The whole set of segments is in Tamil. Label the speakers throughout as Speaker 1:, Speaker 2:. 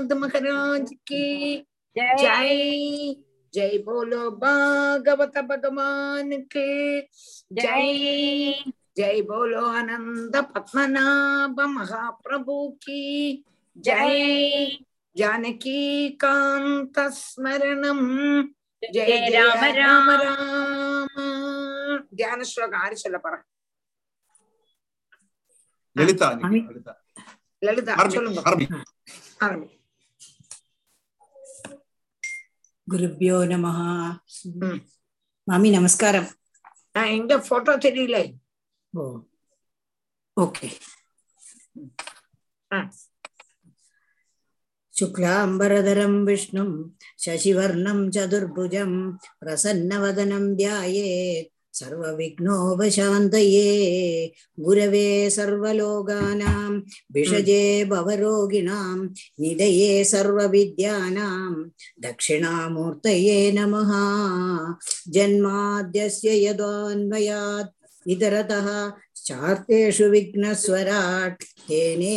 Speaker 1: प्रहलाद महाराज की जय जय बोलो भागवत भगवान के जय जय बोलो आनंद पद्मनाभ महाप्रभु की जय जानकी कांत स्मरणम जय
Speaker 2: जय
Speaker 1: जय
Speaker 2: राम
Speaker 1: राम
Speaker 2: राम।
Speaker 1: राम ध्यान श्लोक ஆறு சொல்ல போறேன்
Speaker 3: லலிதா
Speaker 4: அமி.
Speaker 3: லலிதா
Speaker 1: லலிதா
Speaker 3: ஆரம்பி,
Speaker 1: சொல்லுங்க
Speaker 3: ஆரம்பி.
Speaker 1: ஆரம்பி
Speaker 4: குருப்பியோ நம
Speaker 1: ம்.
Speaker 4: மாமி நமஸ்காரம்
Speaker 1: நான் எங்க போட்டோ தெரியல
Speaker 4: ஓ ஓகே
Speaker 1: ஆ.
Speaker 4: शुक्लाम्बरधरं विष्णुं शशिवर्णं चतुर्भुजं प्रसन्नवदनं ध्यायेत् सर्वविघ्नोपशान्तये गुरवे सर्वलोकानां विषजे भवरोगिणां निधये सर्वविद्यानां दक्षिणामूर्तये नमः जन्माद्यस्य यदोन्वयात् इतरतः चार्तेषु विघ्नस्वराट् तेने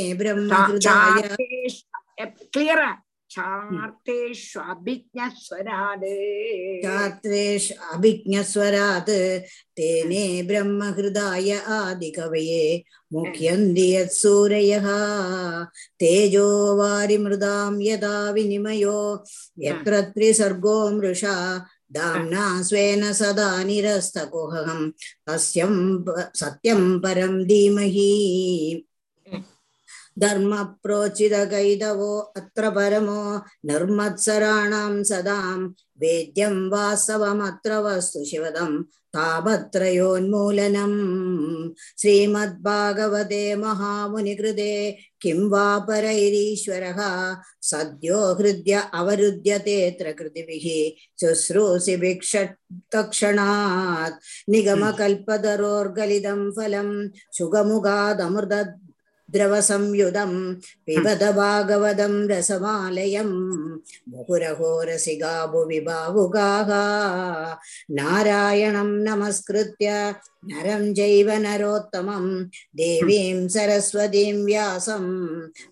Speaker 4: ார்த்தேஷ்வராத்
Speaker 1: தேனே பிரம்மஹதாய ஆதிகவையே
Speaker 4: முக்கியந்தியத் சூரையா தேஜோ வாரி மிருதாம் யதா விநிமயோ எத்திரி சர்கோ மிருஷா தாம்னா ஸ்வேன சதா நிரஸ்தகுஹம் சத்யம் சத்யம் பரம் தீமஹி तस्यं प- सत्यं परं धीमहि धर्मप्रोचितकैतवो अत्र परमो निर्मत्सराणां सदां वेद्यं वास्तवमत्र वस्तु शिवदं तापत्रयोन्मूलनम् श्रीमद्भागवते महामुनिकृते किं वा परैरीश्वरः सद्यो हृद्य अवरुध्यतेऽत्र कृतिभिः शुश्रूषिभिक्षतक्षणात् निगमकल्पतरोर्गलितं फलं सुगमुगादमृत द्रवसंयुधं पिबद भागवतं रसमालयं मुहुरहो रसिका भुवि भावुकाः नारायणं नमस्कृत्य नरं चैव नरोत्तमं देवीं सरस्वतीं व्यासं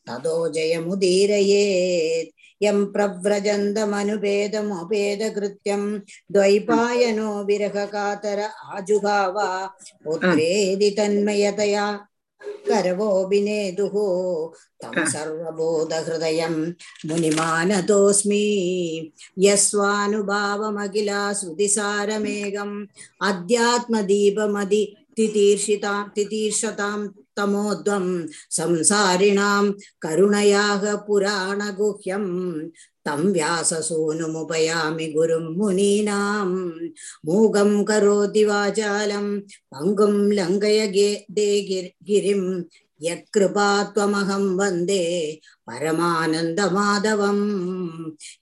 Speaker 4: ततो जयमुदीरयेत् यं प्रव्रजन्तमनुपेदमुपेदकृत्यं द्वैपायनो विरहकातर आजुगाव पुत्रेदि तन्मयतया करवोऽभिनेदुः तं सर्वबोधहृदयं मुनिमानतोऽस्मि यस्वानुभावमखिला श्रुतिसारमेघम् अध्यात्मदीपमदि तितीर्षितां तितीर्षतां तमोद्वं संसारिणां करुणयाः पुराणगुह्यं तं व्याससूनुमुपयामि गुरुं मुनीनां मूगं करोति वाचालं पङ्गुं लङ्घय गे- दे गिर- गिरिं यत्कृपा त्वमहं वन्दे परमानन्दमाधवं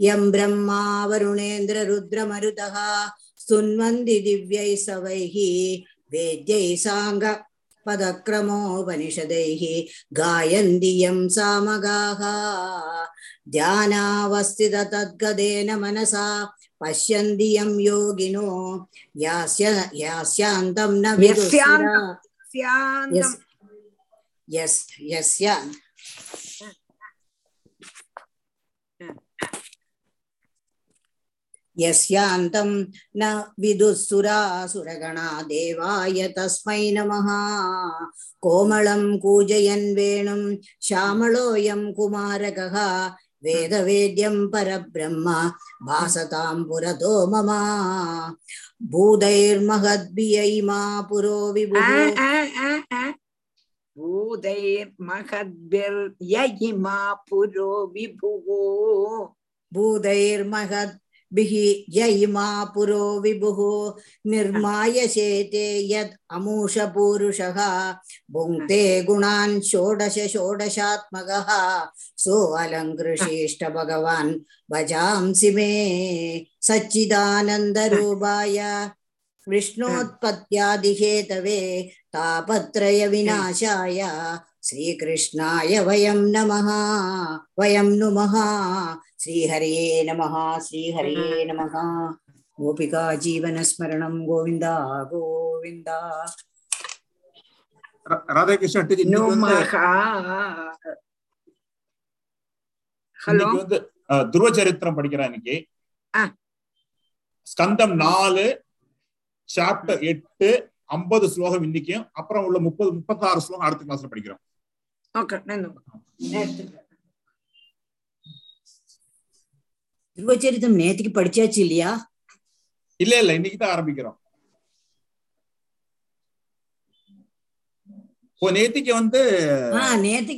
Speaker 4: यं ब्रह्मा वरुणेन्द्ररुद्रमरुतः स्तुन्वन्ति दिव्यैः सवैः वेद्यैः साङ्ग पदक्रमोपनिषदैः गायन्दियं सामगाः ध्यानावस्थित तद्गदेन मनसा पश्यन्दियं योगिनो यास्य यास्यान्तं न यस्य यस्यान्तं न विदुःसुरासुरगणा देवाय तस्मै नमः कोमलं कूजयन् वेणुं श्यामलोऽयं कुमारकः वेदवेद्यं परब्रह्म भासतां पुरतो मम भूतैर्महद्भियैमा पुरो विभुः
Speaker 1: भूतैर्महद्भिर्ययिमा पुरो विभुः भूतैर्महद्
Speaker 4: भूतैर्महद्भिः य इमा पुरो विभुः निर्माय शेते यद् अमूषपूरुषः भुङ्क्ते गुणान् षोडश षोडशात्मकः सोऽलङ्कृशिष्ट भगवान् भजांसि मे सच्चिदानन्दरूपाय विष्णोत्पत्त्यादिहेतवे तापत्रयविनाशाय श्रीकृष्णाय वयं नमः वयं नुमः ஸ்ரீஹரே நம ஸ்ரீஹரே நம கோபிகா ஜீவனஸ்மரணம் கோவிந்தா
Speaker 3: கோவிந்தா. ராதாகிருஷ்ணன்
Speaker 1: ஹலோ.
Speaker 2: வந்து துருவ சரித்திரம் இன்னைக்கு ஸ்கந்தம் நாலு சாப்டர் எட்டு ஐம்பது ஸ்லோகம் இன்னைக்கும் அப்புறம் உள்ள முப்பது முப்பத்தாறு ஸ்லோகம் அடுத்த கிளாஸ்ல படிக்கிறோம்.
Speaker 1: ஓகே
Speaker 4: திருவச்சரிதம் நேத்துக்கு படிச்சாச்சு இல்லையா?
Speaker 2: இல்ல இல்ல இன்னைக்கு தான் ஆரம்பிக்கிறோம். இப்போ நேத்திக்கு வந்து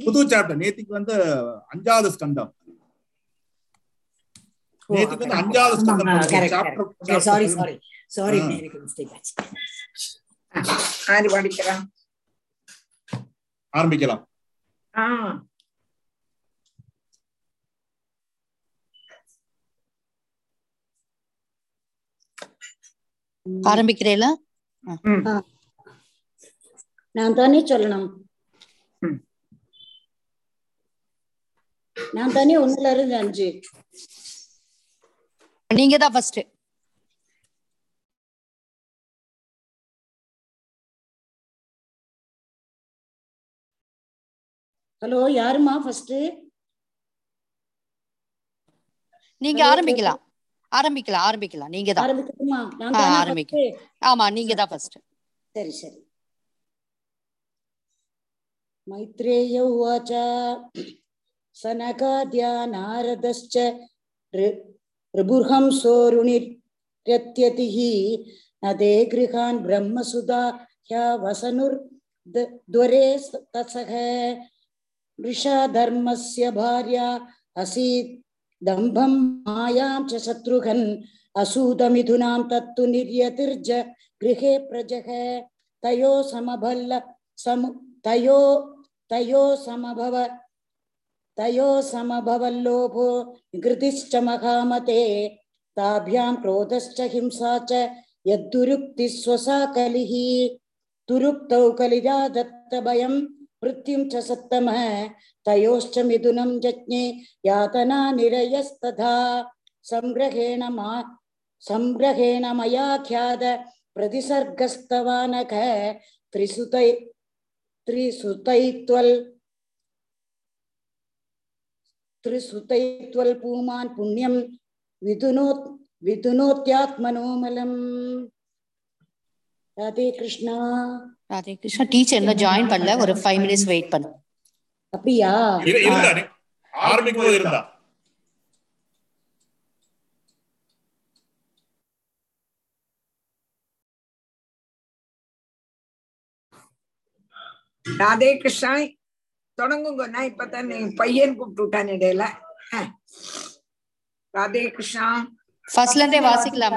Speaker 2: புது சாப்டர் நேத்திக்கு வந்து அஞ்சாவது ஸ்கந்தம். நேத்திக்கு வந்து அஞ்சாவது ஸ்கந்தம்.
Speaker 4: சாரி சாரி சாரி
Speaker 2: ஆரம்பிக்கலாம்.
Speaker 3: ஆரம்பிக்கிறேல?
Speaker 5: நான் தானே சொல்லணும். நான் தானே ஒண்ணுல இருந்து அஞ்சு.
Speaker 3: நீங்க தான் ஃபர்ஸ்ட்
Speaker 5: ஹலோ யாருமா ஃபர்ஸ்ட்
Speaker 3: நீங்க ஆரம்பிக்கலாம். ஆரம்பிக்கலாம் ஆரம்பிக்கலாம் நீங்க தான்
Speaker 5: ஆரம்பிக்கட்டுமா நான்
Speaker 3: ஆ,
Speaker 5: தானே
Speaker 3: ஆரம்பிக்க.
Speaker 5: first?
Speaker 3: ஆமா நீங்க தான் ஃபர்ஸ்ட்
Speaker 5: சரி சரி मैत्रेय उवाच सनकाद्या नारदश्च ऋ- ऋभुर्हंसोरुणिर्यत्यतिः न ते गृहान् ब्रह्मसुधा ह्यवसनुर्द्वरे तसः वृषाधर्मस्य भार्या असीत् दम्भं मायां च शत्रुघ्न असूतमिथुनां तत्तु निर्यतिर्ज, गृहे प्रजः। तयो समभल्ल सम, तयो तयो समभव, तयो समभवल्लोभो निकृतिश्च महामते। ताभ्यां क्रोधश्च हिंसा च, यद्दुरुक्तिस्वसा कलिः। दुरुक्तौ कलिजा दत्तभयं मृत्युं च सत्तमः। तयोश्च मिथुनं जज्ञे यातना निरयस्तथा। संग्रहेण मा संग्रहेण मया ख्याद प्रतिसर्गस्तवानक। त्रिसुतै त्रिसुतैत्वल् त्रिसुतैत्वल् पूमान् पुण्यं विदुनो विदुनोत्यात्मनोमलम्। राधे कृष्णा
Speaker 3: ராதே கிருஷ்ணா டீச்சர் இன்னும் ஜாயின் பண்ணல. ஒரு ஃபைவ் மினிட்ஸ் வெயிட் பண்ணு.
Speaker 5: அப்படியா?
Speaker 2: ஆரம்பிக்கும் போது இருந்தா.
Speaker 1: ராதே கிருஷ்ணா தொடங்குங்க நான் இப்பதான் நீ பையன் கூப்பிட்டு விட்டான் இடையில. ராதே கிருஷ்ணா
Speaker 3: ஃபர்ஸ்ட்ல இருந்தே வாசிக்கலாம்.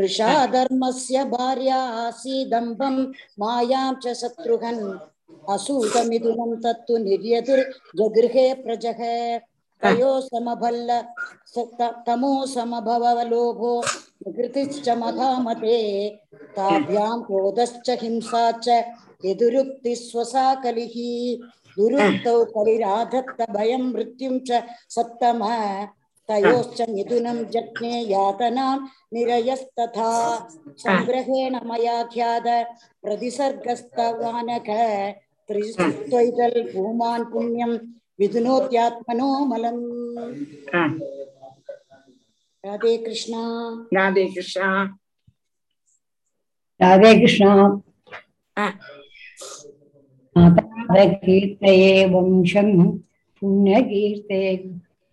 Speaker 5: वृषाधर्मस्य भार्या आसीदम्बं मायां च शत्रुघ्न। असूतमिथुनं तत्तु निर्यतिर्जगृहे प्रजः तयो समभल्ल तमो समभवलोभो महामते ताभ्यां क्रोधश्च हिंसा च यदुरुक्तिस्वसा कलिः। दुरुक्तौ कलिराधत्त भयं मृत्युं च तयोश्चनिधुनं जज्ञे यातनां निरयस्तथा। सङ्ग्रहेण मया ख्यात प्रतिसर्गस्तवानक त्रिस्त्वैतल् भूमान् पुण्यं विधुनोत्यात्मनो मलम्। राधे कृष्णा।
Speaker 1: राधे कृष्णा।
Speaker 6: राधे कृष्णा। कीर्तये वंशं पुण्यकीर्तये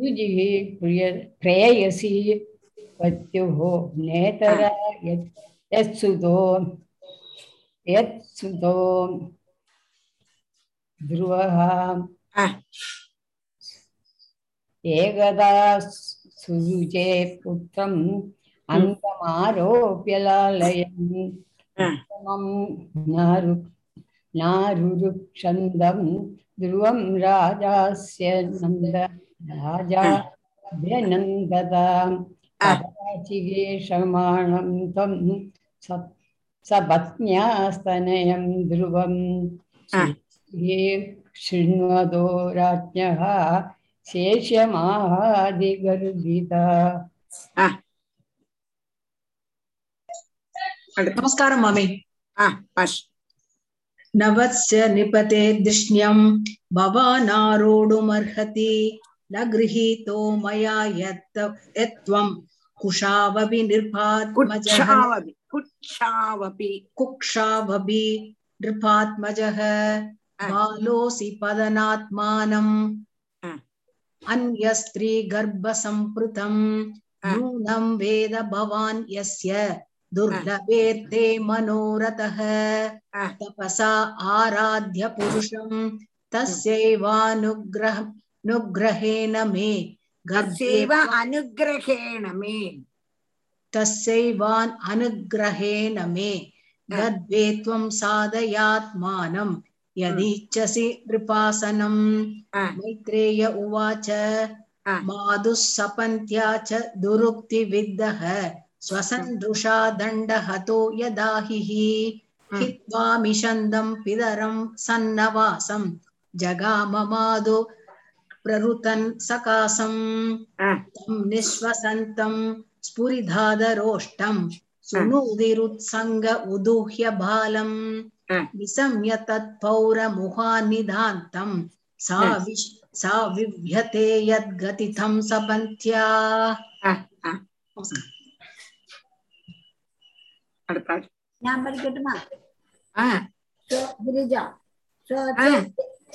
Speaker 6: प्रिय प्रेयसी पत्युः नेतरा यत् यत्सुतो यत्सुतो ध्रुवः. एकदा सुरुचे पुत्रम् अङ्गमारोप्य लालयन्
Speaker 1: ஆ.
Speaker 6: उत्तमं नारु नारुरुक्षन्दं ध्रुवं राजास्य नन्द राजा व्यनन्दता
Speaker 1: आ.
Speaker 6: चिगेशमाणं तं स- सपत्न्यास्तनयं ध्रुवं
Speaker 1: आ.
Speaker 6: ये शृण्वतो राज्ञः शेषमादिगर्भिता
Speaker 1: அடுத்து
Speaker 7: நமஸ்காரம் மாமி
Speaker 1: ஆ பாஷ்
Speaker 7: नवस्य निपते दिष्ण्यम् भवानारोढुमर्हति न गृहीतो मया यत् यत्त्वं कुशावपि निर्भात्मजः
Speaker 1: कुक्षावपि
Speaker 7: कुक्षावपि नृपात्मजः बालोऽसि पदनात्मानम् अन्यस्त्रीगर्भसम्पृतम् नूनं वेद भवान् यस्य दुर्लभेर्ते मनोरथः तपसा आराध्य पुरुषं तस्यैवानुग्रहम् अनुग्रहेण मे गर्भेव
Speaker 1: अनुग्रहेण मे
Speaker 7: तस्यैवान् अनुग्रहेण मे गर्भे त्वं साधयात्मानं यदीच्छसि
Speaker 1: कृपासनं
Speaker 7: मैत्रेय उवाच माधुःसपन्त्या च दुरुक्तिविद्धः स्वसन्दृशा दण्डहतो यदाहिः हित्वामिषन्दं पितरं सन्नवासं जगाममादु प्ररुतन् सकासम्
Speaker 1: ஆ,
Speaker 7: तं निःश्वसन्तं स्फुरिधादरोष्टं सुनूदिरुत्सङ्ग उदुह्य बालम्
Speaker 1: ஆ.
Speaker 7: निशम्य तत्पौरमुहानिधान्तं सा
Speaker 1: ஆ.
Speaker 7: विश् सा विव्यते यद्गतिथं सपन्त्या
Speaker 1: ஆ, ஆ. அடுத்த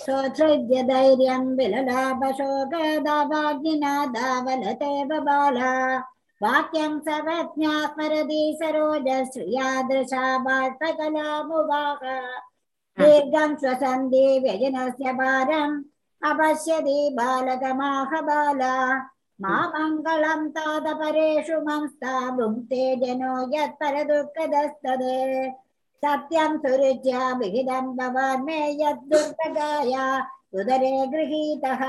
Speaker 1: सोत्सृज्य
Speaker 8: धैर्यं विललाभशोकदावाग्निनादावलतेव बाला वाक्यं सर्वज्ञा स्मरति सरोजश्रियादृशा बाष्पकलामुवाह दीर्घं श्वसन्ति व्यजनस्य भारम् अपश्यति बालकमाह बाला मा मङ्गलं तादपरेषु मंस्ता भुङ्क्ते जनो यत्परदुःखदस्तदे सत्यं सुरुच्या विहितं भवान् मे उदरे गृहीतः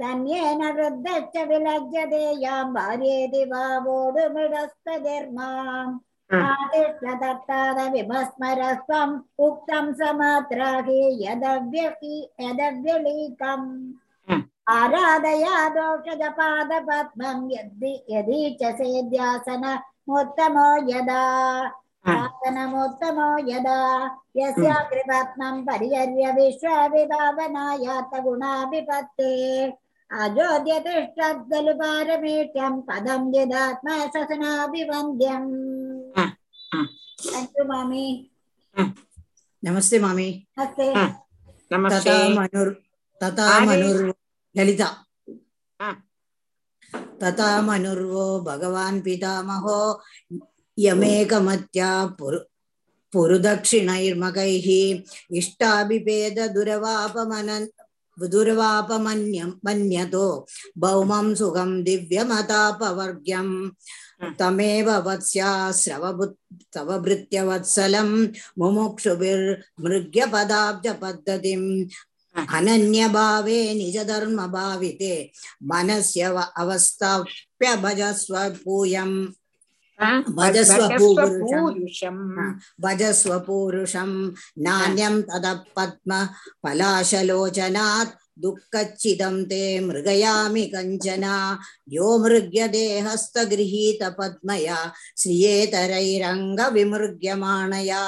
Speaker 8: तन्येन वृद्धश्च विलज्जते यां भार्येति वा वोढुमिडस्तधिर्माम् आदिष्टदत्तादविभस्मरस्त्वम् उक्तं समात्राहि यदव्यहि यदव्यलीकम्. आराधया दोषजपादपद्मं यदि यदि च सेद्यासनमुत्तमो यदा प्रार्थनमोत्तमो यदा यस्याग्रिपत्नं परिहर्य विश्वविभावनायातगुणाभिपत्ते अजोद्य तिष्ठद्दलु पारमेष्ठ्यं पदं
Speaker 1: यदात्म ससनाभिवन्द्यम्
Speaker 8: थैंक यू मामी
Speaker 4: नमस्ते मामी
Speaker 8: नमस्ते
Speaker 1: नमस्ते
Speaker 4: तथा मनुर् तथा मनुर् ललिता तथा मनुर्वो भगवान् पितामहो यमेकमत्या पुरु पुरुदक्षिणैर्मकैः इष्टाभिभेददुरवापमनन् दुर्वापमन्यं मन्यतो भौमं सुखं दिव्यमतापवर्ग्यम् तमेव वत्स्यास्रवभुत् तव भृत्यवत्सलं मुमुक्षुभिर्मृग्यपदाब्जपद्धतिम् अनन्यभावे निजधर्मभाविते मनस्य व- अवस्थाप्यभजस्व पूयम्
Speaker 1: ஆ,
Speaker 4: भजस्व
Speaker 1: भजस्व
Speaker 4: पूरुषम्
Speaker 1: पूरुषम्
Speaker 4: भजस्व पूरुषं नान्यं ततः पद्म पलाशलोचनात् दुःखच्चिदं ते मृगयामि कञ्चन यो मृग्यदेहस्तगृहीतपद्मया श्रियेतरैरङ्गविमृग्यमाणया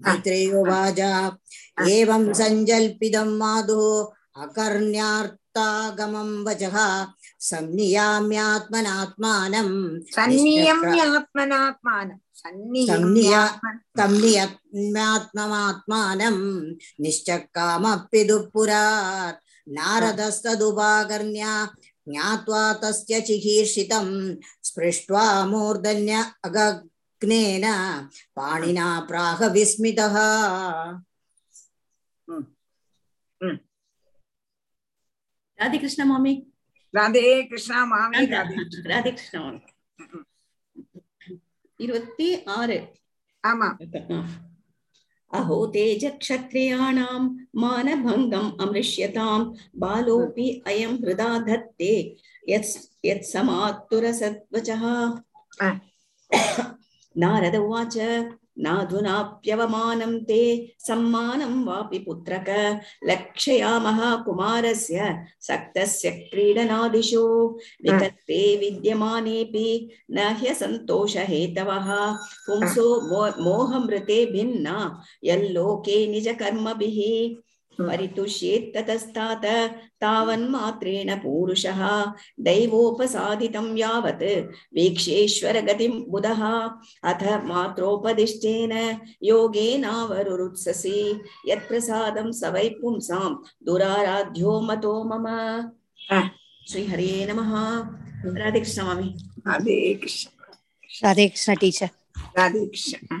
Speaker 4: मैत्रेयोवाच एवं सञ्जल्पितं माधुः अकर्ण्यार्तागमं वचः संनियाम्यात्मनात्मानं संनियम्यात्मनात्मानं संनियात्मनात्मानं तस्य चिकीर्षितं। स्पृष्ट्वा मूर्धन्य अगग्नेन पाणिना प्राह विस्मितः।
Speaker 9: राधिकृष्ण मामी
Speaker 1: ராதே கிருஷ்ணா மாமி ராதே
Speaker 9: ராதே கிருஷ்ண மாமி இருபத்தி ஆறு
Speaker 1: ஆமா
Speaker 9: अहो तेजक्षत्रियाणां मानभङ्गम् अमृष्यतां बालोऽपि अयं हृदा धत्ते यत् यत्समातुरसद्वचः
Speaker 1: आ.
Speaker 9: नारद उवाच नाधुनाप्यवमानं ते सम्मानं वापि पुत्रक लक्षयामः कुमारस्य सक्तस्य क्रीडनादिषु विकल्पे विद्यमानेऽपि न ह्यसन्तोषहेतवः पुंसो मो- मोहमृते भिन्ना यल्लोके निजकर्मभिः मरितुष्येत्ततस्तात तावन्मात्रेण पूरुषः दैवोपसाधितं यावत् वीक्ष्येश्वरगतिं बुधः अथ मात्रोपदिष्टेन योगेनावरुरुत्ससि यत्प्रसादं स वै पुंसां दुराराध्यो मतो मम श्रीहरे नमः
Speaker 1: राधे कृष्ण
Speaker 3: मामि राधे कृष्ण
Speaker 1: राधे कृष्ण
Speaker 3: टीचर राधे कृष्ण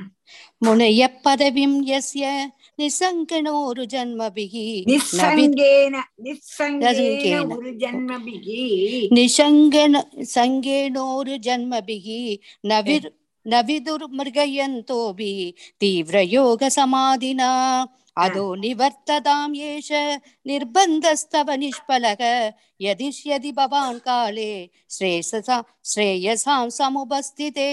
Speaker 3: मुनयः पदवीं यस्य
Speaker 1: निस्सङ्केणोरु जन्मभिः
Speaker 3: निस्सङ्गेन
Speaker 1: निस्सङ्गेन जन्मभिः
Speaker 3: निसङ्गेन सङ्गेणोरु जन्मभिः नविर् नविदुर्मृगयन्तोऽपि तीव्रयोगसमाधिना अधो निवर्ततां एष निर्बन्धस्तव निष्फलः यदिष्यति भवान् काले श्रेयसा श्रेयसां समुपस्थिते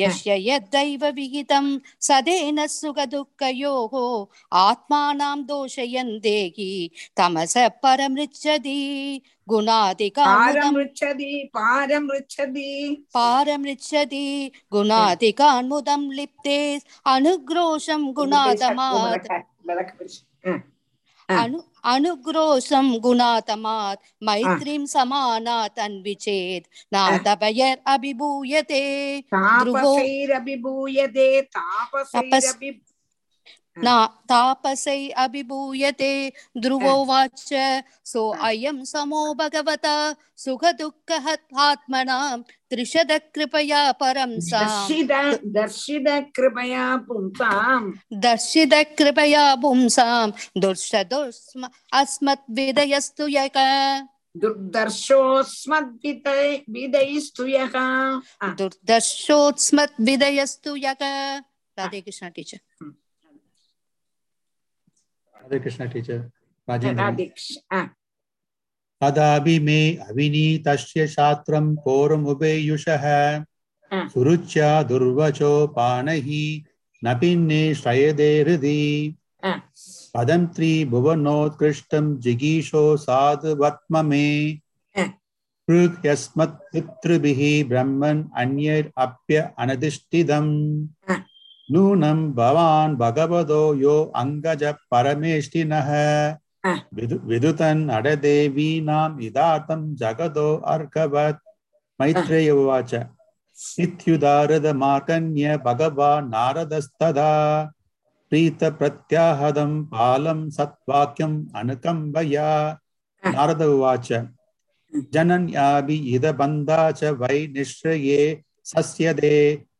Speaker 3: यस्य यद्दैव विहितं सदेन सुखदुःखयोः आत्मानां दोषयन् देहि तमस परमृच्छति
Speaker 1: गुणादिकान्मुदमृच्छति पारमृच्छति
Speaker 3: पारमृच्छति गुणादिकान्मुदं लिप्ते अनुग्रोशं
Speaker 1: गुणादमात्
Speaker 3: अनु அனுக்ரோஷம் குணாதமாத் மைத்ரீம் சமானா தன்விச்சேத் நாதபயர் அபிபூயதே.
Speaker 1: தாபசைரபிபூயதே தாபசைரபி
Speaker 3: हम्म। तापसै अभिभूयते ध्रुवोवाच हम्म। सो हम्म। अयं समो भगवता सुखदुःखहत्मात्मनां त्रिशद कृपया परं
Speaker 1: दर्शित कृपया पुंसाम्।
Speaker 3: दर्शित कृपया पुंसाम् दुर्षदोस्म अस्मद्विदयस्तु यक
Speaker 1: दुर्दर्शोऽस्मद्विदयस्तु
Speaker 3: यः। दुर्दर्शोऽस्मद्विदयस्तु Radhe Krishna teacher
Speaker 10: Hare Krishna teacher तदाभि मे अविनीतस्य शास्त्रं कोरमुपेयुषः सुरुच्य दुर्वचो पाणैः न पिन्ने श्रयदे हृदि पदं त्रिभुवनोत्कृष्टं जिगीषो साधुवत्म मे यस्मत्पितृभिः ब्रह्मन् अन्यैरप्य अनधिष्ठितम् நூனம் பவான் பகவதோ
Speaker 1: யோ
Speaker 10: அங்கஜ பரமேஷ்டினஹ விதுதன் அடதே வீணாம் இதாத்தம் ஜகதோ அர்கவத் மைத்ரேய உவாச்ச இத்யுதாரத மார்கன்ய பகவான் நாரதஸ்ததா பிரீத பிரத்யாஹதம் பாலம் சத்வாக்கியம் அனுகம்பயா நாரத உவாச்ச ஜனன்யாபி இத பந்தா
Speaker 1: ச வை நிஷ்ரயே சஸ்யதே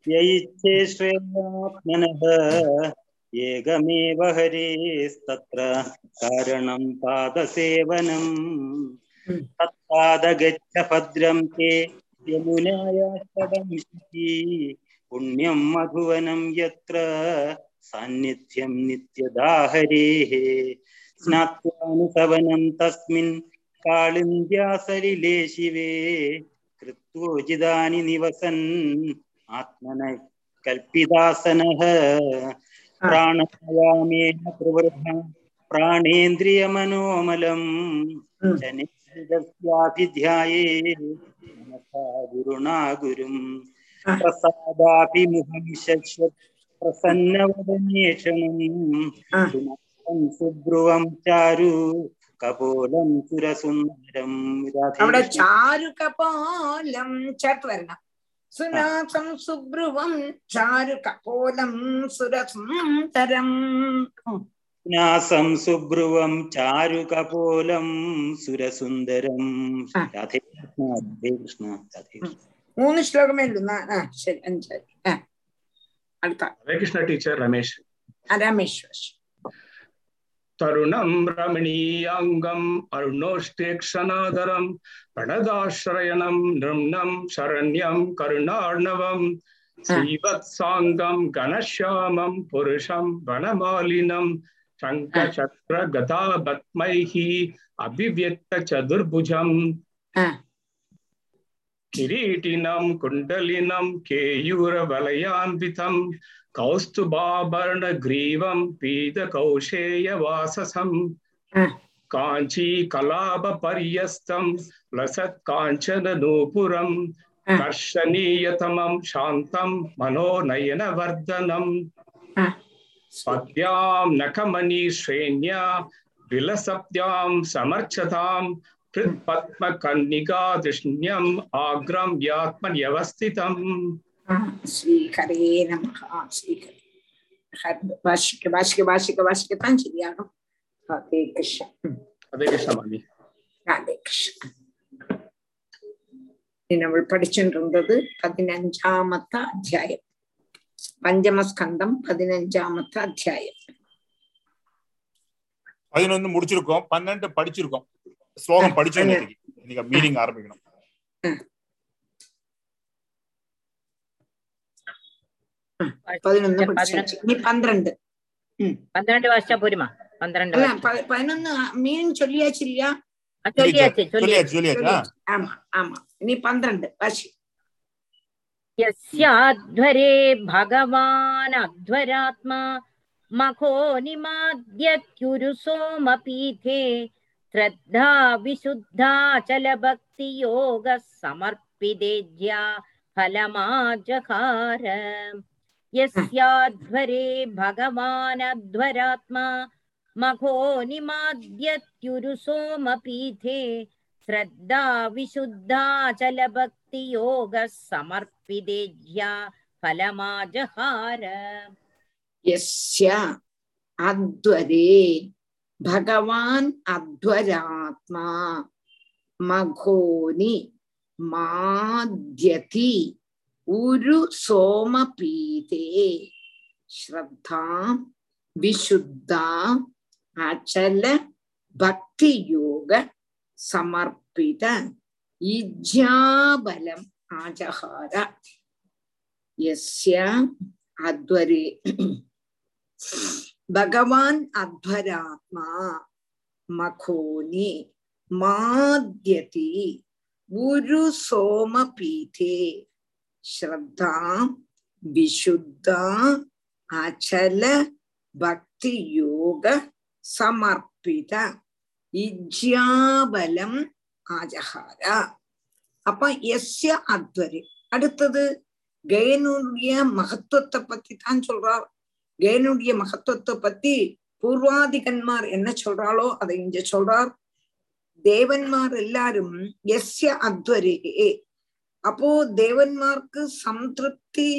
Speaker 11: मार्धकाममोक्षाख्यं यैच्छे श्रेयात्मनः एकमेव हरेस्तत्र कारणं पादसेवनम् तत्पादगच्छ भद्रं ते यमुनायास्तवं पुण्यं मधुवनं यत्र सान्निध्यं नित्यदा हरेः स्नात्वानुसवनं तस्मिन् कालिन्द्यासलिले शिवे कृत्वोजिदानि निवसन् ആത്മന കൽപ്പിതാസന പ്രാണയാമേന
Speaker 1: പ്രവൃദ്ധ
Speaker 11: പ്രാണേന്ദ്രിയ മനോമലം ജനേന്ദ്രിയാഭിധ്യായേ ഗുരുണാ ഗുരും പ്രസാദാഭിമുഖം ശശ്വത് പ്രസന്നവദനേഷണം. സുബ്രുവം ചാരു കപോലം
Speaker 1: ചാരു കപോലം വരണം. സുനാസം സുബ്രുവം ചാരു കപോലം സുരസുന്ദരം
Speaker 11: സുനാസം സുബ്രുവം ചാരു കപോലം സുരസുന്ദരം രാധേ കൃഷ്ണ രാധേ കൃഷ്ണ രാധേ കൃഷ്ണ.
Speaker 1: മൂന്ന് ശ്ലോകമേ ഉള്ളൂ ആ ശരി അഞ്ചായി ആ. അടുത്ത.
Speaker 12: കൃഷ്ണ ടീച്ചർ രമേശ്. രമേശ്വർ
Speaker 1: தருணம் ரமணீயாங்கம் அருணோஷ்டேக்ஷனாதரம்
Speaker 12: படதாசிரயணம் நிரும்ணம் சரண்யம் கருணார்ணவம் ஸ்ரீவத்சாங்கம் கணஷாமம் புருஷம் வனமாலினம் சங்கசக்ர கதா பத்மைஹி அபிவியக்த சதுர்புஜம். கிரீட்டினம் குண்டலினம் கேயூர வலயாம்பிதம் कौस्तुभाभरणग्रीवं पीतकौशेयवाससं। काञ्चीकलापपर्यस्तं लसत्काञ्चननूपुरं दर्शनीयतमं शान्तं मनोनयनवर्धनम् पद्यां नखमणिश्रेण्या विलसप्त्यां समर्चतां हृत्पद्मकन्निकाधिष्ण्यम् आग्रं यात्मन्यवस्थितम्
Speaker 1: ஸ்ரீகரே நமகா ஸ்ரீகரே வாசிக்க வாசிக்க வாசிக்க
Speaker 12: வாசிக்கத்தான் சரியாகும் ஹரே
Speaker 1: கிருஷ்ணன் ஹரே கிருஷ்ணன் നമ്മൾ പഠിച്ചിട്ടുള്ളത് പതിനഞ്ചാമത്തെ അധ്യായം. പഞ്ചമസ്കന്ധം പതിനഞ്ചാമത്തെ അധ്യായം.
Speaker 2: பதினொன்னு முடிச்சிருக்கோம் பன்னெண்டு படிச்சிருக்கோம் ஸ்லோகம் படிச்சு மீட்டிங் ஆரம்பிக்கணும்
Speaker 1: പതിനൊന്ന് ഇനി പന്ത്രണ്ട്
Speaker 13: പന്ത്രണ്ട് വായിച്ചാ പോരുമാ പന്ത്രണ്ട്
Speaker 1: പതിനൊന്ന് മീൻ
Speaker 13: ചൊല്ലിയാച്ചില്ല ആമാ
Speaker 2: ആമാ
Speaker 13: ഇനി
Speaker 2: പന്ത്രണ്ട് വാശി
Speaker 1: യസ്യാധ്വരേ ഭഗവാൻ അധ്വരാത്മാ മഖോ നിമാദ്യുരു
Speaker 13: സോമപീഠേ ശ്രദ്ധാ വിശുദ്ധാ ചല ഭക്തി യോഗ സമർപ്പിതേജ്യ ഫലമാജഹാരം यस्याध्वरे हम्म। भगवानध्वरात्मा मघो निमाद्यत्युरुसोमपीठे श्रद्धा विशुद्धाचलभक्तियोगः समर्पितेज्या फलमाजहार।
Speaker 1: यस्य अध्वरे भगवान् अध्वरात्मा मघोनि माद्यति ഉരു സോമപീതേ ശ്രദ്ധാ വിശുദ്ധ അചല ഭക്തിയോഗ സമർപ്പിത ഇജ്ജാബലം ആജഹാര യസ്യ അധ്വരേ ഭഗവാൻ അധ്വരാത്മാ മഖോനി മാദ്യതി ഗുരു സോമപീഠേ ஸ்ரத்தா விசுத்தா அச்சல பக்தி யோக சமர்ப்பித இஜ்யாபலம் ஆஜஹாரா அப்ப எஸ்ய அத்வரி. அடுத்தது கயனுடைய மகத்துவத்தை பத்தி தான் சொல்றார். கயனுடைய மகத்துவத்தை பத்தி பூர்வாதிகன்மார் என்ன சொல்றாளோ அதை இங்க சொல்றார். தேவன்மார் எல்லாரும் எஸ்ய அத்வரே அப்போ தேவன்மார்க்கு சம்திருப்தி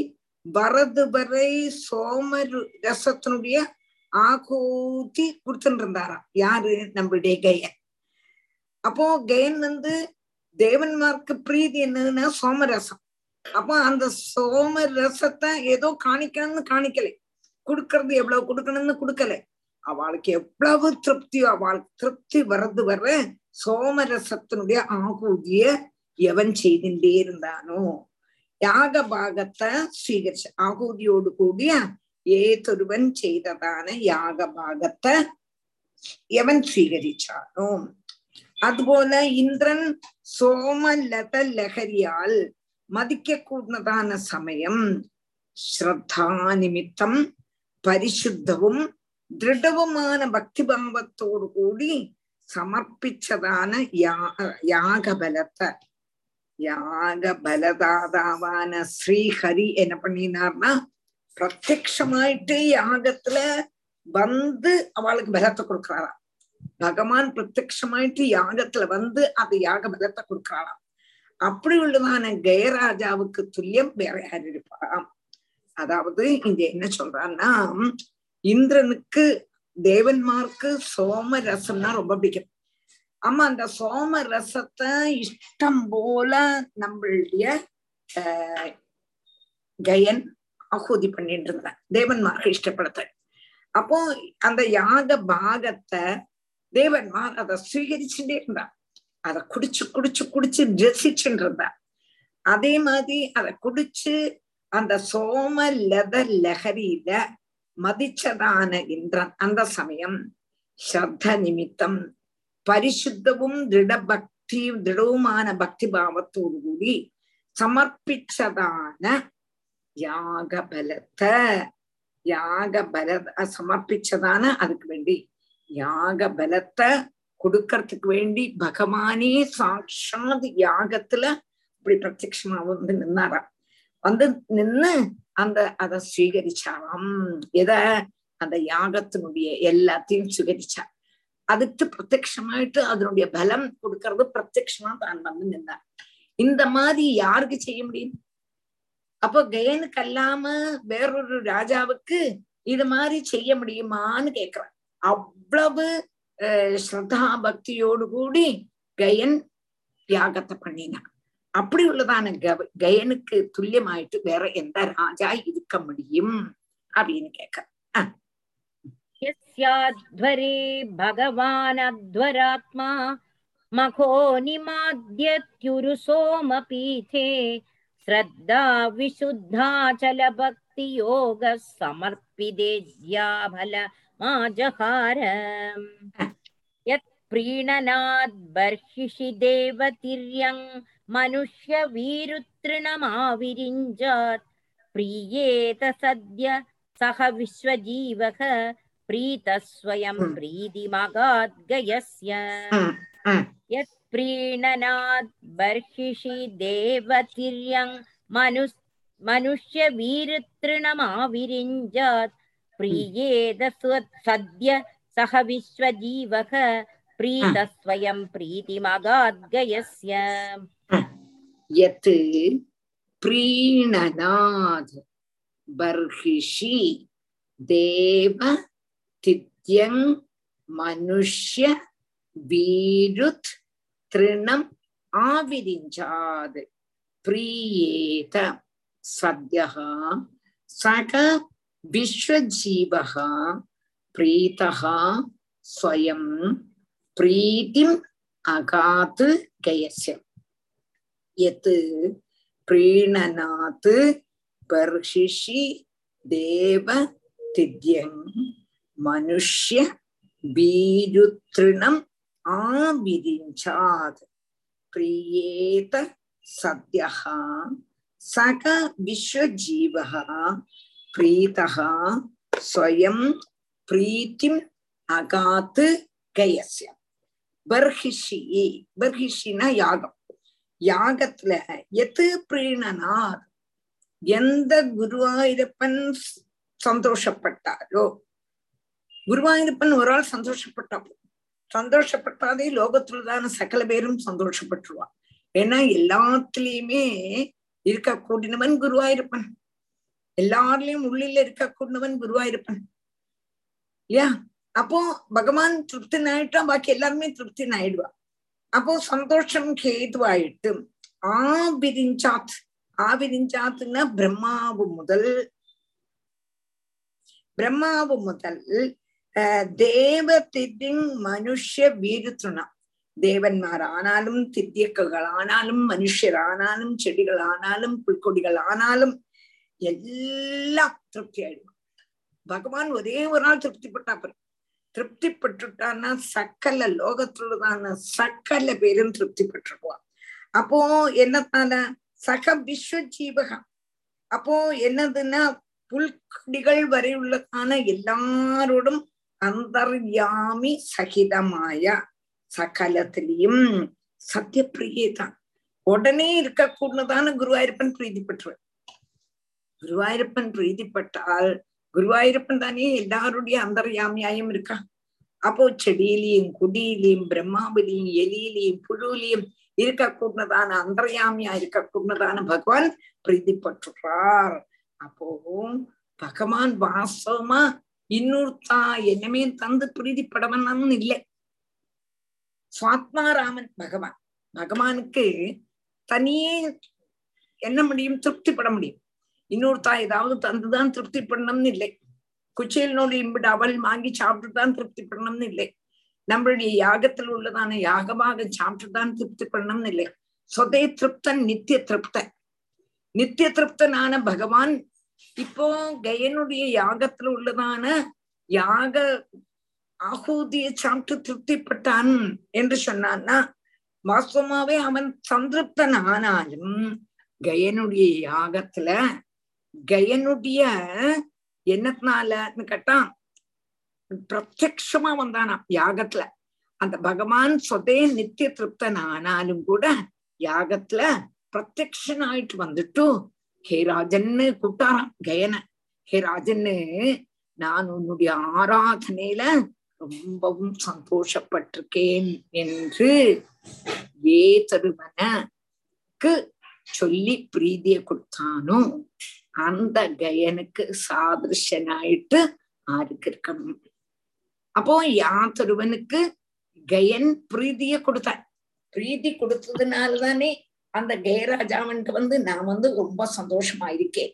Speaker 1: வரது வரை சோம ரசத்தினுடைய ஆகூதி கொடுத்துட்டு இருந்தாராம் யாரு? நம்மளுடைய கயன். அப்போ கயன் வந்து தேவன்மார்க்கு பிரீதி என்னதுன்னா சோமரசம். அப்போ அந்த சோம ரசத்தை ஏதோ காணிக்கணும்னு காணிக்கலை. கொடுக்கறது எவ்வளவு கொடுக்கணும்னு கொடுக்கல. அவளுக்கு எவ்வளவு திருப்தியோ அவளுக்கு திருப்தி வர்றது வர சோமரசத்தினுடைய ஆகூதிய எவன் செய்தின்றே இருந்தானோ யாக பாகத்தை സ്വീകരിച്ച് ആഹൂതിയോട് കൂടിയ ഏതൊരുവൻ ചെയ്തതാണ് യാഗഭാഗത്തെ യവൻ സ്വീകരിച്ചാണോ അതുപോലെ ഇന്ദ്രൻ സോമലത ലഹരിയാൽ മതിക്കൂടുന്നതാണ് സമയം ശ്രദ്ധാനിമിത്തം പരിശുദ്ധവും ദൃഢവുമാണ് ഭക്തിഭാവത്തോടു കൂടി സമർപ്പിച്ചതാണ് യാ യാഗബലത്തെ யாக பலதாதாவான ஸ்ரீஹரி என்ன பண்ணினார்னா பிரத்யமாயிட்டு யாகத்துல வந்து அவளுக்கு பலத்தை கொடுக்கிறாராம் பகவான் பிரத்யமாயிட்டு யாகத்துல வந்து அது யாக பலத்தை கொடுக்கிறாராம் அப்படி உள்ளதான கயராஜாவுக்கு துல்லியம் வேற யார் இருப்பாராம் அதாவது இங்க என்ன சொல்றான்னா இந்திரனுக்கு தேவன்மார்க்கு சோம ரசம்னா ரொம்ப பிடிக்கும் ஆமா அந்த சோம ரசத்தை இஷ்டம் போல நம்மளுடைய ஆஹ், கயன் ஆஹூதி பண்ணிட்டு இருந்தான். தேவன்மார்க்கு இஷ்டப்படுத்த. அப்போ அந்த யாக பாகத்தை தேவன்மார் அதை சுவீகரிச்சுட்டே இருந்தான் அதை குடிச்சு குடிச்சு குடிச்சு ரசிச்சுட்டு இருந்தான் அதே மாதிரி அதை குடிச்சு அந்த சோம லத லஹரியில மதிச்சதான இந்திரன் அந்த சமயம் ஸ்ரத்த நிமித்தம் பரிசுத்தவும் திருட பக்தி திருடவுமான பக்தி பாவத்தோடு கூடி சமர்ப்பிச்சதான யாக பலத்தை யாக பல சமர்ப்பிச்சதான அதுக்கு வேண்டி யாக பலத்தை கொடுக்கறதுக்கு வேண்டி பகவானே சாட்சாத் யாகத்துல இப்படி பிரத்யமா வந்து நின்னாராம் வந்து நின்னு அந்த அதை சுவீகரிச்சாராம் எத அந்த யாகத்தினுடைய எல்லாத்தையும் சுகரிச்சார் அதுக்கு பிரத்யமாயிட்டு அதனுடைய பலம் கொடுக்கறது பிரத்யமா தான் வந்து நின்றார் இந்த மாதிரி யாருக்கு செய்ய முடியும்? அப்போ கயனுக்கு அல்லாம வேறொரு ராஜாவுக்கு இது மாதிரி செய்ய முடியுமான்னு கேக்குறான் அவ்வளவு அஹ், ஸ்ரத்தா பக்தியோடு கூடி கயன் தியாகத்தை பண்ணினான். அப்படி உள்ளதான கயனுக்கு துல்லியமாயிட்டு வேற எந்த ராஜா இருக்க முடியும்? அப்படின்னு கேட்க
Speaker 13: यस्याध्वरे भगवानध्वरात्मा मखो निमाद्यत्युरुसोमपीठे श्रद्धा विशुद्धाचलभक्तियोगः समर्पिदेज्याफलमाजहार यत्प्रीणनाद् बर्हिषि देवतिर्यङ् मनुष्यवीरुतृणमाविरिञ्जात् प्रीयेत सद्य सह विश्वजीवः प्रीतः स्वयं प्रीतिमगाद्गयस्य यत्प्रीणनात् बर्हिषि देवतिर्यङ् मनु मनुष्यवीरुतृणमाविरिञ्जात् प्रीयेद स्व- सद्य सह विश्वजीवः प्रीतः स्वयं प्रीतिमगाद्गयस्य
Speaker 1: यत् प्रीणनाद् बर्हिषि देव தித்யங் மனுஷ்ய வீருத் திருணம் ஆவிரிஞ்சாது பிரியேத சத்யா சக விஸ்வஜீவக பிரீதா ஸ்வயம் பிரீத்திம் அகாத்து கயசியம் எத்து பிரீணநாத் பர்ஷிஷி தேவ தித்யங் மனுஷ்ய பீருத்ரிணம் ஆவிரிஞ்சாத் பிரியேத சத்யஹா சக விஸ்வஜீவஹா பிரீதஹா ஸ்வயம் பிரீத்திம் அகாத்து கயசிய பர்ஹிஷி பர்ஹிஷினா யாகம் யாகத்துல எது பிரீணனார் எந்த குருவாயிரப்பன் சந்தோஷப்பட்டாரோ குருவாயூரப்பன் ஒரு ஆள் சந்தோஷப்பட்டா சந்தோஷப்பட்டாதே லோகத்துலதான சகல பேரும் சந்தோஷப்பட்டுருவான். ஏன்னா எல்லாத்துலயுமே இருக்க கூடினவன் குருவாயிருப்பன். எல்லாருலயும் உள்ளில இருக்க கூடினவன் குருவாயிருப்பன். இல்லையா? அப்போ பகவான் திருப்தினாயிட்டா பாக்கி எல்லாருமே திருப்தினாயிடுவா அப்போ சந்தோஷம் கேதுவாயிட்டு ஆபிரிஞ்சாத் ஆபிரிஞ்சாத்துன்னா பிரம்மாவு முதல். பிரம்மாவு முதல் தேவ திதிங் மனுஷ்ய வீருத்துணம் தேவன்மார் ஆனாலும் தித்தியக்கள் ஆனாலும் மனுஷர் ஆனாலும் செடிகள் ஆனாலும் புல்கொடிகள் ஆனாலும் எல்லாம் திருப்தி ஆயிடும். பகவான் ஒரே ஒரு நாள் திருப்திப்பட்டா திருப்தி பெற்றுட்டான்னா சக்கல லோகத்துள்ளதான சக்கல பேரும் திருப்தி பெற்றுடுவான் அப்போ என்னத்தால சக விஸ்வ ஜீவகம் அப்போ என்னதுன்னா புல்கொடிகள் வரை உள்ளதான எல்லாரோடும் அந்தர்யாமி சகிதமாய சகலத்திலையும் சத்தியப்பிரியே தான் உடனே இருக்கக்கூடதான குருவாயூரப்பன் பிரீதி பெற்றுவார் குருவாயூரப்பன் பிரீதிப்பட்டால் குருவாயூரப்பன் தானே எல்லாருடைய அந்தர்யாமியாயும் இருக்கா அப்போ செடியிலையும் குடியிலையும் பிரம்மாவிலையும் எலியிலையும் புழுலையும் இருக்கக்கூடதான அந்தர்யாமியா இருக்கக்கூடதான பகவான் பிரீதிப்பட்டுறார் அப்போ பகவான் வாசமா இன்னொருத்தா என்னமே தந்து பிரீதிப்படவன்னு இல்லை. சுவாத்மாராமன் பகவான் பகவானுக்கு தனியே என்ன முடியும்? திருப்திப்பட முடியும். இன்னொருத்தா ஏதாவது தந்துதான் திருப்தி பண்ணணும்னு இல்லை. குச்சியலினோடு இம்பிட்டு அவள் வாங்கி சாப்பிட்டுதான் திருப்தி பண்ணணும்னு இல்லை. நம்மளுடைய யாகத்தில் உள்ளதான யாகமாக சாப்பிட்டுதான் திருப்தி பண்ணணும்னு இல்லை. சொதே திருப்தன் நித்திய திருப்தன். நித்திய திருப்தனான பகவான் இப்போ கயனுடைய யாகத்துல உள்ளதான யாக ஆகூதியை சாப்பிட்டு திருப்திப்பட்டான் என்று சொன்னான்னா வாஸ்தவமாவே அவன் சந்திருப்தன் ஆனாலும் கயனுடைய யாகத்துல கயனுடைய என்னத்தினாலன்னு கேட்டான் பிரத்யக்ஷமா வந்தானா யாகத்துல. அந்த பகவான் சொதே நித்திய திருப்தன் ஆனாலும் கூட யாகத்துல பிரத்யக்ஷனாயிட்டு வந்துட்டு ஹே ராஜன்னு கூப்பிட்டாராம் கயன. ஹே ராஜன்னு நான் உன்னுடைய ஆராதனையில ரொம்பவும் சந்தோஷப்பட்டிருக்கேன் என்று ஏ தருவனுக்கு சொல்லி பிரீதிய கொடுத்தானோ அந்த கயனுக்கு சாதிருஷனாயிட்டு ஆருக்கு இருக்கணும். அப்போ யாத்தொருவனுக்கு கயன் பிரீதிய கொடுத்தான். பிரீதி கொடுத்ததுனாலதானே அந்த கயராஜாவனுக்கு வந்து நான் வந்து ரொம்ப சந்தோஷமா இருக்கேன்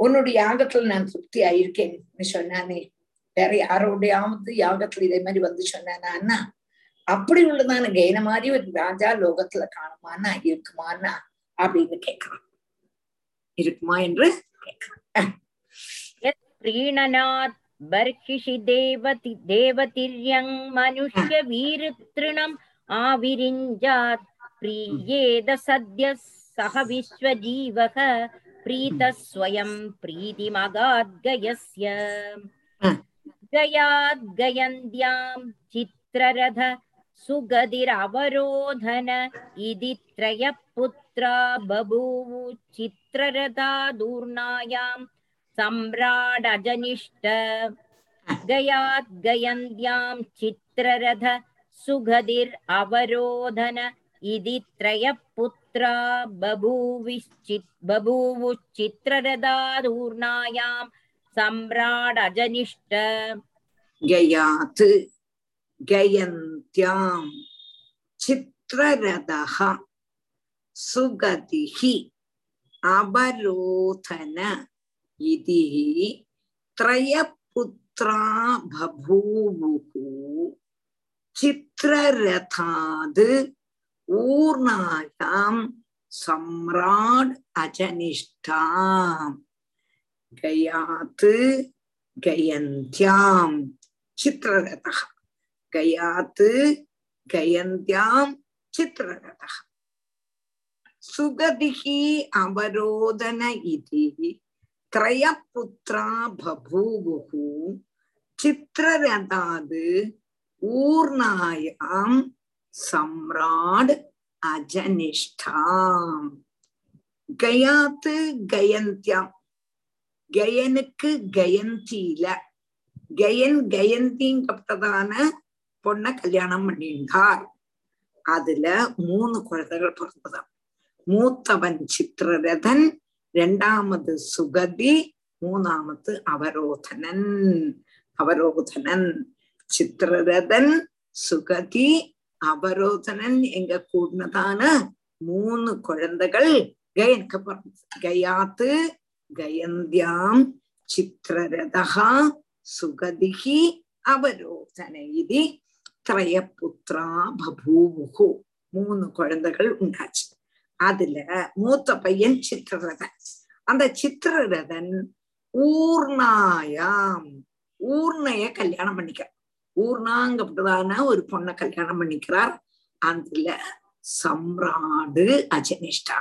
Speaker 1: உன்னுடைய யாகத்துல நான் திருப்தி ஆயிருக்கேன்னு சொன்னானே வேற யாரோடையாவது யாகத்துல இதே மாதிரி வந்து சொன்னானா அப்படி உள்ளதான கயன மாதிரி ஒரு ராஜா லோகத்துல காணுமானா இருக்குமானா அப்படின்னு கேட்கிறான் இருக்குமா என்று கேட்கிறான்
Speaker 13: प्रीणनात् बर्हिषि देवति देवतिर्यङ् मनुष्यवीरतृणम् आविरिञ्जात् प्रीयेद सद्यः सह विश्वजीवः प्रीतः स्वयं प्रीतिमगाद्गयस्य गयाद्गयन्द्यां चित्ररथ सुगतिरवरोधन इति त्रयः पुत्रा बभूवु चित्ररथादूर्णायां सम्राडजनिष्ठ। गयात् गयन्द्यां चित्ररथ सुगतिरवरोधन इति त्रयः पुत्रा बभूविश्चित् बभूवुश्चित्ररथादूर्णायां सम्राडजनिष्ठ
Speaker 1: गयात् गयन्त्यां चित्ररथः सुगतिः अवरोधन इति त्रयपुत्रा बभूवुः चित्ररथाद् ஊர்ணாயாம் சம்ராட் அஜனிஷ்டாம். கயாத்து கயந்தியாம் சித்திரரதா கயாத்து கயந்தியாம் சித்திரரதா சுகதிகி அவரோதன இதி திரயபுத்ரா பபூவுகு சித்திரரதாது ஊர்ணாயாம் சம்ராட் அஜனிஷ்டாம் கயாத்து கயந்தியாம் கயனுக்கு கயந்தியில கயன் கயந்திங்கப்பட்டதான பொண்ண கல்யாணம் பண்ணியிருந்தார். அதுல மூணு குழந்தைகள் பிறந்ததாம். மூத்தவன் சித்திரரதன் இரண்டாமது சுகதி மூணாமது அவரோதனன். அவரோதனன் சித்திரரதன் சுகதி அவரோதனன் எங்க கூடதான மூணு குழந்தைகள் கயக்க கயாத்து கயந்தியாம் சித்திரரதா சுகதிகி அவரோதன இது திரயபுத்திரா பபூமுகு மூணு குழந்தைகள் உண்டாச்சு. அதுல மூத்த பையன் சித்திரரதன். அந்த சித்திரரதன் ஊர்ணாயாம் ஊர்ணைய கல்யாணம் பண்ணிக்கிறான் ஊர்ணாங்கப்பட்டதான ஒரு பொண்ணை கல்யாணம் பண்ணிக்கிறார். அதுல சம்ராடு அஜனிஷ்டா.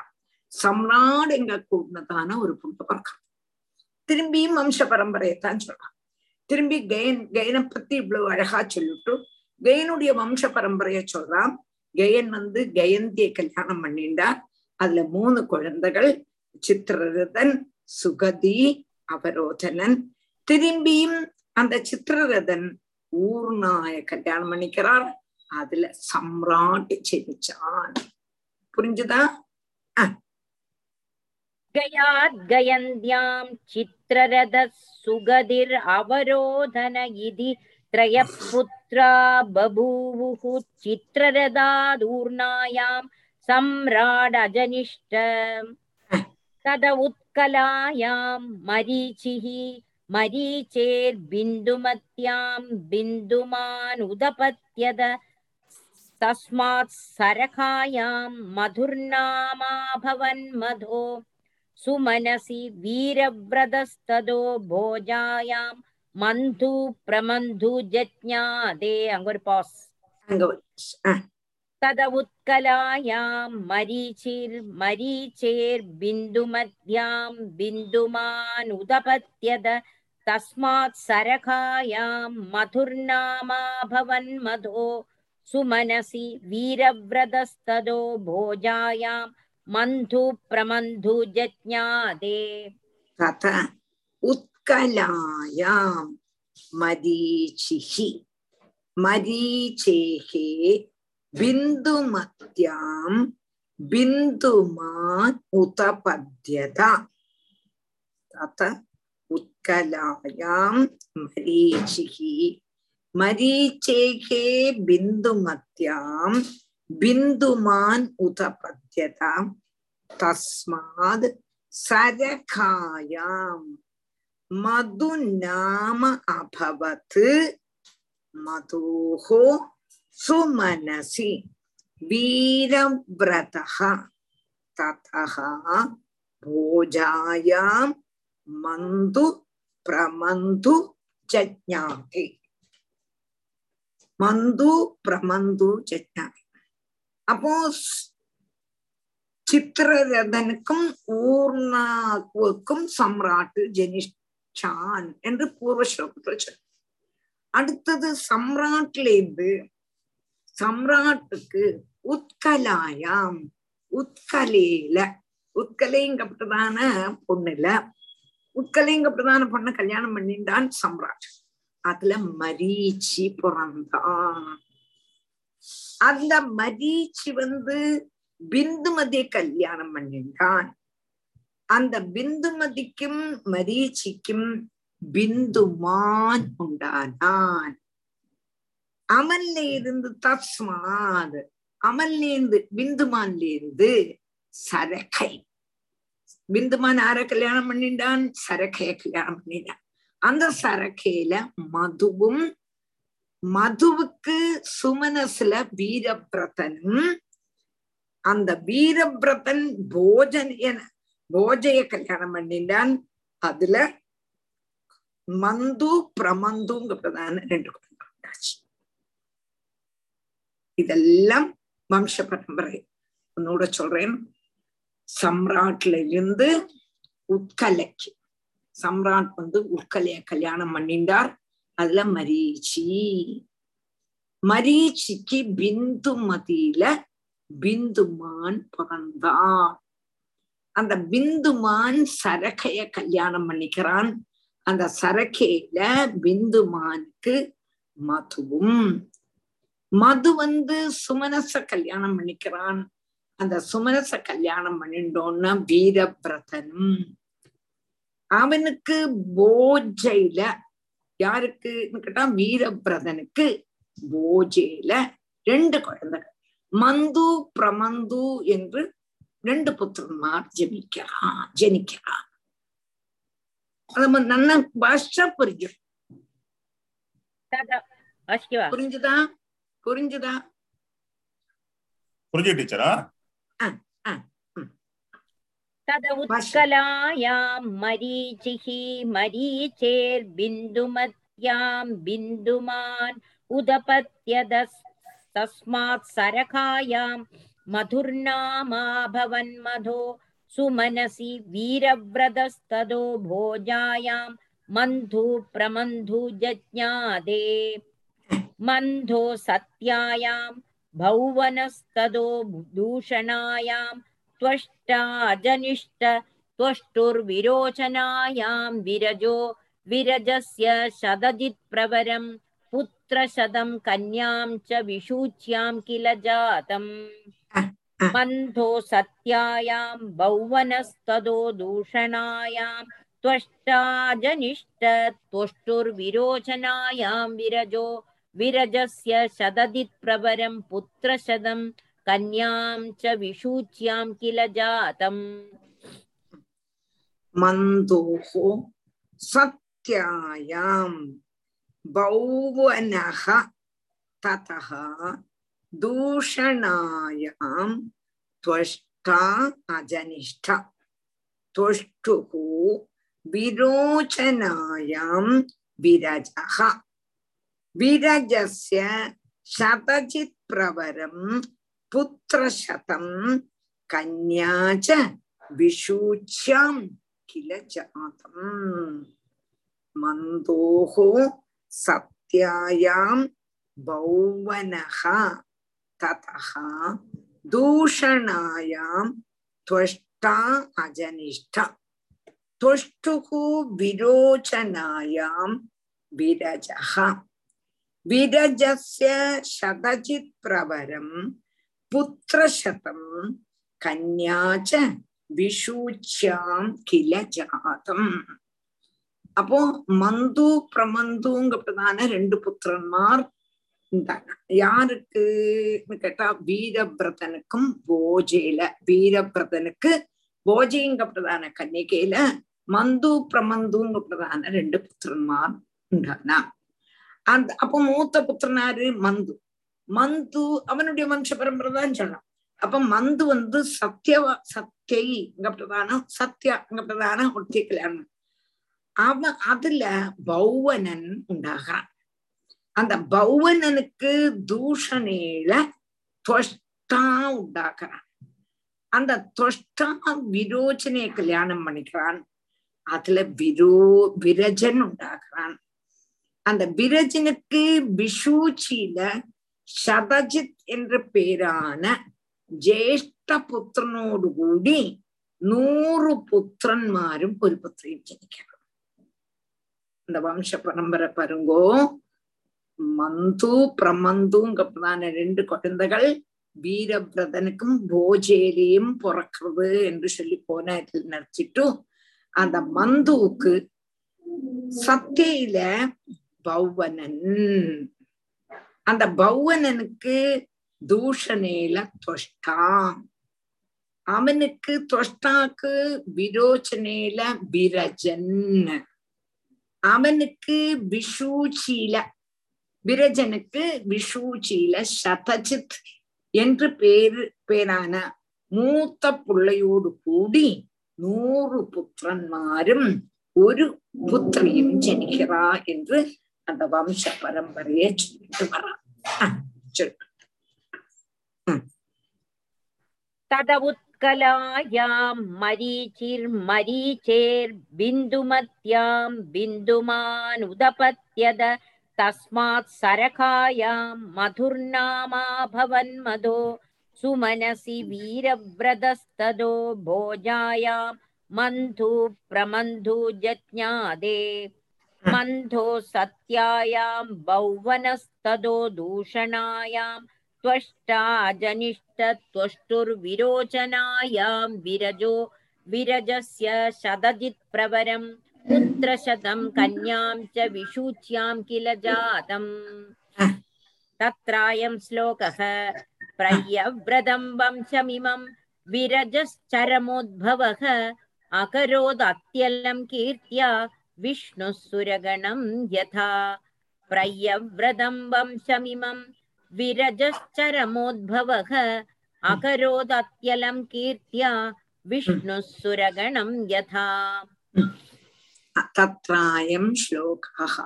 Speaker 1: சம்ராடு எங்க கூடதான ஒரு பொண்ணை பிறக்கான் திரும்பியும் வம்ச பரம்பரையத்தான் சொல்றான் திரும்பி கயன் கயனை பத்தி இவ்வளவு அழகா சொல்லிட்டு கயனுடைய வம்ச பரம்பரைய சொல்றான் கயன் வந்து கயந்தியை கல்யாணம் பண்ணிண்டார் அதுல மூணு குழந்தைகள் சித்திரரதன் சுகதி அவரோதனன். திரும்பியும் அந்த சித்திரரதன் ஊர்நாய கல்யாணம் பண்ணிக்கிறார் அதுல சம்ராட் ஜெனிச்சான் புரிஞ்சுதா
Speaker 13: गयाद्गयन्द्यां चित्ररथः सुगधिर् अवरोधन इति त्रयः पुत्रा बभूवुः चित्ररथादूर्णायां सम्राडजनिष्ठ तद उत्कलायां मरीचिः मरीचेर्बिन्दुमत्यां बिन्दुमानुदपत्यद तस्मात् सरखायां मधुर्नामाभवन्मधो सुमनसि वीरव्रतस्तदो भोजायां मन्धु प्रमन्धु जज्ञादे अङ्गुर पास्
Speaker 1: அங்க ஒரு அஹ்,
Speaker 13: तद उत्कलायां मरीचिर्मरीचेर्बिन्दुमध्यां बिन्दुमानुदपत्यद तस्मात् सरखायां मधुर्नामाभवन्मधो सुमनसि वीरव्रतस्तदो भोजायां मन्धु प्रमन्धु जज्ञादे
Speaker 1: तथ उत्कलायां मरीचिः मरीचेः बिन्दुमत्यां बिन्दुमान् उत्पद्यत। तत उत्कलायां मरीचिः मरीचेः बिन्दुमत्यां बिन्दुमान् उत्पद्यत तस्माद् सरखायां मधुनाम अभवत् मधोः सुमनसि वीरव्रतः ततः भोजायां मन्दु பிரமந்து ஜஜாதி மந்து பிரமந்து ஜஜாதி அப்போ சித்திரரதனுக்கும் ஊர்ணாவுக்கும் சம்ராட்டு ஜெனிஷான் என்று பூர்வஸ்லோகத்தில் சொல் அடுத்தது சம்ராட்லேருந்து சம்ராட்டுக்கு உத்கலாயாம் உத்கலையில உத்கலைங்கப்பட்டதான பொண்ணுல உத்கலைங்கப்பட்டதான பொண்ணை கல்யாணம் பண்ணிண்டான் சம்ராட். அதுல மரீச்சி பிறந்தான். அந்த மரீச்சி வந்து பிந்துமதியை கல்யாணம் பண்ணிட்டான். அந்த பிந்துமதிக்கும் மரீச்சிக்கும் பிந்துமான் உண்டானான். அமல்ல இருந்து தஸ்மாத் அமல்லேந்து இருந்து பிந்துமான்ல இருந்து சரகை பிந்துமான் ஆர கல்யாணம் பண்ணிட்டான் சரக்கைய கல்யாணம் பண்ணிட்டான் அந்த சரக்கையில மதுவும் மதுவுக்கு சுமனசுல வீரபிரதனும் அந்த வீரபிரதன் போஜன் போஜைய கல்யாணம் பண்ணிட்டான் அதுல மந்து பிரமந்துங்கிறதான ரெண்டு குழந்தை இதெல்லாம் வம்ச பரம்பரை உன்னோட சொல்றேன் சம்ராட்ல இருந்து உட்கலைக்கு. சம்ராட் வந்து உட்கலைய கல்யாணம் பண்ணிண்டார். அதுல மரீச்சி. மரீச்சிக்கு பிந்துமதியில பிந்துமான் பிறந்தான் அந்த பிந்துமான் சரகைய கல்யாணம் பண்ணிக்கிறான். அந்த சரக்கையில பிந்துமானுக்கு மதுவும். மது வந்து சுமனச கல்யாணம் பண்ணிக்கிறான். அந்த சுமரச கல்யாணம் பண்ணிட்டோம்னா வீரபிரதனும் அவனுக்கு போஜையில யாருக்குன்னு கேட்டா வீரபிரதனுக்கு போஜையில ரெண்டு குழந்தைகள். மந்து பிரமந்து என்று ரெண்டு புத்திரன்மார் ஜெனிக்கிறான் ஜெனிக்கிறான் அத நல்லா பாஷா புரியும் புரிஞ்சுதா? புரிஞ்சுதா?
Speaker 2: புரிஞ்சு டீச்சரா?
Speaker 13: तद उत्कलायां मरीचिः मरीचेर्बिन्दुमत्यां बिन्दुमान् मधुर्नामाभवन्मधो सुमनसि वीरव्रतस्तदो भोजायां मन्धु प्रमन्धु जज्ञादे। मन्धो सत्यायां भौवनस्तदो दूषणायां त्वष्टा जनिष्ठ त्वष्टुर्विरोचनायां विरजो विरजस्य शतजित्प्रवरं पुत्रशतं कन्यां च विषूच्यां किल जातम् मन्थो सत्यायां भौवनस्तदो दूषणायां त्वष्टा जनिष्ठ त्वष्टुर्विरोचनायां विरजो विरजस्य शतदित्प्रवरं पुत्रशतं कन्यां च विषूच्यां किल जातम्?
Speaker 1: मन्दोः सत्यायां बौवनः ततः दूषणायां त्वष्टा अजनिष्ठ। त्वष्टुः विरोचनायां विरजः। विरजस्य शतचित् प्रवरं पुत्रशतं कन्या च विषूच्यां किल जातम् मन्दोः सत्यायां बौवनः ततः दूषणायां त्वष्टा अजनिष्ठ त्वष्टुः विरोचनायां विरजः विरजस्य शतचित् प्रवरं पुत्रशतं कन्या च விஷூச்சியாம் கில ஜாதம் அப்போ மந்து பிரமந்துங்கப்பட்டதான ரெண்டு புத்திரன்மார் இருந்தாங்க யாருக்குன்னு கேட்டா வீரபிரதனுக்கும் போஜேல வீரபிரதனுக்கு போஜைங்கப்பட்டதான கன்னிகையில மந்து பிரமந்துங்கப்பட்டதான ரெண்டு புத்திரன்மார் உண்டானா அந்த அப்போ மூத்த புத்திரனாரு மந்து. மந்து அவனுடைய வம்ச பரம்பரை தான் சொல்லலாம் அப்ப மந்து வந்து சத்தியவ சத்தியை இங்க பிரதானம் சத்யா இங்க பிரதானம் ஒருத்திய கல்யாணம். அவன் அதுல பௌவனன் உண்டாகிறான். அந்த பௌவனனுக்கு தூஷணேல துவஷ்டா உண்டாகிறான். அந்த துவஷ்டா விரோச்சனைய கல்யாணம் பண்ணிக்கிறான். அதுல விரோ விரஜன் உண்டாகிறான். அந்த விரஜனுக்கு விஷூச்சியில சதஜித் என்ற பேரான ജ്യേഷ്ഠ പുത്രനോടുകൂടി നൂറ് പുത്രന്മാരും ഒരു പുത്രിയും ജനിക്കണം இந்த வம்ச பரம்பரை பாருங்கோ மந்து பிரமந்துங்கப்பதான ரெண்டு குழந்தைகள் வீரபிரதனுக்கும் போஜேலியும் பிறக்கிறது என்று சொல்லி போன நினைச்சிட்டு அந்த மந்துவுக்கு சத்தியில பௌவனன். அந்த பௌவனனுக்கு தூஷணேல தொஷ்டாம் அவனுக்கு தொஷ்டாக்கு விரோச்சனேல விரஜன். அவனுக்கு விஷூச்சியில விரஜனுக்கு விஷூச்சியில சதஜித் என்று பேரு பேரான மூத்த பிள்ளையோடு கூடி நூறு புத்திரன்மாரும் ஒரு புத்திரியும் ஜனிக்கிறா என்று அந்த வம்ச பரம்பரையை சொல்லிட்டு வரான் தத
Speaker 13: உத்கலாயாம் மரீச்சிர் மரீச்சேர் பிந்துமத்யாம் பிந்துமான் உதபத்யத தஸ்மாத் சரகாயாம் மதுர்நாமாபவன் மதோ சுமனசி வீரவிரதஸ்ததோ போஜாயாம் மந்து பிரமந்து ஜத்ஞாதே मन्धो सत्यायां बौवनस्तदो दूषणायां त्वष्टा जनिष्ठ त्वष्टुर्विरोचनायां विरजो, विरजस्य शतजित्प्रवरं पुत्रशतं कन्यां च विषूच्यां किल जातम्। तत्रायं श्लोकः प्रयव्रतं वंशमिमं विरजश्चरमोद्भवः कीर्त्या विष्णुः सुरगणं यथा प्रयव्रतं वंशमिमं विरजश्चरमोद्भवः अकरोदत्यलं कीर्त्या विष्णुः यथा।
Speaker 1: तत्रायं श्लोकः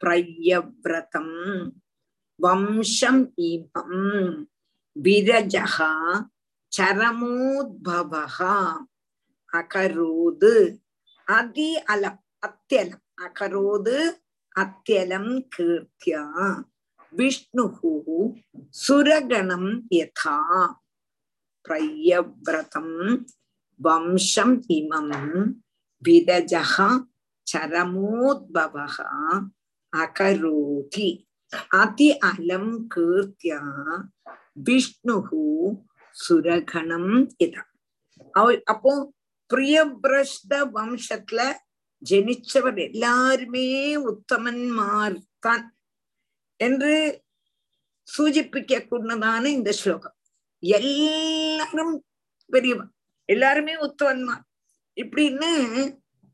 Speaker 1: प्रयव्रतं वंशम् इमं विरजः चरमोद्भवः अकरोद् அதி அலம் அத்தியலம். அகரோது அத்தியலம் கீர்த்தியா. விஷ்ணு சுரகணம் யதா. பிரயவிரதம் வம்சம் இமம் விதஜா சரமோத்பவ அகரோதி. அதி அலம் கீர்த்தியா. விஷ்ணு சுரகணம் இதா அப்போ பிரியபிரஷ்ட வம்சத்துல ஜெனிச்சவர் எல்லாருமே உத்தமன்மார் தான் என்று சூചிப்பிக்க கூடதான இந்த ஸ்லோகம் எல்லாரும் பெரியவன் எல்லாருமே உத்தவன்மார் இப்படின்னு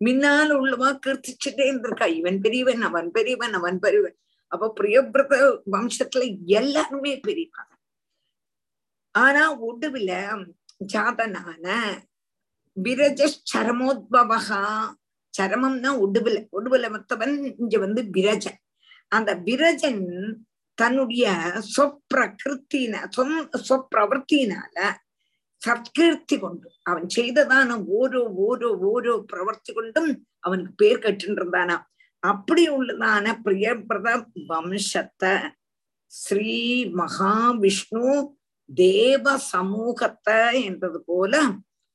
Speaker 1: மின்னால் உள்ளவா கீர்த்திச்சுட்டே இருந்திருக்கா இவன் பெரியவன் அவன் பெரியவன் அவன் பெரியவன் அப்ப பிரியபிரத வம்சத்துல எல்லாருமே பெரியவன் ஆனா ஒடுவில ஜாதனான விரஜரமோத்பவகா சரமம்னா உடுவில உடுவில மத்தவன் இங்க வந்து பிரஜன். அந்த பிரஜன் தன்னுடைய சொப்பிரகிருத்தின சொப்பிரவர்த்தினால சத்கீர்த்தி கொண்டு அவன் செய்ததான ஓரோ ஓரோ ஓரோ பிரவர்த்தி கொண்டும் அவனுக்கு பேர் கட்டுன்றிருந்தானா அப்படி உள்ளதான பிரியபிரத வம்சத்தை ஸ்ரீ மகாவிஷ்ணு தேவ சமூகத்தை என்றது போல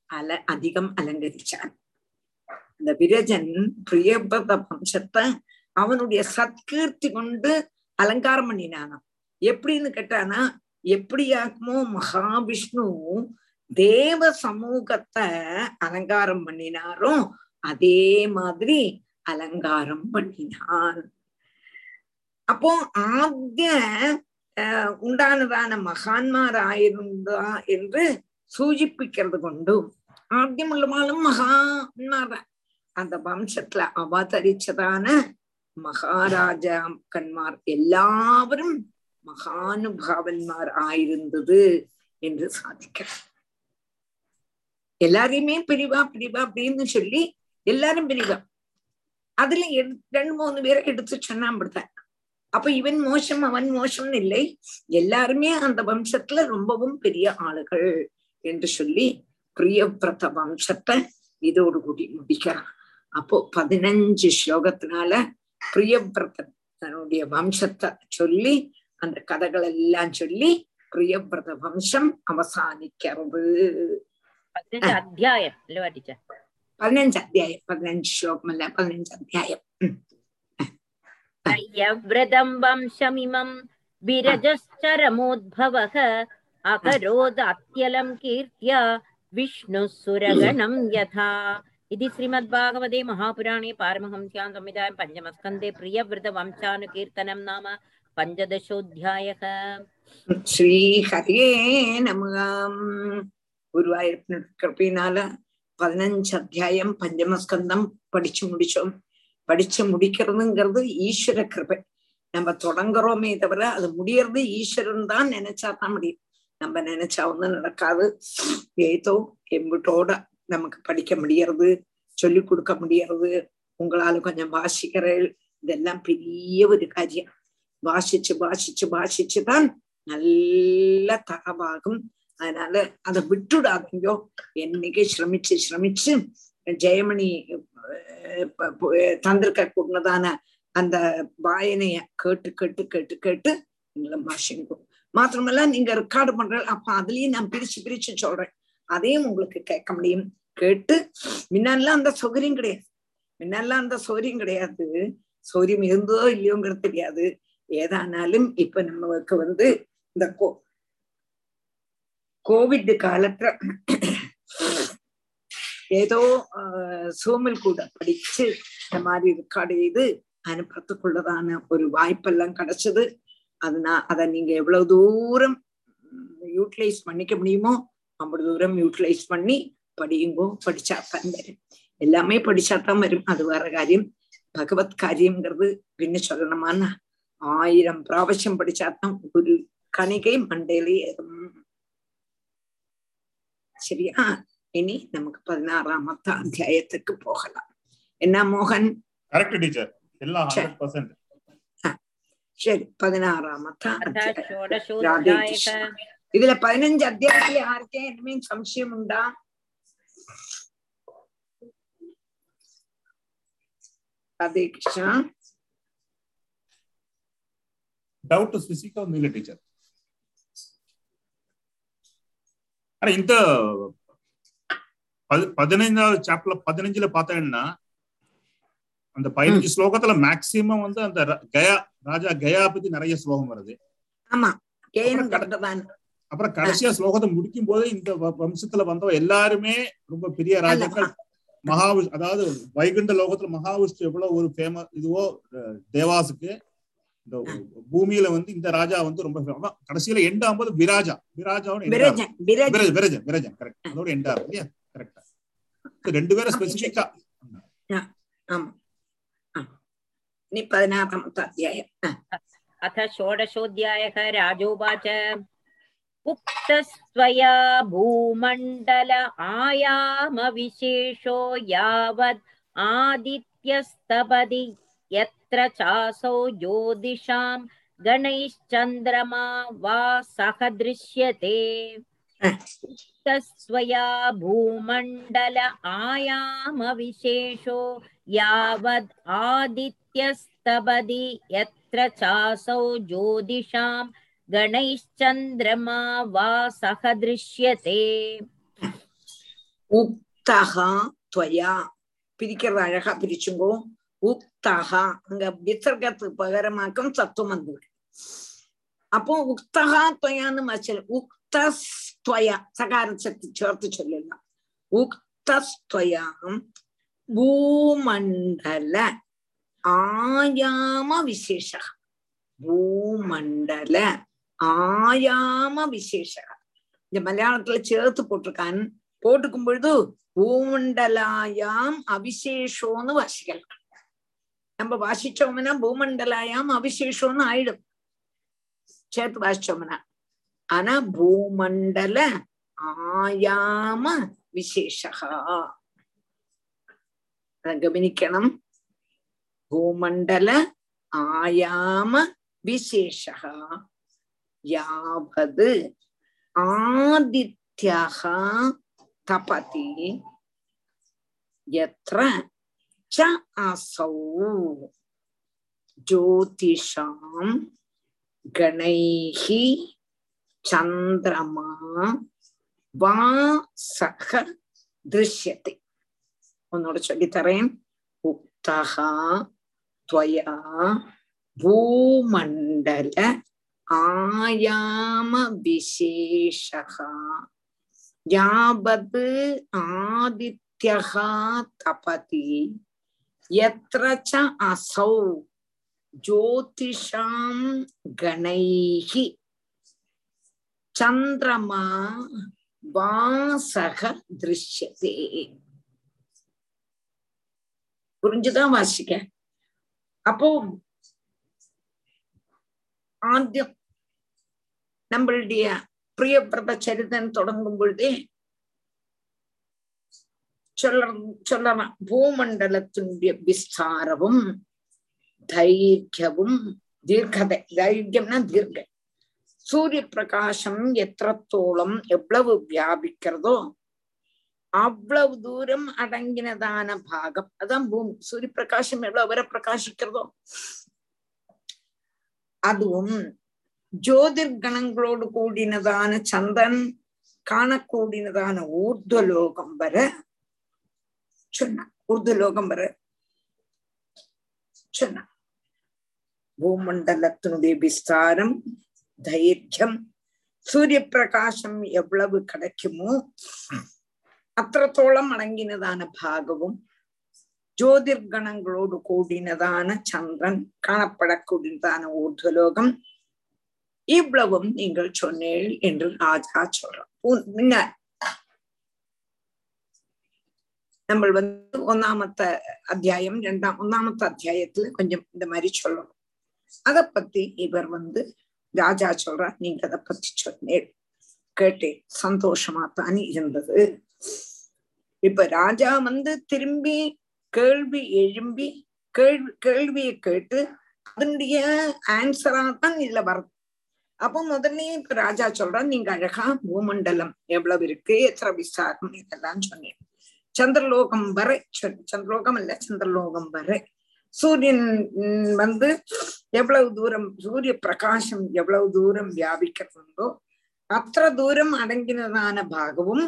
Speaker 1: அல அதிகம் அலங்கரிச்சார் அந்த விரஜன் பிரியபத வம்சத்தை அவனுடைய சத்கீர்த்தி கொண்டு அலங்காரம் பண்ணினானாம் எப்படின்னு கேட்டானா எப்படியாக்குமோ மகாவிஷ்ணு தேவ சமூகத்தை அலங்காரம் பண்ணினாரோ அதே மாதிரி அலங்காரம் பண்ணினான் அப்போ ஆத்திய உண்டானதான மகான்மாராயிருந்தா என்று സൂചിപ്പിക്കുന്നത് കൊണ്ടും ആദ്യമുള്ളവാളും മഹാ എന്നാറ அந்த வம்சத்துல அவதரிச்சதான மகாராஜாக்கன்மார் எல்லாவரும் மகானுபாவன்மார் ஆயிருந்தது என்று சாதிக்க எல்லாரையுமே பிரிவா பிரிவா அப்படின்னு சொல்லி எல்லாரும் பிரிவா அதுல ரெண்டு மூணு பேரை எடுத்து சொன்னா அப்படித்தான் அப்ப இவன் மோசம் அவன் மோசம்னு இல்லை எல்லாருமே அந்த வம்சத்துல ரொம்பவும் பெரிய ஆளுகள் என்று சொல்லி பிரியவிரத வம்சத்தை இதோடு கூடி முடிக்கிறார். அப்போ பதினஞ்சு ஸ்லோகத்தினால பிரியவிரதனுடைய வம்சத்தை சொல்லி அந்த கதைகள் எல்லாம் சொல்லி பிரியவிரத வம்சம் அவசானிக்கிறது.
Speaker 13: அத்தியாயம்
Speaker 1: பதினஞ்சு அத்தியாயம் பதினஞ்சு ஸ்லோகம் இல்ல பதினஞ்சு அத்தியாயம்.
Speaker 13: பிரியவிரதம் வம்சமிமம் விரஜரமோத்பவ अकरोद् अत्यलं कीर्त्या विष्णुः सुरगणं यथा इति श्रीमद्भागवते महापुराणे पारमहंस्यां संहितायां पञ्चमस्कन्धे प्रियव्रतवंशानुकीर्तनं नाम पञ्चदशोऽध्यायः
Speaker 1: ஸ்ரீஹரியே நமகாம் குருவாயூரப்பன் கிருப்பினால பதினஞ்சு அத்தியாயம் பஞ்சமஸ்கந்தம் படிச்சு முடிச்சோம் படிச்சு முடிக்கிறதுங்கிறது ஈஸ்வர கிருபை நம்ம தொடங்குறோமே தவிர அது முடியறது ஈஸ்வரன் தான் நினைச்சா தான் முடியும் நம்ம நினைச்சா ஒண்ணும் நடக்காது. ஏதோ எம்பிட்டோட நமக்கு படிக்க முடியறது சொல்லி கொடுக்க முடியறது உங்களால கொஞ்சம் வாசிக்கிறேள் இதெல்லாம் பெரிய ஒரு காரியம். வாசிச்சு வாசிச்சு வாசிச்சு தான் நல்ல தரவாகும் அதனால அதை விட்டுடாதீங்கோ. என்னைக்கு சிரமிச்சு சிரமிச்சு ஜெயமணி தந்திருக்க கூடதான அந்த வாயனைய கேட்டு கேட்டு கேட்டு கேட்டு எங்களை மாஷிங்கோ மாத்திரமல்ல நீங்க ரெக்கார்டு பண்ற அப்ப அதுலயும் நான் பிரிச்சு பிரிச்சு சொல்றேன். அதையும் உங்களுக்கு கேட்க முடியும். கேட்டு முன்னெல்லாம் அந்த சௌகரியம் கிடையாது. முன்னெல்லாம் அந்த சௌகரியம் கிடையாது. சௌரியம் இருந்ததோ இல்லையோங்கிறது தெரியாது. ஏதானாலும் இப்ப நம்மளுக்கு வந்து இந்த கோ கோவிட் காலத்துல ஏதோ சூமில் கூட படிச்சு இந்த மாதிரி ரெக்கார்டு செய்து அனுப்புறதுக்குள்ளதான ஒரு வாய்ப்பெல்லாம் கிடைச்சது. அது நான் அதை நீங்க எவ்வளவு தூரம் யூட்டிலைஸ் பண்ணிக்க முடியுமோ அவ்வளவு தூரம் யூட்டிலைஸ் பண்ணி படியுங்கோ படிச்சாத்தான் வரும். எல்லாமே படிச்சாத்தான் வரும். அது வேற காரியம். பகவத் காரியம்ங்கிறது பின்ன சொல்லணுமான்னா ஆயிரம் பிராவசியம் படிச்சாத்தான் ஒரு கணிகை மண்டையிலே ஏறும். சரியா? இனி நமக்கு பதினாறாமத்த அத்தியாயத்துக்கு போகலாம். என்ன மோகன்?
Speaker 2: கரெக்ட் டீச்சர் எல்லாம்
Speaker 1: சரி பதினாறாம்
Speaker 13: அத்தியாயம்
Speaker 1: இதுல பதினஞ்சு அத்தியாயத்துல யாருக்கே என்னமே சம்சயம் உண்டா ராதே கிருஷ்ணா
Speaker 2: டவுட் ஸ்பெசிஃபிக் ஒன்றும் இல்லை டீச்சர் అరే ఇంత పది పదినైదు చాప్టర్ அந்த பதினஞ்சு ஸ்லோகத்துல மேக்சிமம் வந்து அந்த கயா ராஜா கயா பத்தி நிறைய ஸ்லோகம் வருது. அப்புறம் கடைசியா ஸ்லோகத்தை முடிக்கும் போது இந்த வம்சத்துல வந்தவ எல்லாருமே ரொம்ப பெரிய ராஜாக்கள். மகாவிஷ் அதாவது வைகுண்ட லோகத்துல மகாவிஷ்ணு எவ்வளவு ஒரு ஃபேமஸ் இதுவோ தேவாசுக்கு இந்த பூமியில வந்து இந்த ராஜா வந்து ரொம்ப கடைசியில எண்ட் ஆகும்போது விராஜா விராஜாவும்.
Speaker 1: விரஜன் விரஜன்.
Speaker 2: கரெக்ட் அதோட எண்ட் ஆகுது இல்லையா? கரெக்டா ரெண்டு பேரும் ஸ்பெசிபிக்கா
Speaker 1: ஆமா.
Speaker 13: अथ षोडशोऽध्यायः राजोवाच। उक्तस्त्वया भूमण्डल आयामविशेषो यावद् आदित्यस्तपदि यत्र चासौ ज्योतिषां गणैश्चन्द्रमा वा सह दृश्यते। उक्तस्त्वया भूमण्डल आयामविशेषो यावद् आदित्यस्तपदि यत्र चासौ ज्योतिषां गणैश्चन्द्रमा वा सह दृश्यते
Speaker 1: உக்தகா துவயா பிரிக்கிறது அழகா பிரிச்சுங்கோ உக்தகா அங்க விசர்க்கத்துக்கு பகரமாக்கும் தத்துவம் வந்திருக்கு அப்போ உக்தகா துவயான்னு வச்சு உக்தஸ்துவயா சகாரத்தை சேர்த்து சொல்லலாம் உக்தஸ்துவயாம் பூமண்டல ஆயாம விசேஷ பூமண்டல ஆயாம விசேஷ இந்த மலையாளத்துல சேர்த்து போட்டிருக்கான். போட்டுக்கும் பொழுது பூமண்டலாயாம் அவிசேஷோன்னு வாசிக்கலாம். நம்ம வாசிச்சோம்னா பூமண்டலாயாம் அவிசேஷம்னு ஆயிடும். சேர்த்து வாசிச்சோம்னா. ஆனா பூமண்டல ஆயாம விசேஷகா. கவனிக்கணும் பூமண்டல ஆயாம விசேஷா யாவது ஆதித்யாக தபதி எத்திர ச அசௌ ஜோதிஷாம் கணைஹி சந்திரமா வா சக திருஷ்யத்தை ഒന്നുകൂടെ ചൊല്ലിത്തറയും ഉക്തഹ ത്വയാ ഭൂമണ്ഡല ആയാമവിശേഷ യാവത് ആദിത്യഃ തപതി യത്ര ച അസൗ ജ്യോതിഷാം ഗണൈഃ ചന്ദ്രമാ വാസഹ ദൃശ്യത്തെ புரிஞ்சுதான் வாசிக்க? அப்போ ஆத்தியம் நம்மளுடைய பிரியபிரத சரிதம் தொடங்கும் பொழுதே சொல்ல சொல்லலாம். பூமண்டலத்தினுடைய விஸ்தாரவும் தைரியவும் தீர்க்கதை. தைரியம்னா தீர்க்க. சூரிய பிரகாசம் எத்திரத்தோளம் எவ்வளவு வியாபிக்கிறதோ அவ்வளவு தூரம் அடங்கினதான பாகம். அதான் பூமி. சூரிய பிரகாசம் எவ்வளவு வரை பிரகாசிக்கிறதோ? அதுவும் ஜோதிர்கணங்களோடு கூடினதான சந்தன் காணக்கூடினதான ஊர்துவலோகம் வர சொன்ன ஊர்துவலோகம் வர சொன்ன பூமண்டலத்தினுடைய விஸ்தாரம் தைரியம் சூரிய பிரகாசம் எவ்வளவு கிடைக்குமோ അത്രത്തോളം അടങ്ങിനതാണ് ഭാഗവും. ജ്യോതിർഗണങ്ങളോട് കൂടിനതാണ് ചന്ദ്രൻ. കാണപ്പെടക്കൂടിനതാണ് ഊർധ്വലോകം. இவ்வளவும் நீங்கள் சொன்னேள் என்று ராஜா சொல்றான் முன்ன நம்ம வந்து ஒன்னாமத்த அத்தியாயம் ரெண்டாம் ஒன்னாமத்த அத்தியாயத்துல கொஞ்சம் இந்த மாதிரி சொல்லணும் அத பத்தி இவர் வந்து ராஜா சொல்றார் நீங்க அத பத்தி சொன்னேள் கேட்டேன் சந்தோஷமா தான் இருந்தது இப்ப ராஜா வந்து திரும்பி கேள்வி எழும்பி கேள்வி கேள்வியை கேட்டு அதனுடைய ஆன்சரா தான் இதுல வரும் அப்போ முதல்ல இப்ப ராஜா சொல்றான் நீங்க அழகா பூமண்டலம் எவ்வளவு இருக்கு எத்திர விசாரம்? இதெல்லாம் சொன்னேன். சந்திரலோகம் வரை சந்திரலோகம் இல்ல சந்திரலோகம் வரை. சூரியன் வந்து எவ்வளவு தூரம் சூரிய பிரகாசம் எவ்வளவு தூரம் வியாபிக்கிறதுண்டோ அத்த தூரம் அடங்கினதான பாகமும்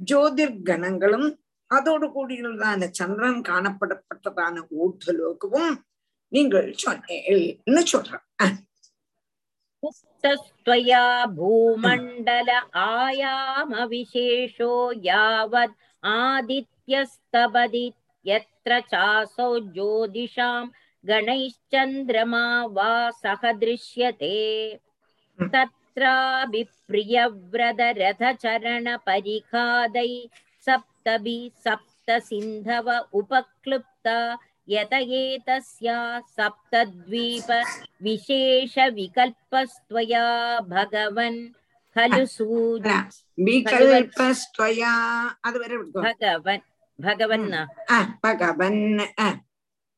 Speaker 1: ஜோதிர்கணங்களும் அதோடு கூடியுள்ளதான சந்திரன் காணப்படப்பட்டதான ஊர்தலோகமும் நீங்கள் சொன்னேன்னு சொல்றயா
Speaker 13: பூமண்டல ஆயாம விசேஷோ யாவத் ஆதித்யஸ்தபதி यत्र चासौ ज्योतिषाम् गणैश्चन्द्रमा वा सह दृश्यते मित्राभिप्रियव्रतरथचरणपरिखादै सप्तभि सप्त सप्तसिन्धव उपक्लुप्ता यत एतस्या सप्तद्वीप विशेषविकल्पस्त्वया भगवन् खलु
Speaker 1: सूर्य। विकल्पस्त्वया
Speaker 13: भगवन् भगवन्
Speaker 1: भगवन्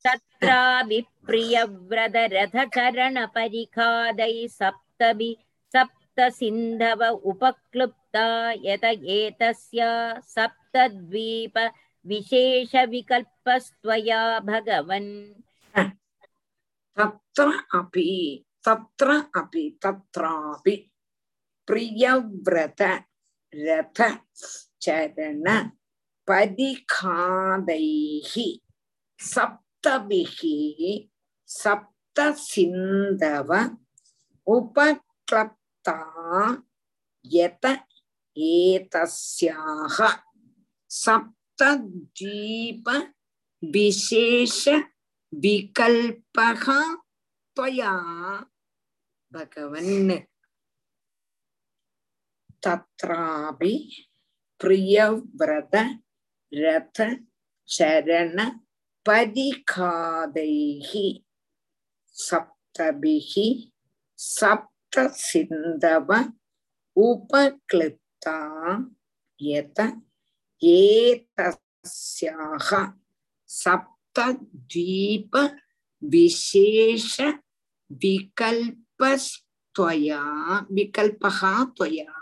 Speaker 13: तत्राभिप्रियव्रतरथचरणपरिखादै सप्तभि सप्तसिन्धव उपक्लुप्ता यत एतस्या सप्तद्वीप विशेषविकल्पस्त्वया भगवन्
Speaker 1: तत्र अपि तत्र अपि तत्रापि प्रियव्रत रथ चरण परिखादैः सप्तभिः सप्तसिन्धव उपक्लप् सप्तीप यत विशेष विकल्पः भगवन्। तत्रापि प्रियव्रत रथ चरण परिखादैः सप्तभिः सप्त சிந்தவ உபக்ளிப்தா எத ஏதஸ்யாக சப்தத்வீப விசேஷ விகல்பஸ்துவயா விகல்பகா துவயா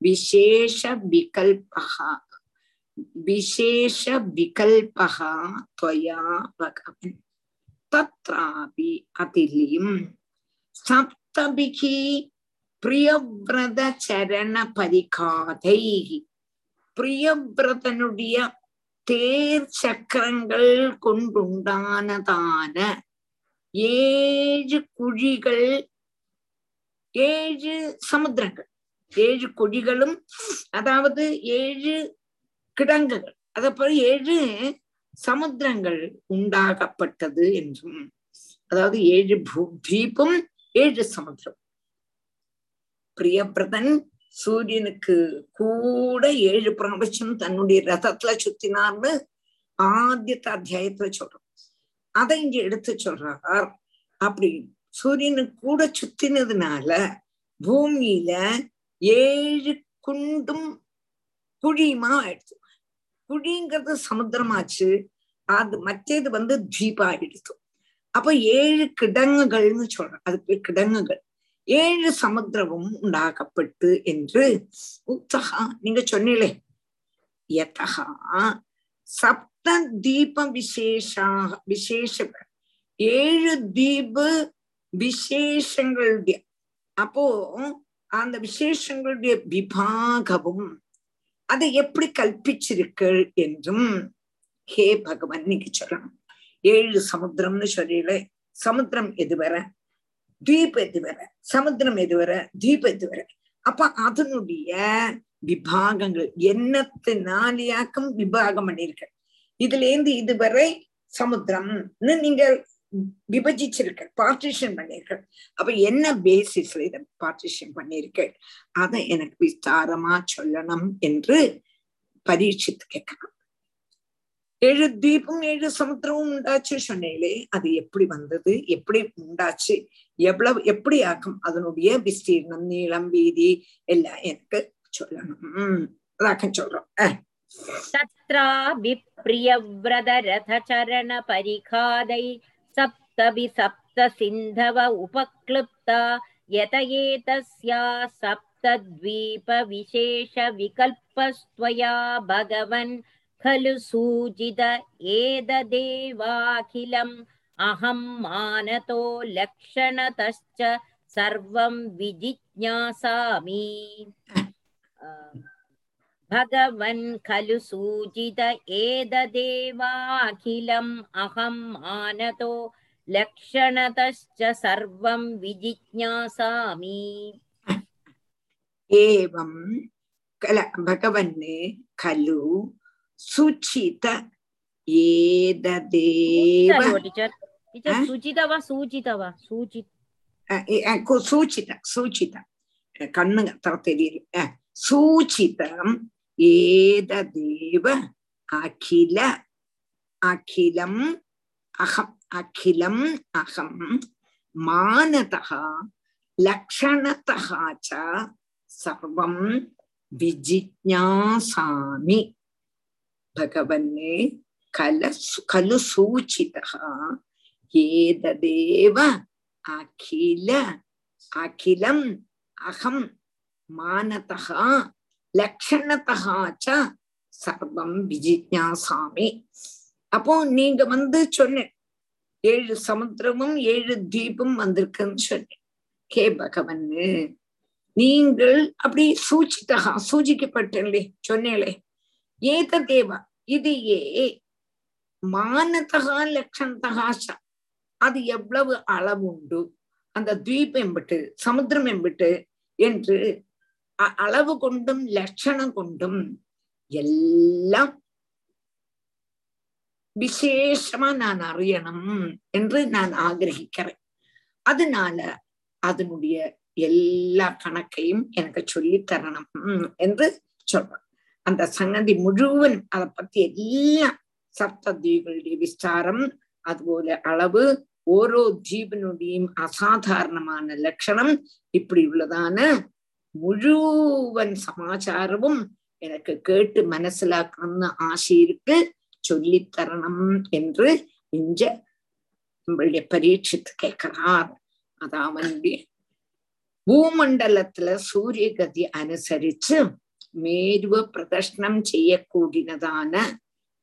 Speaker 1: விசேஷ விகல்பகா விசேஷ விகல்பகா துவயா பகவன். தத்ராபி அதிலியும் சப் தபிகி பிரியவிரத சரண பரிகாதை பிரியவிரதனுடைய தேர் சக்கரங்கள் கொண்டுண்டானதான ஏழு குழிகள் ஏழு சமுத்திரங்கள் ஏழு குழிகளும் அதாவது ஏழு கிடங்குகள் அதப்பறம் ஏழு சமுத்திரங்கள் உண்டாகப்பட்டது என்றும் அதாவது ஏழு தீபம் ஏழு சமுத்திரம். பிரியபிரதன் சூரியனுக்கு கூட ஏழு பிராவச்சம் தன்னுடைய ரதத்துல சுத்தினார்னு ஆத்தியத்த அத்தியாயத்துல சொல்றோம். அதை இங்க எடுத்து சொல்றார். அப்படி சூரியனுக்கு கூட சுத்தினதுனால பூமியில ஏழு குண்டும் குழியுமா ஆயிடுச்சு. குழிங்கிறது சமுத்திரமாச்சு. அது மற்றது வந்து தீபா அப்ப ஏழு கிடங்குகள்னு சொல்றோம். அதுக்கு கிடங்குகள். ஏழு சமுத்திரமும் உண்டாகப்பட்டு என்று உத்தகா நீங்க சொன்னீங்களே. யதகா சப்த தீப விசேஷாக விசேஷ ஏழு தீப விசேஷங்களுடைய அப்போ அந்த விசேஷங்களுடைய விபாகமும் அதை எப்படி கல்பிச்சிருக்கள் என்றும் ஹே பகவான் நீங்க சொல்லணும். ஏழு சமுத்திரம்னு சொல்லல சமுத்திரம் எது வர? தீப் எது வர? சமுத்திரம் எது வர? தீப் எது வர? அப்ப அதனுடைய விபாகங்கள் எண்ணத்தினாலியாக்கம் விபாகம் பண்ணிருக்க இதுல இருந்து இதுவரை சமுத்திரம்னு நீங்க விபஜிச்சிருக்க பார்ட்டிஷன் பண்ணிருக்க அப்ப என்ன பேசிஸ்ல இத பார்ட்டிஷன் பண்ணிருக்க அதை எனக்கு விஸ்தாரமா சொல்லணும் என்று பரீட்சித்து கேட்கணும் ஏழு தீபம் ஏழு சமுத்திரமும் உண்டாச்சு சொன்னீங்களே அது எப்படி வந்தது எப்படி உண்டாச்சு எவ்வளவு எப்படி ஆக்கும் அதனுடைய விஸ்தீர்ணம் நீளம் வீதி எல்லாம் எனக்கு சொல்லணும் அதாக்க சொல்றோம் அஹ்
Speaker 13: तत्राभिप्रियव्रतरथचरणपरिखादै सप्तभि सप्तसिन्धव उपक्लृप्ता यत एतस्या सप्तद्वीपविशेषविकल्पस्त्वया भगवन् खलु सूचित एतदेवाखिलं अहं मानतो लक्षणतश्च सर्वं विजिज्ञासामि भगवन् खलु सूचित एतदेवाखिलम् अहं मानतो लक्षणतश्च सर्वं विजिज्ञासामि
Speaker 1: एवं कल भगवन् खलु
Speaker 13: சுச்சித ஏததேவ சுஜிதவா சூஜிதவா? சூஜி
Speaker 1: சூச்சித சூச்சித. கண்ணுங்க தர தெரியுது. சூச்சிதம் ஏததேவ அகில அகிலம் அகம் அகிலம் அகம். மானதா லக்ஷணதா ச சர்வம் விஜிஜாசாமி பகவன்னே கல கலு சூச்சிதா ஏததேவ அகில அகிலம் அகம் மானதா லக்ஷணத்தகா ச சர்வம் விஜிஜாசாமி அப்போ நீங்க வந்து சொன்னேன் ஏழு சமுத்திரமும் ஏழு தீபம் வந்திருக்குன்னு சொன்னேன் கே பகவன்னு நீங்கள் அப்படி சூச்சித்தகா சூச்சிக்கப்பட்டே சொன்னேலே ஏத தேவா இது ஏ மானத்தகா லட்சணத்தகா அது எவ்வளவு அளவுண்டு? அந்த துவீப் எம்பிட்டு சமுத்திரம் எம்பிட்டு என்று அளவு கொண்டும் லட்சணம் கொண்டும் எல்லாம் விசேஷமா நான் அறியணும் என்று நான் ஆகிரகிக்கிறேன். அதனால அதனுடைய எல்லா கணக்கையும் எனக்கு சொல்லி தரணும் என்று சொல்றேன். அந்த சங்கதி முழுவதும் அதை பத்தி எல்லாம் சப்த தீபங்களுடைய விஸ்தாரம் அதுபோல அளவு ஓரோ தீபனுடையும் அசாதாரணமான லட்சணம் இப்படி உள்ளதான முழுவன் சமாச்சாரமும் எனக்கு கேட்டு மனசிலாக்கணும்னு ஆசை இருக்கு. சொல்லித்தரணும் என்று இஞ்ச நம்மளுடைய பரீட்சித்து கேட்கிறார். அது அவனுடைய மேருவ பிரதர்ஷனம் செய்யக்கூடியதான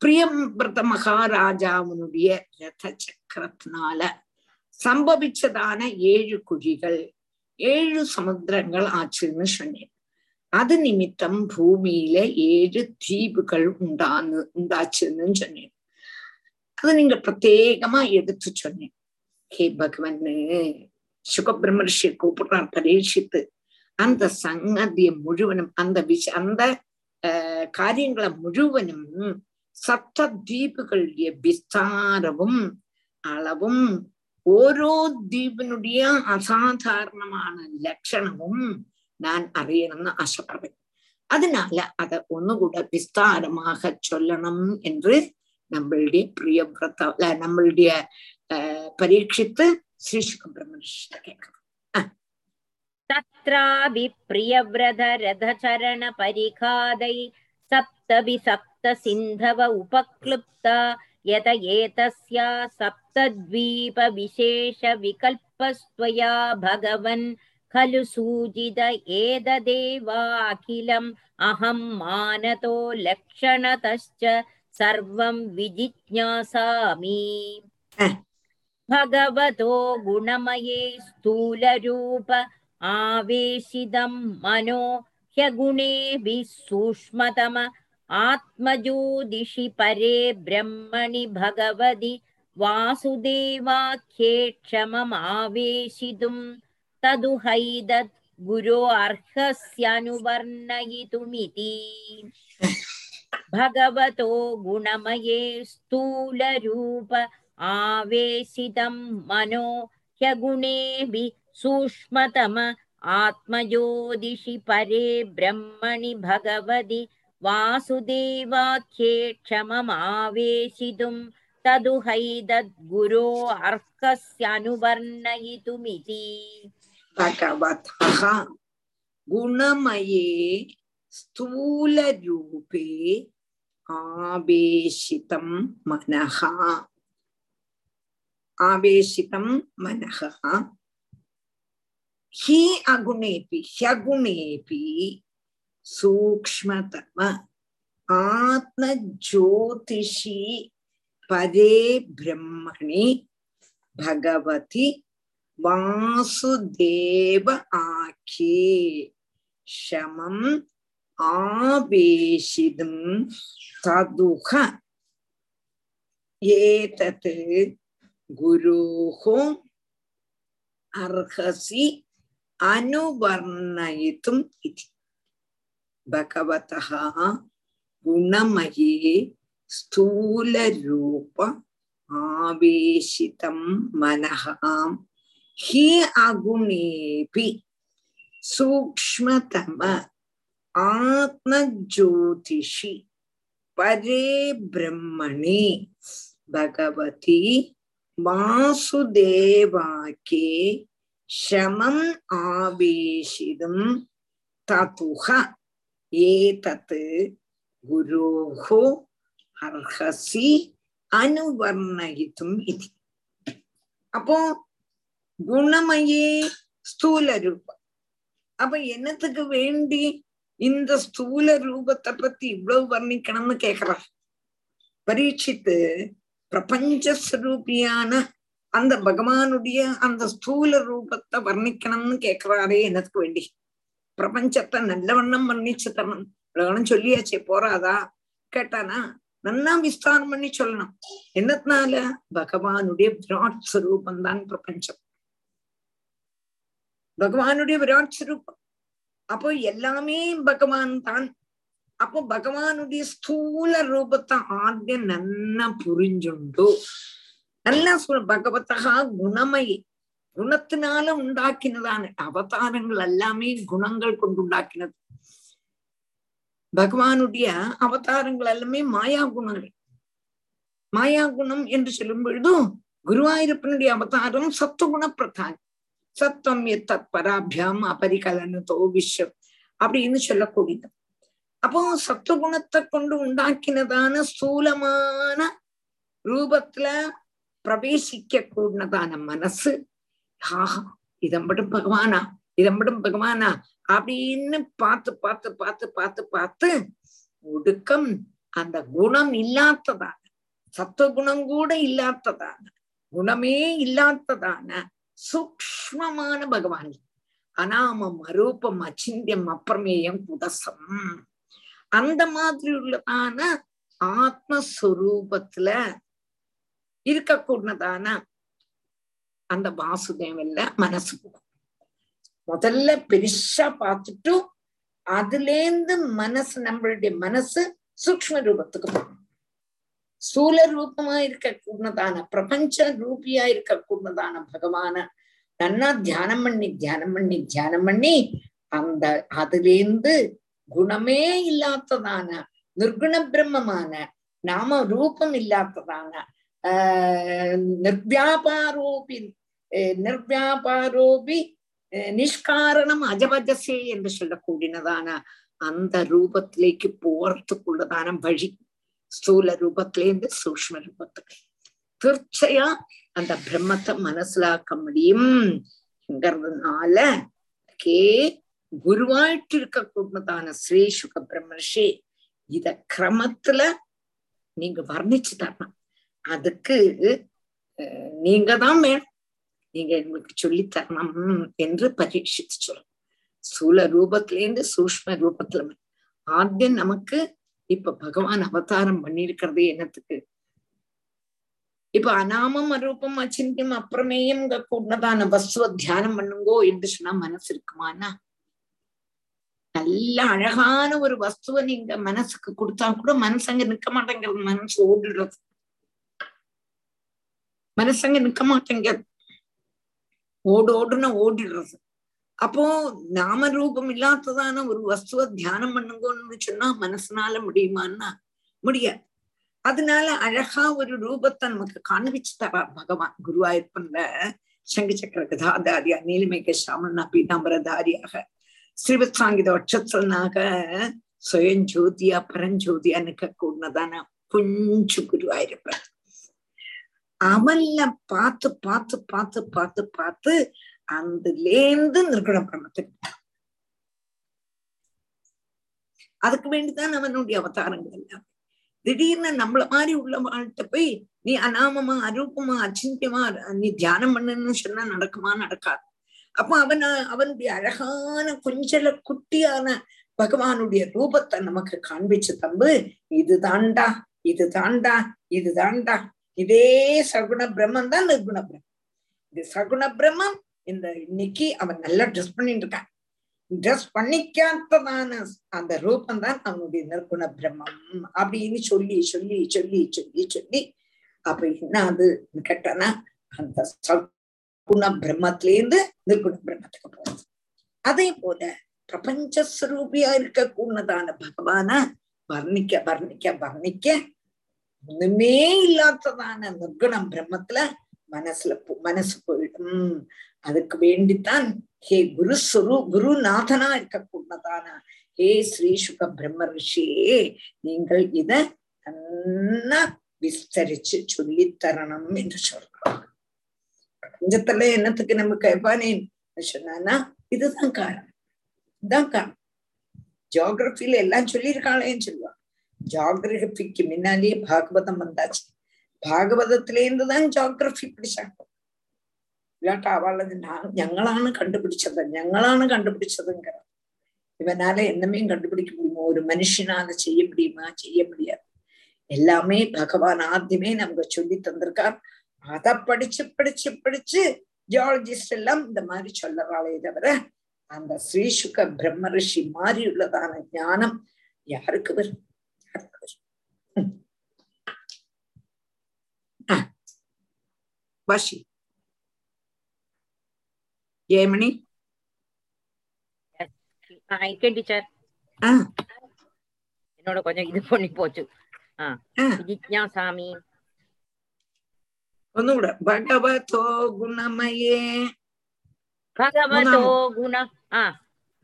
Speaker 1: பிரியம்பிரத மகாராஜாவுனுடைய ரத சக்கரத்தினால சம்பவிச்சதான ஏழு குழிகள் ஏழு சமுத்திரங்கள் ஆச்சுன்னு சொன்னேன் அது நிமித்தம் பூமியில ஏழு தீவுகள் உண்டான்னு உண்டாச்சுன்னு சொன்னேன் அது நீங்க பிரத்யேகமா எடுத்து சொன்னேன் ஹே பகவன்னு சுகபிரமர்ஷியை கூப்பிடுறார் பரீட்சித்து அந்த சங்கதிய முழுவனும் அந்த விஷ அந்த காரியங்களை முழுவனும் சப்த தீபுகளுடைய விஸ்தாரமும் அளவும் ஓரோ தீபனுடைய அசாதாரணமான லட்சணமும் நான் அறியணும்னு ஆசைப்படுறேன். அதனால அத ஒண்ணுகூட விஸ்தாரமாக சொல்லணும் என்று நம்மளுடைய பிரியபிரத நம்மளுடைய பரீட்சித்து ஸ்ரீ சுகபிரமணிஷ்ட கேட்கணும்
Speaker 13: तत्रापि प्रियव्रतरथचरणपरिखादै सप्तभि सप्त सिन्धव उपक्लृप्ता यत एतस्या सप्तद्वीपविशेषविकल्पस्त्वया भगवन् खलु सूचित एतदेवाखिलम् अहं मानतो लक्षणतश्च सर्वं विजिज्ञासामि भगवतो गुणमये स्थूलरूप आवेशितं मनो ह्यगुणेभिः सूक्ष्मतम आत्मज्योतिषि परे ब्रह्मणि भगवति वासुदेवाख्ये क्षममावेशितुं तदुहैदत् गुरो अर्हस्यनुवर्णयितुमिति भगवतो गुणमये स्थूलरूप आवेशितं मनो ह्यगुणेभिः सूक्ष्मतम आत्मज्योतिषि परे ब्रह्मणि भगवति वासुदेवाख्ये क्षममावेशितुं तदुहैदद्गुरो अर्हस्यनुवर्णयितुमिति
Speaker 1: भगवतः गुणमये स्थूलरूपे आवेशितं मनः। आवेशितं मनः। हि अगुणेपि ह्यगुणेपि सूक्ष्मतम आत्मज्योतिषी पदे ब्रह्मणि भगवति वासुदेव आखे शम आवेशितुं तदुह एतत् अर्हसि அனுவர்ணயித்தும் இது. பகவதா குணமயே ஸ்தூலரூப ஆவேசிதம் மனகாம் ஹி அகுணேபி சூக்மதம ஆத்மஜோதிஷி பரே பிரம்மணே. பகவதி வாசுதேவாக்கே ஷமம் ஆவேஷிதும் ததுக ஏதத்து குரோஹோ அர்ஹசி அனுவர்ணயித்தும் இது அப்போ குணமயே ஸ்தூல ரூபம் அப்ப என்னத்துக்கு வேண்டி இந்த ஸ்தூல ரூபத்தை பத்தி இவ்வளவு வர்ணிக்கணும்னு கேக்குறார் பரீட்சித்து பிரபஞ்சஸ்வரூபியான அந்த பகவானுடைய அந்த ஸ்தூல ரூபத்தை வர்ணிக்கணும்னு கேக்குறாரே எனக்கு வேண்டி? பிரபஞ்சத்தை நல்லவண்ணம் வர்ணிச்சு தரணும். இவ்வளவு சொல்லியாச்சே போறாதா? கேட்டானா நல்லா விஸ்தாரம் பண்ணி சொல்லணும். என்னத்தினால? பகவானுடைய விராட் ஸ்வரூபம் தான் பிரபஞ்சம். பகவானுடைய விராட் ஸ்வரூபம். அப்போ எல்லாமே பகவான் தான் அப்போ பகவானுடைய ஸ்தூல ரூபத்தை ஆദ്യം நல்லா புரிஞ்சுண்டு. நல்லா சொல்ல பகவத்தகா குணமயி குணத்தினால உண்டாக்கினதான அவதாரங்கள் எல்லாமே குணங்கள் கொண்டு உண்டாக்கினது. பகவானுடைய அவதாரங்கள் எல்லாமே மாயா குணங்கள். மாயா குணம் என்று சொல்லும் பொழுதும் குருவாயூரப்பனுடைய அவதாரம் சத்துவகுண பிரதான் சத்தம் எத்தத் பராபியாம் அபரிகலனதோ விஷம் அப்படின்னு சொல்லக்கூடியது. அப்போ சத்துவகுணத்தை கொண்டு உண்டாக்கினதான ஸ்தூலமான ரூபத்துல பிரவேசிக்க கூடதான மனசு. ஆஹா இதம்படும் பகவானா இதம்படும் பகவானா அப்படின்னு பார்த்து பார்த்து பார்த்து பார்த்து பார்த்து ஒடுக்கம் அந்த குணம் இல்லாததான சத்துவகுணம் கூட இல்லாததான குணமே இல்லாததான சூக்மமான பகவான். அனாமம் அரூபம் அச்சிந்தியம் அப்பிரமேயம் குதசம் அந்த மாதிரி உள்ளதான ஆத்மஸ்வரூபத்துல இருக்கக்கூடதான அந்த வாசுதேவன்ல மனசு போகும். முதல்ல பெருசா பார்த்துட்டு அதுலேருந்து மனசு நம்மளுடைய மனசு சூக்ம ரூபத்துக்கு போகும். ஸ்தூல ரூபமா இருக்க கூடதான பிரபஞ்ச ரூபியா இருக்க கூடதான பகவான நன்னா தியானம் பண்ணி தியானம் பண்ணி தியானம் பண்ணி அந்த அதுலேருந்து குணமே இல்லாததான நிர்குண பிரம்மமான நாம ரூபம் இல்லாததான நிர்வியாபாரோபி நிர்வியாபாரோபி நிஷ்காரணம் அஜபஜசே என்று சொல்லக்கூடியதான அந்த ரூபத்திலேக்கு போறதுக்குள்ளதான வழி ஸ்தூல ரூபத்திலேருந்து சூக்ம ரூபத்துக்கு தீர்ச்சையா அந்த பிரம்மத்தை மனசிலாக்க முடியும் ங்கிறதுனால கே குருவாயிட்டு இருக்கக்கூடியதான ஸ்ரீ சுக பிரம்மர்ஷி இத கிரமத்துல நீங்க வர்ணிச்சு தரணும் அதுக்கு நீங்க தான் வேணும் நீங்க எங்களுக்கு சொல்லி தரணும் என்று பரீட்சித்து சொல்லணும் ஸ்தூல ரூபத்திலேருந்து சூஷ்ம ரூபத்துல ஆத்தியம் நமக்கு இப்ப பகவான் அவதாரம் பண்ணிருக்கிறதே என்னத்துக்கு? இப்ப அனாமம் அரூபம் அச்சிந்தியம் அப்புறமேயும் கூடதான வஸ்துவ தியானம் பண்ணுங்கோ என்று சொன்னா மனசு இருக்குமானா நல்ல அழகான ஒரு வஸ்துவ நீங்க மனசுக்கு கொடுத்தா கூட மனசு அங்க நிக்க மாட்டேங்கிறது மனசு ஓடிடுறது மனசங்க நிக்க மாட்டேங்கிறது ஓடு ஓடுன்னு ஓடிடுறது அப்போ நாம ரூபம் இல்லாததான ஒரு வஸ்துவ தியானம் பண்ணுங்கன்னு சொன்னா மனசுனால முடியுமான்னா முடியாது அதனால அழகா ஒரு ரூபத்தை நமக்கு காண்பிச்சு தரார் பகவான் குருவாயூர்பன்ல சங்கு சக்கர கதாதாரியா நீலிமைக்க சாமனா பீதாம்பரதாரியாக ஸ்ரீவத் சாங்கித வட்சத்திரனாக சுயம் பரஞ்சோதியா நிக்க கூடதான குஞ்சு குருவாயிருப்பன் அவன்ல பார்த்து பார்த்து பார்த்து பார்த்து பார்த்து அந்தலேந்து நிர்குண பிரம்மத்துக்கு. அதுக்கு வேண்டிதான் அவனுடைய அவதாரங்கள் எல்லாம். திடீர்னு நம்மள மாதிரி உள்ள வாழ்கிட்ட போய் நீ அனாமமா அரூபமா அச்சிந்தியமா நீ தியானம் பண்ணுன்னு சொன்னா நடக்குமா நடக்காது. அப்ப அவன் அவனுடைய அழகான கொஞ்சல குட்டியான பகவானுடைய ரூபத்தை நமக்கு காண்பிச்சு தம்பு இது தாண்டா இது தாண்டா இது தாண்டா இதே சகுண பிரம்மம் தான் நிர்குண பிரம்மம் இது சகுண பிரம்மம் இந்த இன்னைக்கு அவன் நல்லா ட்ரெஸ் பண்ணிட்டு இருக்கான். ட்ரெஸ் பண்ணிக்காத்ததான அந்த ரூபம் தான் அவனுடைய நிர்குண பிரம்மம் அப்படின்னு சொல்லி சொல்லி சொல்லி சொல்லி சொல்லி அப்ப என்ன அது கேட்டானா அந்த சகுண பிரம்மத்திலேருந்து நிர்குண பிரம்மத்துக்கு போறது அதே போல பிரபஞ்சஸ்வரூபியா இருக்கக்கூடதான பகவான வர்ணிக்க வர்ணிக்க வர்ணிக்க ஒண்ணுமே இல்லாததான நிர்குணம் பிரம்மத்துல மனசுல மனசு போயிடும். அதுக்கு வேண்டித்தான் ஹே குரு சுரு குருநாதனா இருக்கக்கூடதான. ஹே ஸ்ரீ சுக பிரம்ம ரிஷியே நீங்கள் இத நல்லா விஸ்தரிச்சு சொல்லித்தரணும் என்று சொல்றாங்க. பிரபஞ்சத்துல என்னத்துக்கு நம்ம கேட்பானேன் சொன்னா இதுதான் காரணம். இதுதான் காரணம். ஜியோகிரபில எல்லாம் சொல்லியிருக்காளேன்னு சொல்லுவாங்க ஜாகிரபிக்கு முன்னாலே பாகவதம் வந்தாச்சு. ഭാഗവതത്തിലേന്തുതാൻ ജോഗ്രഫി പിടിച്ചാണ് ഇല്ലാട്ട് അവളത് ഞങ്ങളാണ് കണ്ടുപിടിച്ചത് ഞങ്ങളാണ് കണ്ടുപിടിച്ചതുങ്കറ ഇവനാലെ എന്നമേയും കണ്ടുപിടിക്ക മുടിയുമോ ഒരു മനുഷ്യനാല ചെയ്യ മുടിയുമാ ചെയ്യ മുടിയാ எல்லாமே பகவான் ஆத்தியமே நமக்கு சொல்லி தந்திருக்கார் அத படிச்சு படிச்சு படிச்சு ஜியாலஜிஸ்ட் எல்லாம் இந்த மாதிரி சொல்லறாளே தவிர அந்த ஸ்ரீசுக பிரம்ம ரிஷி மாதிரி உள்ளதான ஞானம் யாருக்கு வரும் வாஷி ஜெயமணி
Speaker 13: இருக்கேன் டீச்சர் என்னோட கொஞ்சம் இது பண்ணி போச்சு ஜிஜ்ஞாசாமி
Speaker 1: ഒന്നുകൂടെ ഭഗവതോ ഗുണമയേ
Speaker 13: ഭഗവതോ ഗുണ ആ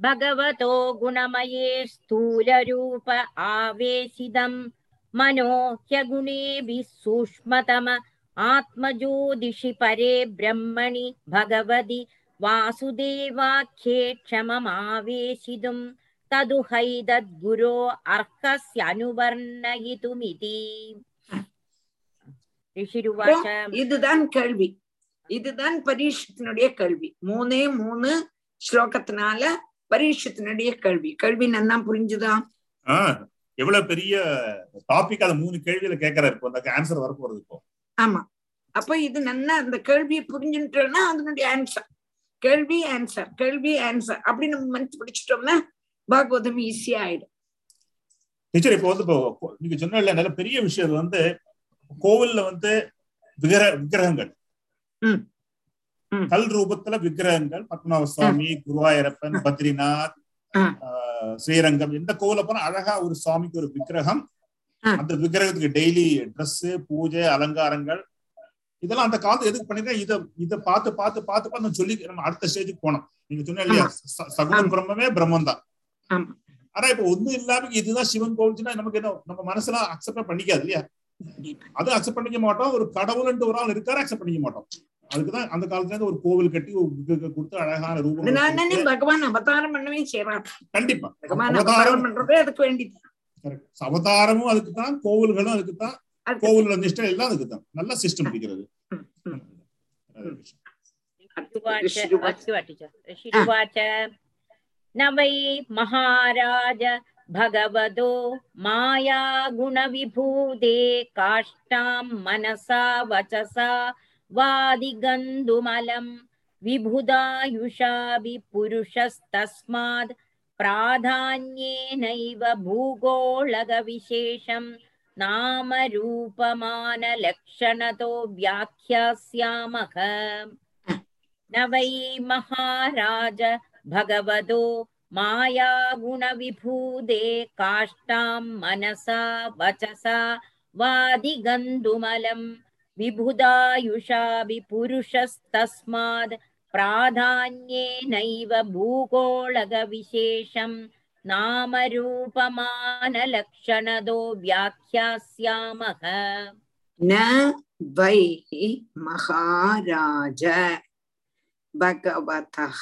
Speaker 13: भगवतो गुणमये स्थूलरूप आवेशिदम् मनो ह्यगुणेभिः सूक्ष्मतम आत्मज्योतिषि परे ब्रह्मणि भगवति वासुदेवाख्ये क्षममावेशितुं तदुहैतद्गुरो अर्हस्य अनुवर्णयितुमिति
Speaker 1: இதுதான் கேள்வி இதுதான் பரீட்சத்தினுடைய கேள்வி மூணே மூணு ஸ்லோகத்தினால பரீட்சத்தினுடைய கேள்வி கேள்வி நன்னா புரிஞ்சுதா?
Speaker 2: எவ்வளவு பெரிய டாபிக் அதை மூணு கேள்வியில கேட்கறாரு இப்போ அந்த ஆன்சர் வரப்போறது இப்போ.
Speaker 1: ஆமா. அப்ப இது நன்னா அந்த கேள்வியை புரிஞ்சுட்டோம்னா அதனுடைய ஆன்சர் கேள்வி ஆன்சர் கேள்வி ஆன்சர் அப்படி நம்ம மனசு பிடிச்சிட்டோம்னா பாகவதம் ஈஸியா ஆயிடும்.
Speaker 2: டீச்சர் இப்போ வந்து இப்போ நீங்க சொன்ன நல்ல பெரிய விஷயம் வந்து கோவில்ல வந்து விக்கிர விக்கிரகங்கள். கல் ரூபத்துல விக்கிரகங்கள் பத்மநாப சுவாமி குருவாயூரப்பன் பத்ரிநாத் ஸ்ரீரங்கம் எந்த கோவில போனா அழகா ஒரு சுவாமிக்கு ஒரு விக்கிரகம். அந்த விக்கிரகத்துக்கு டெய்லி ட்ரெஸ் பூஜை அலங்காரங்கள். இதெல்லாம் அந்த காலத்துல எதுக்கு பண்ணிருக்கேன் இதை இதை பார்த்து பார்த்து பார்த்து பார்த்து சொல்லி நம்ம அடுத்த ஸ்டேஜுக்கு போனோம். நீங்க சொன்ன இல்லையா? சகுன பிரம்மமே பிரம்மம் தான் ஆனா இப்ப ஒண்ணும் இல்லாம இதுதான் சிவன் கோவில்னா நமக்கு என்ன நம்ம மனசுலாம் அக்செப்ட் பண்ணிக்காது இல்லையா? அது அக்செப்ட் பண்ணிக்க மாட்டோம். ஒரு கடவுள்ன்ட்டு ஒரு ஆள் இருக்காரு அக்செப்ட் பண்ணிக்க மாட்டோம். அதுக்குதான் அந்த காலத்துல இருந்து ஒரு கோவில் கட்டி கொடுத்து அழகான ரூபம்
Speaker 1: பகவான் அவதாரம் பண்ணவே செய்யறான்
Speaker 2: கண்டிப்பா
Speaker 1: பகவான் அவதாரம் பண்றதே அதுக்கு வேண்டிதான்
Speaker 2: அவதாரமும் அதுக்கு தான் கோவில்களும் அதுக்கு தான் கோவிலோட நிஷ்டம் எல்லாம் அதுக்கு தான் நல்ல சிஸ்டம் இருக்கிறது
Speaker 13: ऋषिरुवाच न वै महाराज भगवतो माया गुणविभूते काष्ठां मनसा वचसा वादिगन्धुमलं विबुधायुषाभि पुरुषस्तस्मात् प्राधान्येनैव भूगोळगविशेषं नामरूपमानलक्षणतो व्याख्यास्यामः न वै महाराज भगवतो मायागुणविभूते काष्ठां मनसा वचसा वादिगन्धुमलं विबुधायुषा विपुरुषस्तस्माद् प्राधान्येनैव भूगोलगविशेषम् नामरूपमानलक्षणदो व्याख्यास्यामः
Speaker 1: न वै महाराज भगवतः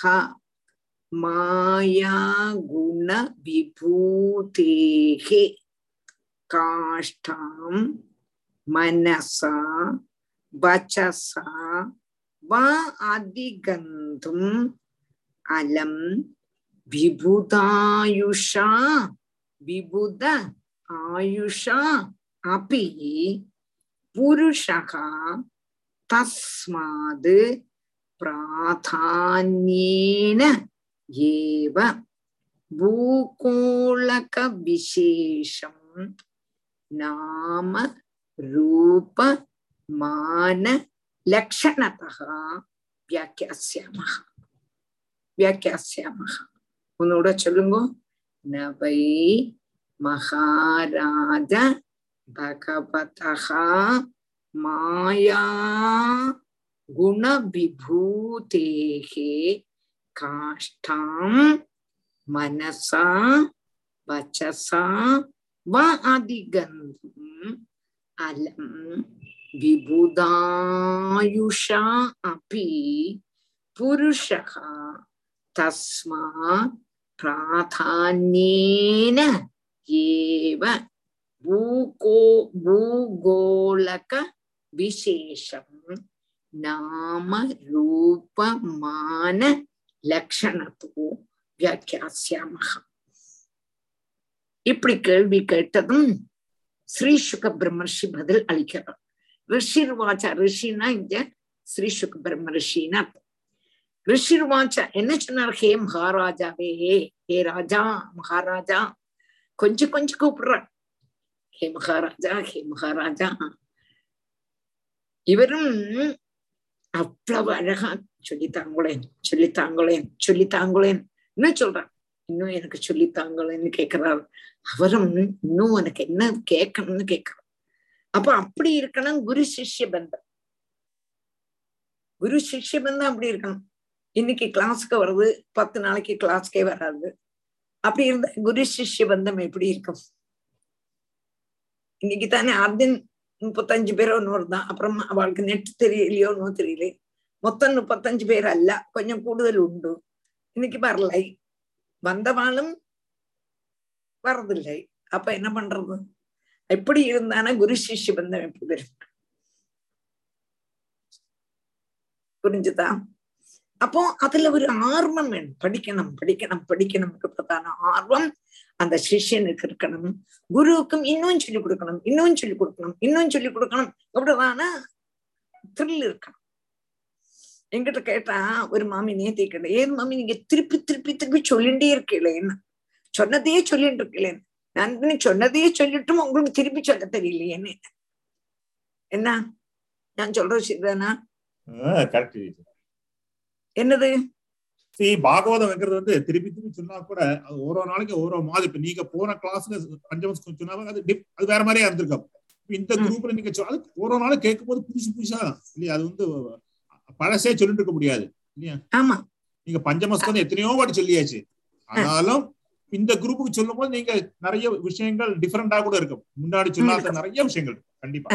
Speaker 1: मायागुणविभूतेः काष्ठाम् மனசா வச்சசா வா அதிகந்தும் அலம் விபுதாயுஷா விபுத ஆயுஷா அபி புருஷகா தஸ்மாது பிராதான்யேன ஏவ பூகோளக விசேஷம் நாம ரூப மான லக்ஷணத்தः வியாக்கியாஸ்யாமः வியாக்கியாஸ்யாமः ஒன்னோட சொல்லுங்க நவை மகாராஜ பகவதः மாயா குணவிபூதேः காஷ்டாம் மனசா வச்சசா வ அதிகந்தும் அலம் விபுதாயுஷா அபி புருஷः தஸ்மா பிராதான்யேன ஏவ பூகோ பூகோளக விசேஷம் நாம ரூபமான லக்ஷணத்தோ வியாக்கியாசியாமக இப்படி கேள்வி கேட்டதும் ஸ்ரீ சுக பிரம்மர்ஷி பதில் அளிக்கிறார். ரிஷிர்வாச்ச ரிஷினா இங்க ஸ்ரீ சுக பிரம்ம ரிஷினா ரிஷிர்வாச்ச என்ன சொன்னார்? ஹே மகாராஜாவே ஹே ராஜா மகாராஜா. கொஞ்சம் கொஞ்சம் கூப்பிடுற. ஹே மகாராஜா ஹே மகாராஜா. இவரும் அவ்வளவு அழகா சொல்லித்தாங்களேன் சொல்லித்தாங்களேன் சொல்லித்தாங்களேன். என்ன சொல்றான் இன்னும் எனக்கு சொல்லித்தாங்களேன்னு கேட்கிறார் அவரும் இன்னும் உனக்கு என்ன கேட்கணும்னு கேட்கிறார் அப்ப அப்படி இருக்கணும் குரு சிஷ்ய பந்தம். குரு சிஷ்ய பந்தம் அப்படி இருக்கணும். இன்னைக்கு கிளாஸ்க்கு வருது பத்து நாளைக்கு கிளாஸ்க்கே வராது. அப்படி இருந்த குரு சிஷ்ய பந்தம் எப்படி இருக்கும்? இன்னைக்கு தானே ஆദ്യം முப்பத்தஞ்சு பேரோ நூறு தான். அப்புறம் அவளுக்கு நெட் தெரியலையோ ஒன்றும் தெரியல மொத்தம் முப்பத்தஞ்சு பேர் அல்ல. கொஞ்சம் கூடுதல் உண்டு. இன்னைக்கு வரலை வந்தவாளும் வர்றதில்லை அப்ப என்ன பண்றது? எப்படி இருந்தானா குரு சிஷ்ய பந்தம் எப்படி புரிஞ்சுதா? அப்போ அதுல ஒரு ஆர்வம் வேணும். படிக்கணும் படிக்கணும் படிக்கணும். பிரதான ஆர்வம் அந்த சிஷ்யனுக்கு இருக்கணும். குருவுக்கும் இன்னும் சொல்லி கொடுக்கணும் இன்னும் சொல்லி கொடுக்கணும் இன்னும் சொல்லி கொடுக்கணும். அப்படிதான த்ரில் இருக்கணும். என்கிட்ட கேட்டா ஒரு மாமி நேத்தி கேட்ட ஏன் மாமி நீங்க திருப்பி திருப்பி திருப்பி சொல்லிட்டே இருக்கீங்களேன்னு சொன்னதையே சொல்லிட்டு இருக்கீங்களேன்னு நான் சொன்னதையே சொல்லிட்டும் உங்களுக்கு திருப்பி சொல்ல தெரியலையேன்னு என்ன? நான் சொல்றது சரிதானா?
Speaker 2: கரெக்ட்
Speaker 1: என்னது?
Speaker 2: பாகவதம் வைக்கிறது வந்து திருப்பி திருப்பி சொன்னா கூட அது ஓரோ நாளைக்கு ஓரோ மாதிரி. இப்ப நீங்க போன கிளாஸ்ல பஞ்சமஸ் சொன்னாங்க அது அது வேற மாதிரியா இருந்திருக்கும். இந்த குரூப்ல நீங்க அது ஓரோ நாளும் கேட்கும் போது புதுசு புதுசா இல்லையா? அது வந்து பழசே சொல்லிட்டு இருக்க முடியாது. இல்லையா?
Speaker 1: ஆமா.
Speaker 2: நீங்க பஞ்சமஸ் வந்து எத்தனையோ வாட்டி சொல்லியாச்சு. ஆனாலும் இந்த குரூப்புக்கு சொல்லும் போது நீங்க நிறைய விஷயங்கள் டிஃபரெண்டா கூட இருக்கும். முன்னாடி சொல்லாத நிறைய விஷயங்கள் கண்டிப்பா.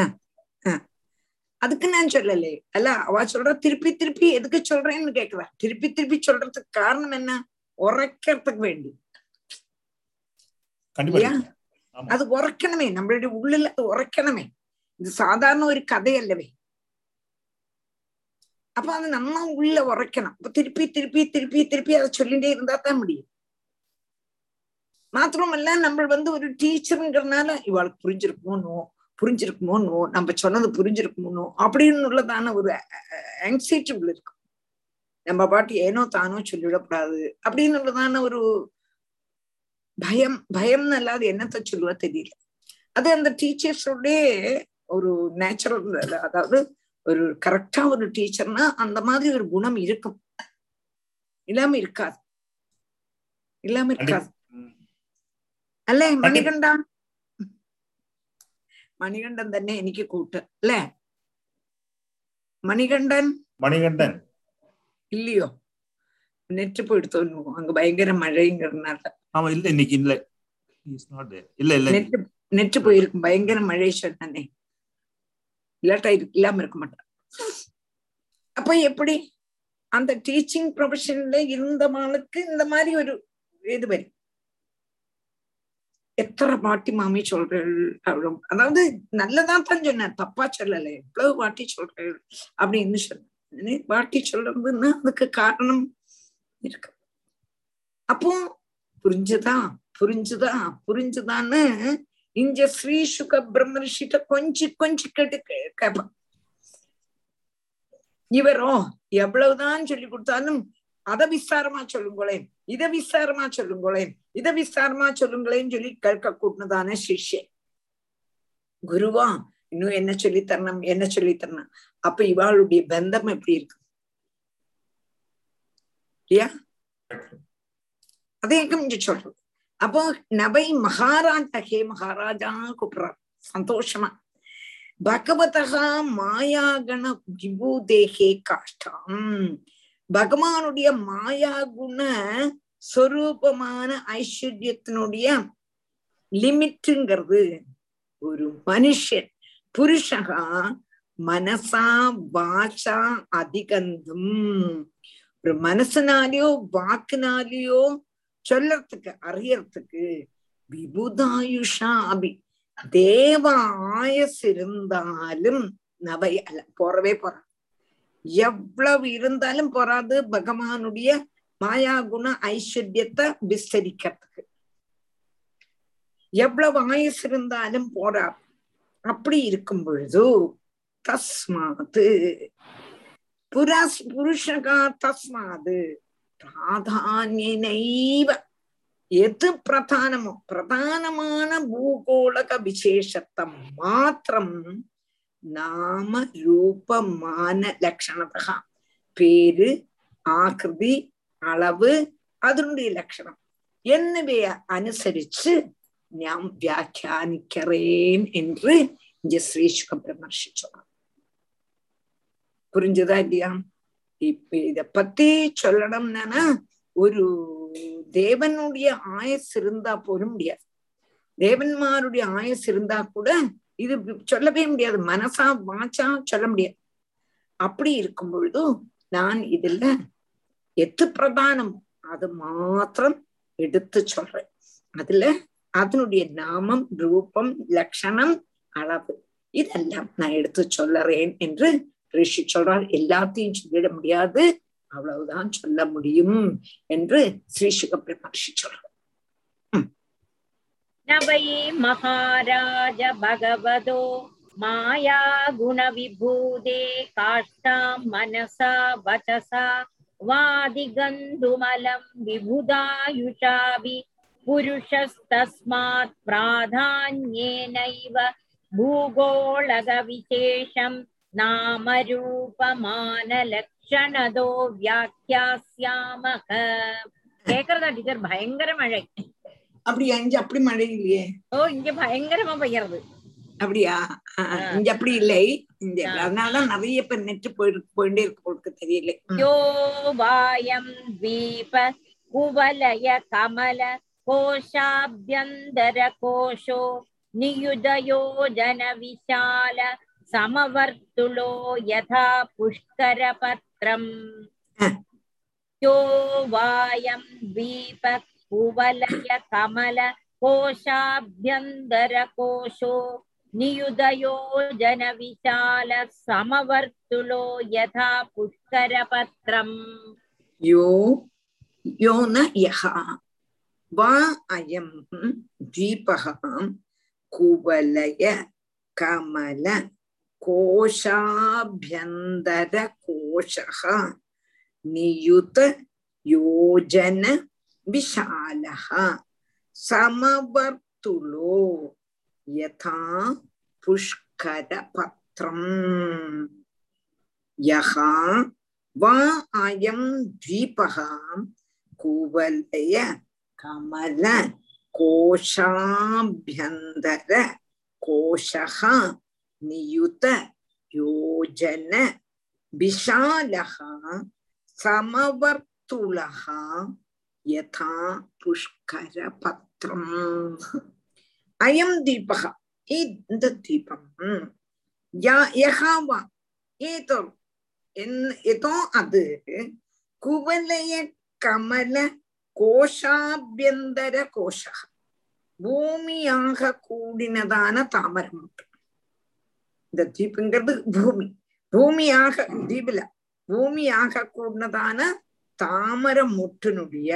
Speaker 1: அதுக்கு நான் சொல்லலே. அல்ல அவ சொல்ற திருப்பி திருப்பி எதுக்கு சொல்றேன்னு கேக்குறா. திருப்பி திருப்பி சொல்றதுக்கு காரணம் என்ன? உரைக்கிறதுக்கு வேண்டி. அது உரைக்கணுமே. நம்மளுடைய உள்ளில் அது உரைக்கணுமே. இது சாதாரண ஒரு கதையல்லவே அப்ப அது நம்ம உள்ள உரைக்கணும். அப்ப திருப்பி திருப்பி திருப்பி திருப்பி அதை சொல்லிட்டே இருந்தா தான் முடியும். மாத்திரமல்ல நம்ம வந்து ஒரு டீச்சருங்கிறதுனால இவாளுக்கு புரிஞ்சிருக்குமோனோ புரிஞ்சிருக்குமோனோ நம்ம சொன்னது புரிஞ்சிருக்குமோனோ அப்படின்னு உள்ளதான ஒரு ஆங்ஸைட்டி உள்ள இருக்கும். நம்ம பாட்டு ஏனோ தானோ சொல்லிவிடக்கூடாது அப்படின்னு உள்ளதான ஒரு பயம் பயம்னு அல்லாது என்னத்த சொல்லுவா தெரியல. அது அந்த டீச்சர்ஸோடைய ஒரு நேச்சுரல் அதாவது ஒரு கரெக்டா ஒரு டீச்சர்னா அந்த மாதிரி ஒரு குணம் இருக்கும் இல்லாம இருக்காது இல்லாம இருக்காது അല്ല മണികണ്ഠ മണികണ്ഠൻ തന്നെ എനിക്ക് കൂട്ട് അല്ലേ മണികണ്ഠൻ
Speaker 2: മണികണ്ഠൻ
Speaker 1: ഇല്ലയോ നെറ്റ് പോയി എടുത്തോണ്ട് പോകും അങ്ങ് ഭയങ്കര
Speaker 2: മഴയും
Speaker 1: കിടന്നാട്ട് നെറ്റ് പോയിരിക്കും ഭയങ്കര മഴ തന്നെ இல்லாட்டா இல்லாம இருக்க மாட்டான். அப்ப எப்படி? அந்த டீச்சிங் ப்ரொஃபஷன்ல இருந்தவங்களுக்கு இந்த மாதிரி ஒரு இது வரும். எத்தனை பாட்டி மாமி சொல்றேள் அதாவது நல்லதான் தான் சொன்னேன் தப்பா சொல்லல. எவ்வளவு பாட்டி சொல்றேள் அப்படின்னு சொன்னேன். பாட்டி சொல்றதுன்னா அதுக்கு காரணம் இருக்கு. அப்போ புரிஞ்சுதா? புரிஞ்சுதா? புரிஞ்சுதான்னு இங்க ஸ்ரீ சுக பிரம்மரிஷிட்ட கொஞ்சம் கொஞ்சம் கேட்டு கேட்பான் இவரோ எவ்வளவுதான் சொல்லி கொடுத்தாலும் அத விஸ்தாரமா சொல்லுங்களேன் இதை விஸ்தாரமா சொல்லுங்களேன் இதை விஸ்தாரமா சொல்லுங்களேன்னு சொல்லி கேட்க கூட்டினதான சிஷ்யன் குருவா இன்னும் என்ன சொல்லி தரணும் என்ன சொல்லி தரணும்? அப்ப இவாளுடைய பந்தம் எப்படி இருக்கு? இல்லையா? அதே கொஞ்சம் சொல்றோம். அப்போ நபை மகாராஜா ஹே மகாராஜா கூப்பிடுறார் சந்தோஷமா பகவதா மாயாகண விபூதேகே காஷ்டம் பகவானுடைய மாயா குண சொரூபமான ஐஸ்வர்யத்தினுடைய லிமிட்டுங்கிறது ஒரு மனுஷன் புருஷகா மனசா வாசா அதிகந்தும் ஒரு மனசனாலேயோ வாக்குனாலேயோ சொல்லறதுக்கு அறியறதுக்கு விபுதாயுஷா அபி. தேவ ஆயஸ் இருந்தாலும் நவை அல்ல போறவே போறான் எவ்வளவு இருந்தாலும் போறாது பகவானுடைய மாயா குண ஐஸ்வர்யத்தை விஸ்தரிக்கிறதுக்கு. எவ்வளவு ஆயுஸ் இருந்தாலும் போறா. அப்படி இருக்கும் பொழுது தஸ்மாது. புராஸ் புருஷகா தஸ்மாது. பிராதானியனைவ எது பிரதானமோ பிரதானமான பூகோளக விசேஷத்தை மாத்திரம் நாம ரூபமான லட்சணத்தகா பேரு ஆகிருதி அளவு അതിനുடைய ലക്ഷണം. എന്നിവയെ അനുസരിച്ച് ഞാൻ വ്യാഖ്യാനിക്കറേൻ എന്ന് ശ്രീ ശുഖബ്രഹ്മർഷി സൊല്ലാം പുരിഞ്ചതാ ഇല്ലയാ இப்ப இத பத்தி சொல்லணும்னா ஒரு தேவனுடைய ஆயஸ் இருந்தா போலும் முடியாது. தேவன்மாருடைய ஆயஸ் இருந்தா கூட இது சொல்லவே முடியாது. மனசா வாச்சா சொல்ல முடியாது. அப்படி இருக்கும் பொழுது நான் இதுல எத்து பிரதானம் அது மாத்திரம் எடுத்து சொல்றேன். அதுல அதனுடைய நாமம் ரூபம் லட்சணம் அளவு இதெல்லாம் நான் எடுத்து சொல்லறேன் என்று ரிஷி சொல்றார் எல்லாத்தையும் சொல்லிட முடியாது அவ்வளவுதான் சொல்ல முடியும் என்று ஸ்ரீ சுகபிரமர்ஷி சொல்றார்
Speaker 13: न वै महाराज भगवतो माया गुणविभूते काष्ठां मनसा वचसा वादिगन्धुमलं विबुधायुषाभि पुरुषस्तस्मात् प्राधान्येनैव भूगोळगविशेषं நாமரூபமானலக்ஷணதோ வியாக்கியாசியாமக கேக்குறதா டீச்சர்? பயங்கர மழை.
Speaker 1: அப்படியா? இங்க அப்படி மழை இல்லையே.
Speaker 13: ஓ இங்க பயங்கரமா பெய்யறது.
Speaker 1: அப்படியா? இங்க அப்படி இல்லை. இங்க அதனாலதான் நிறைய பேர் நெற்று போயிருக்கு போயிட்டே இருக்கு தெரியல.
Speaker 13: யோ வாயம் தீப குவலய கமல கோஷாபியந்தர கோஷோ நியுதயோஜன விசால समवर्तुलो यथा पुष्करपत्रम् यो वायं दीपकुवलय कमल कोशाभ्यन्तरकोशो नियुदयो जनविशाल समवर्तुलो यथा पुष्करपत्रम्
Speaker 1: यो यो न यः वा अयं दीपः कुवलय कमल கோஷாபியந்தரகோஷ நியுத யோஜன விஷால சமவர்த்துலோ யதா புஷ்கர பத்திரம் யகா வா அயம் தீபகா கூவலய கமல கோஷாபியந்தர கோஷகா நியுத யோஜன விஷாலகா சமவர்த்துலகா யதா புஷ்கர பத்திரம் அயம் தீபகா இந்த தீபம் யஹாவா ஏதோ எதோ அது குவலய கமல கோஷாபியந்தர கோஷ பூமியாக கூடினதான தாமரம் உண்டு இந்த தீப்புங்கிறது பூமி. பூமியாக தீபுல. பூமியாக கூடினதான தாமர மொட்டினுடைய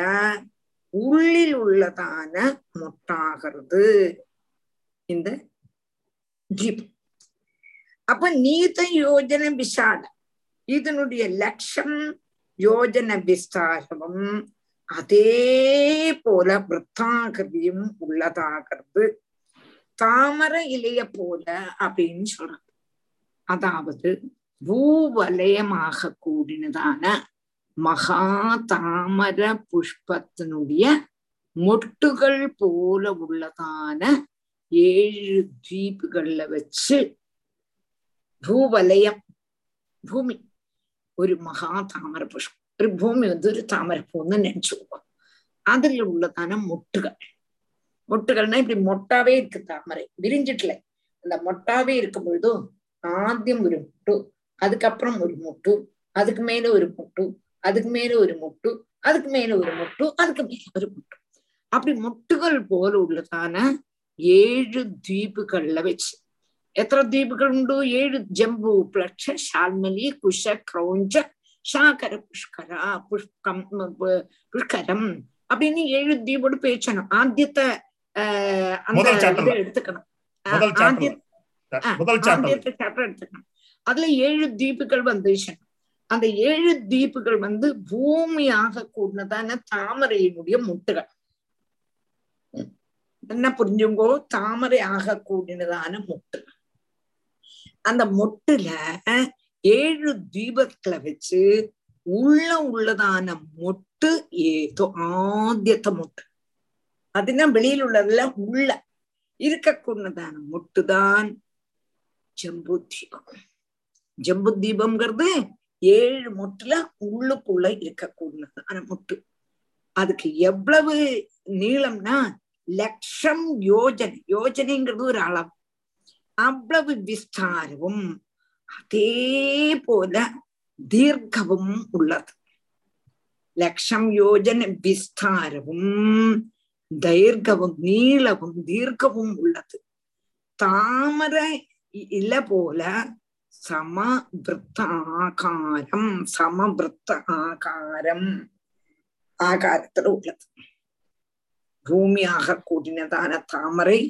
Speaker 1: உள்ளில் உள்ளதான மொட்டாகிறது. இந்த தீபம். அப்ப நீத யோஜன விசால. இதனுடைய லட்சம் யோஜன விஸ்தாரமும் அதே போல விற்த்தாகிருதியும் உள்ளதாகிறது. தாமர இலைய போல அப்படின்னு சொல்றது அதாவது பூவலயமாக கூடினதான மகா தாமர புஷ்பத்தினுடைய மொட்டுகள் போல உள்ளதான ஏழு தீபுகள்ல வச்சு பூவலயம் பூமி ஒரு மகா தாமர புஷ்பம். ஒரு பூமி வந்து ஒரு தாமரை பூன்னு நினைச்சுக்குவோம். அதுல உள்ளதான மொட்டுகள். மொட்டுகள்னா இப்படி மொட்டாவே இருக்கு தாமரை. விரிஞ்சிட்டுல. அந்த மொட்டாவே இருக்கும் பொழுதும் ആദ്യം ഒരു മുട്ടു அதுக்கப்புறம் ஒரு முட்டு அதுக்கு மேல ஒரு முட்டு அதுக்கு மேல ஒரு முட்டு அதுக்கு மேல ஒரு முட்டு அதுக்கு மேல ஒரு முட்டு. அப்படி முட்டுகள் போல உள்ளதான ஏழு தீபுகள்ல வச்சு. எத்தனை தீபுகள் உண்டு? ஏழு ஜம்பு பிளட்ச ஷால்மலி குஷ கிரௌஞ்ச ஷாகர புஷ்கரா புஷ்கம் புஷ்கரம் அப்படின்னு ஏழு தீபோடு பேச்சணும் ஆத்தியத்தை அந்த இதை எடுத்துக்கணும். ஆத்திய
Speaker 2: முதல்
Speaker 1: அதுல ஏழு தீபுகள் வந்துச்சுன்னா அந்த ஏழு தீபுகள் வந்து பூமியாக கூடினதான தாமரையினுடைய முட்டுகள். என்ன புரிஞ்சுங்கோ? தாமரை ஆக கூடினதான முட்டு. அந்த முட்டுல ஏழு தீபத்துல வச்சு உள்ள உள்ளதான முட்டு ஏதோ ஆத்தியத்தை மொட்டு. அதுனா வெளியில் உள்ளதுல உள்ள. இருக்கக்கூடதான முட்டுதான் ஜம்பு தீபம் ஜம்பு தீபம்ங்கிறது ஏழு முட்டுல உள்ளுக்குள்ள இருக்கக்கூடியது. ஆனா முட்டு. அதுக்கு எவ்வளவு நீளம்னா லட்சம் யோஜனை. யோஜனைங்கிறது ஒரு அளவு. அவ்வளவு விஸ்தாரவும் அதே போல தீர்க்கவும் உள்ளது. லட்சம் யோஜன விஸ்தாரவும் தைர்கவும் நீளவும் தீர்க்கவும் உள்ளது. தாமரை ഇല പോലെ സമവൃത്താകാരം സമവൃത്ത ആകാരം ആകാരത്തിൽ ഉള്ളത് பூமியாக கூடினதான தாமரை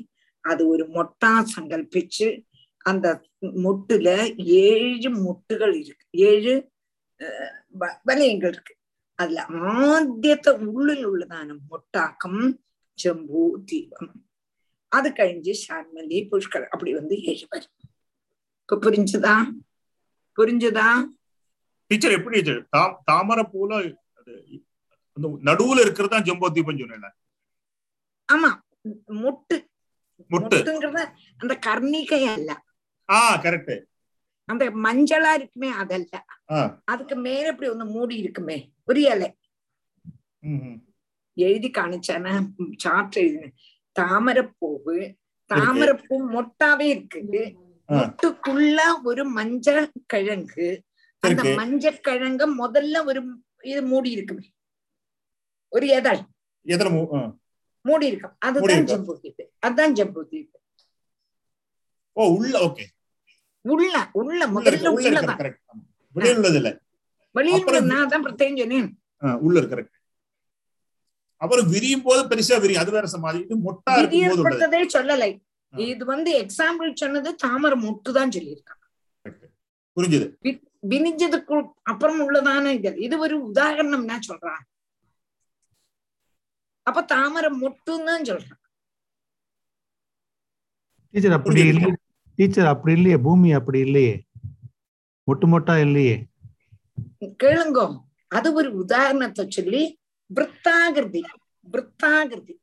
Speaker 1: அது ஒரு மொட்டா சங்கல்பிச்சு அந்த முட்டுல ஏழு முட்டுகள் இருக்கு. ஏழு வலயங்கள் இருக்கு. அதுல ஆத்தியத்தை உள்ளில் உள்ளதான மொட்டாக்கம் செம்பு தீபம். அது கழிஞ்சு ஷார்மலி புஷ்கர். அப்படி வந்து ஏழு வரும். இப்ப புரிஞ்சுதா? புரிஞ்சுதா?
Speaker 2: டீச்சர் எப்படி டீச்சர்? தாமரை பூல நடுவுல இருக்கிறது தான் ஜம்போ தீபம் சொன்னேன்
Speaker 1: ஆமா. முட்டு.
Speaker 2: முட்டு.
Speaker 1: முட்டுங்கிறது அந்த கர்ணிகை அல்ல.
Speaker 2: கரெக்ட்
Speaker 1: அந்த மஞ்சளா இருக்குமே அதல்ல. அதுக்கு மேல இப்படி ஒண்ணு மூடி இருக்குமே. ஒரு இலை. எழுதி காணிச்சான. சார்ட் எழுதின தாமரைப்பூவு தாமரைப்பூ மொட்டாவே இருக்கு. மொட்டுக்குள்ள ஒரு மஞ்ச கிழங்கு அந்த. மஞ்ச கிழங்க முதல்ல ஒரு இது மூடி இருக்குமே. ஒரு எதழ். மூடி இருக்கும். அதுதான். ஜம்பு தீபு அதுதான் ஜம்பு தீபு
Speaker 2: ஓ உள்ள ஓகே.
Speaker 1: உள்ள உள்ள முதல்ல உள்ளதான்.
Speaker 2: வெளியில் உள்ளது இல்ல.
Speaker 1: வெளியில் நான் தான் பிரத்யேகம் சொன்னேன்.
Speaker 2: உள்ள இருக்கு. அப்புறம் விரியும் போது பெருசா விரியும். அது வேற சமாதி இது மொட்டா
Speaker 1: விரியற்பட்டதே சொல்லலை. இது வந்து எக்ஸாம்பிள் சொன்னது தாமரை மொட்டு தான் சொல்லியிருக்காங்க.
Speaker 2: புரிஞ்சுது.
Speaker 1: வினிஞ்சதுக்கு அப்புறம் உள்ளதான இது. இது ஒரு உதாரணம் நான் சொல்றேன். அப்ப தாமரை மொட்டுன்னு தான் சொல்றேன்.
Speaker 10: டீச்சர் அப்படி இல்லையே. டீச்சர் அப்படி இல்லையே. பூமி அப்படி இல்லையே. மொட்டு மொட்டா இல்லையே.
Speaker 1: கேளுங்கோ. அது ஒரு உதாரணத்தை சொல்லி விற்த்தாகிருதி விற்த்தாகிருதி.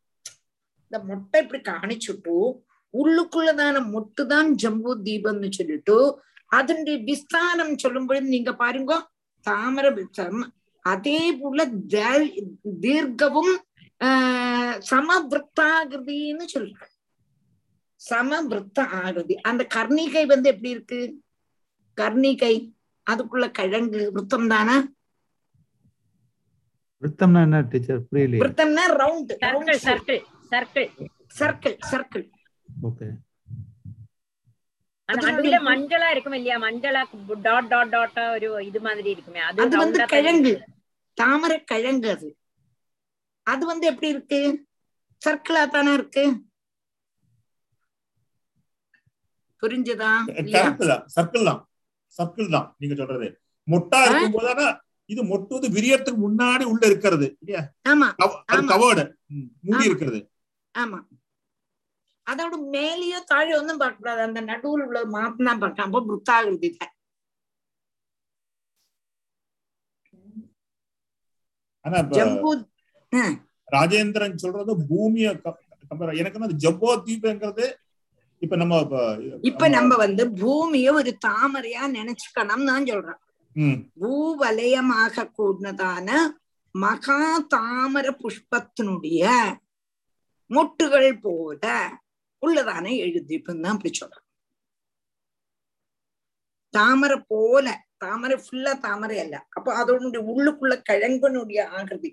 Speaker 1: இந்த மொட்டை இப்படி காணிச்சுட்டு உள்ளுக்குள்ளதான மொட்டுதான் ஜம்பு தீபம்னு சொல்லிட்டு அதனுடைய விஸ்தானம் சொல்லும்போது நீங்க பாருங்க தாமர விஸ்தாரம் அதே போல தீர்க்கவும் ஆஹ் சமவிருத்தாகிருதின்னு சொல்றாங்க. சமவிருத்த ஆகிருதி அந்த கர்ணிகை வந்து எப்படி இருக்கு? கர்ணிகை அதுக்குள்ள கிழங்கு விருத்தம் தானே
Speaker 10: விருத்தம்னா என்ன டீச்சர்? புரியலையே.
Speaker 1: விருத்தம்னா
Speaker 13: round circle circle
Speaker 1: circle circle
Speaker 10: circle
Speaker 13: okay. நடுவுல மஞ்சளா இருக்கும் இல்லையா? மஞ்சளா டாட் டாட் டாட்டா ஒரு இது மாதிரி இருக்குமே. அது
Speaker 1: அது வந்து கிழங்கு. தாமரை கிழங்கு அது. அது வந்து எப்படி இருக்கு? சர்க்கிளா தானே இருக்கு? புரிஞ்சுதா?
Speaker 2: கரெக்ட் தான். சர்க்கிள் தான். சர்க்கிள் தான். நீங்க சொல்றது. மொட்டா இருக்கும் போதானா இது மொட்டு வந்து விரியறதுக்கு முன்னாடி உள்ள இருக்கிறது இல்லையா. கவர்டு. மூடி. இருக்கிறது.
Speaker 1: ஆமா. அதோட மேலேயோ தாழെ ஒன்றும் பார்க்க கூடாது அந்த நடுவுல உள்ள மாத்தம் தான் பார்க்கலாம் அப்போ புத்தாகிருதி தான்.
Speaker 2: ராஜேந்திரன் சொல்றது பூமிய எனக்கு வந்து ஜம்போ தீபங்கிறது இப்ப நம்ம இப்ப
Speaker 1: நம்ம வந்து பூமிய ஒரு தாமரையா நினைச்சுக்கணும் நான் சொல்றேன் பூவலயமாக கூடதான மகா தாமர புஷ்பத்தினுடைய மொட்டுகள் போல உள்ளதான எழுதிப்புன்னு அப்படி சொல்றேன் தாமரை போல தாமரை ஃபுல்லா தாமரை அல்ல. அப்போ அதனுடைய உள்ளுக்குள்ள கிழங்கனுடைய ஆகிருதி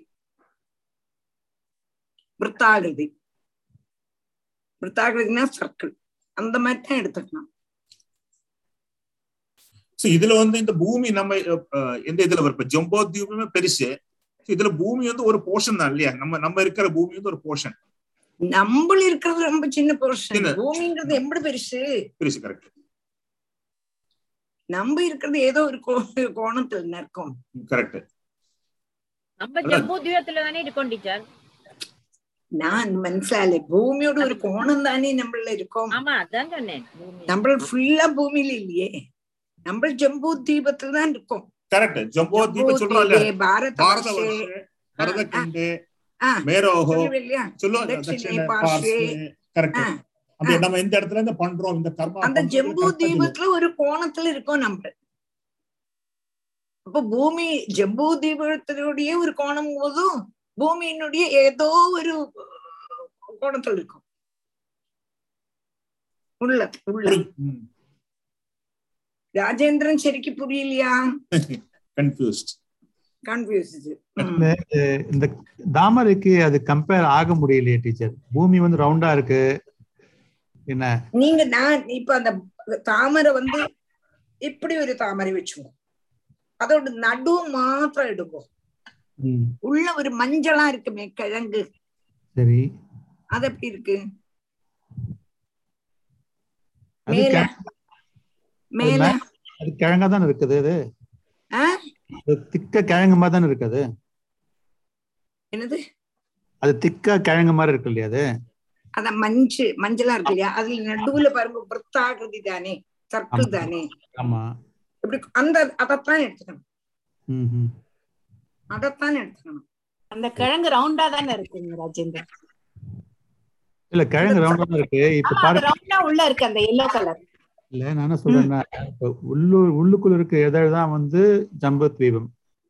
Speaker 1: விற்த்தாகிருதி விற்த்தாகிருதினா சர்க்கிள் அந்த மாதிரி தான் எடுத்துக்கலாம்
Speaker 2: இதுல வந்து இந்த பூமி நம்ம எந்த இதுல வரும்? இப்ப ஜம்போ தீபமே பெருசு இதுல பூமி வந்து ஒரு போர்ஷன் தான் இல்லையா? நம்ம நம்ம இருக்கிற பூமி வந்து ஒரு போர்ஷன்
Speaker 1: நம்மள இருக்கிறது ரொம்ப சின்ன போர்ஷன். பூமிங்கிறது எப்படி பெருசு.
Speaker 2: பெருசு கரெக்ட்
Speaker 1: நம்ம இருக்கிறது ஏதோ ஒரு கோணத்துல இருக்கும்
Speaker 2: கரெக்ட்
Speaker 13: நம்ம ஜம்பு தீபத்துல தானே இருக்கோம் டீச்சர்?
Speaker 1: நான் மனசாலே பூமியோட ஒரு கோணம் தானே நம்மள இருக்கும்.
Speaker 13: ஆமா அதான் சொன்னேன்.
Speaker 1: நம்ம ஃபுல்லா பூமியில இல்லையே. நம்ம ஜம்பு தீபத்துல தான் இருக்கோம்.
Speaker 2: கரெக்ட். ஜம்போ தீப
Speaker 1: ஜம்பு
Speaker 2: சொல்றோம்
Speaker 1: தீபே,
Speaker 2: இல்லையா
Speaker 1: பாரத
Speaker 2: பாரத. கரெக்ட்.
Speaker 1: ஆ,
Speaker 2: அந்த நம்ம இந்த இடத்துல இருந்து பண்றோம் இந்த கர்மா
Speaker 1: அந்த ஜம்பு. தீபத்துல ஒரு கோணத்துல இருக்கோம் நம்ம. அப்ப பூமி ஜம்பு தீபத்தினுடைய ஒரு கோணம் போதும் பூமியினுடைய ஏதோ ஒரு கோணத்துல இருக்கும். உள்ள உள்ள. ராஜேந்திரன் சரிக்கு புரியலையா
Speaker 2: confused.
Speaker 1: கன்ஃபியூஸ்
Speaker 10: இந்த தாமரைக்கு அது கம்பேர் ஆக முடியலையே டீச்சர் பூமி வந்து ரவுண்டா இருக்கு என்ன
Speaker 1: நீங்க நான் இப்ப அந்த தாமரை வந்து இப்படி ஒரு தாமரை வச்சுக்கோ அதோட நடு மாத்திரம் எடுக்கும் உள்ள ஒரு மஞ்சளா இருக்குமே கிழங்கு
Speaker 10: சரி
Speaker 1: அது எப்படி இருக்கு மேல.
Speaker 10: அது கிழங்கா தானே இருக்குது? அது? திக்க கிழங்கு மாதிரி தானே இருக்குது?
Speaker 1: என்னது?
Speaker 10: அது திக்கா கிழங்கு மாதிரி இருக்கு இல்லையா அது?
Speaker 1: அத மஞ்சு மஞ்சளா இருக்கு இல்லையா? அதுல நடுவுல பாருங்க விற்த்தாகிருதி தானே. சர்க்கிள். தானே.
Speaker 10: ஆமா.
Speaker 1: இப்படி அந்த அதத்தான் எடுத்துக்கணும்.
Speaker 10: ம் ம்.
Speaker 1: அதத்தான் எடுத்துக்கணும்.
Speaker 14: அந்த கிழங்கு ரவுண்டா தானே இருக்குங்க ராஜேந்திரன்
Speaker 10: இல்ல கிழங்கு ரவுண்டா இருக்கு. இப்ப
Speaker 14: ரவுண்டா உள்ள இருக்கு அந்த எல்லோ கலர்
Speaker 10: இல்ல நான் என்ன சொல்றேன்னா உள்ளூர் உள்ளுக்குள்ள இருக்க இதழ் தான் வந்து ஜம்பு தீபம்.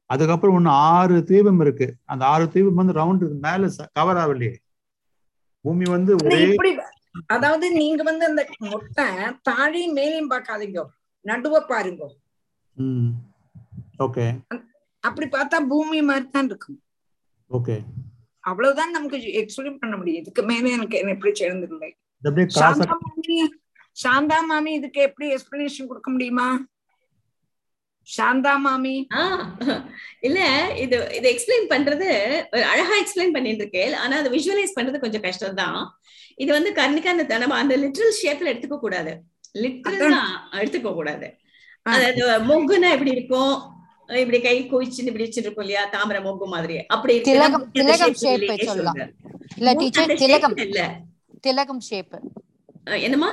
Speaker 10: அதுக்கப்புறம் ஒண்ணு ஆறு தீபம் இருக்கு. அந்த ஆறு தீபம் வந்து ரவுண்டு மேல கவர் ஆகலையே பூமி வந்து ஒரே
Speaker 1: அதாவது நீங்க வந்து அந்த முட்டை தாழையும் மேலையும் பார்க்காதீங்க. நடுவ பாருங்க.
Speaker 10: ஓகே.
Speaker 1: அப்படி பார்த்தா பூமி மாதிரி தான் இருக்கும்.
Speaker 10: ஓகே.
Speaker 1: அவ்வளவுதான் நமக்கு எக்ஸ்பிளைன் பண்ண முடியும். இதுக்கு மேல எனக்கு என்ன எப்படி சேர்ந்துருந்தேன். சாந்தா மாமி இதுக்கு எப்படி எக்ஸ்பிளனேஷன் கொடுக்க முடியுமா? சாந்தா மாமி.
Speaker 15: ஆ, இல்ல இது இது எக்ஸ்பிளைன் பண்றது ஒரு அழகா எக்ஸ்பிளைன் பண்ணிட்டு இருக்கேன் ஆனா அதை விஷுவலைஸ் பண்றது கொஞ்சம் கஷ்டம் தான் இது வந்து அந்த நம்ம அந்த லிட்ரல் ஷேப்ல எடுத்துக்க கூடாது. லிட்ரல் எடுத்துக்க கூடாது. அதாவது மொக்குன்னா எப்படி இருக்கும்? இப்படி கை குவிச்சுன்னு இப்படி வச்சுட்டு இருக்கும் இல்லையா? தாமரை மொக்கு மாதிரி. அப்படி சொல்றேன்.
Speaker 3: இல்ல டீச்சர்
Speaker 15: அந்த
Speaker 3: திலகம்
Speaker 15: shape இல்ல.
Speaker 3: திலகம் ஷேப்
Speaker 15: அஹ் என்னம்மா?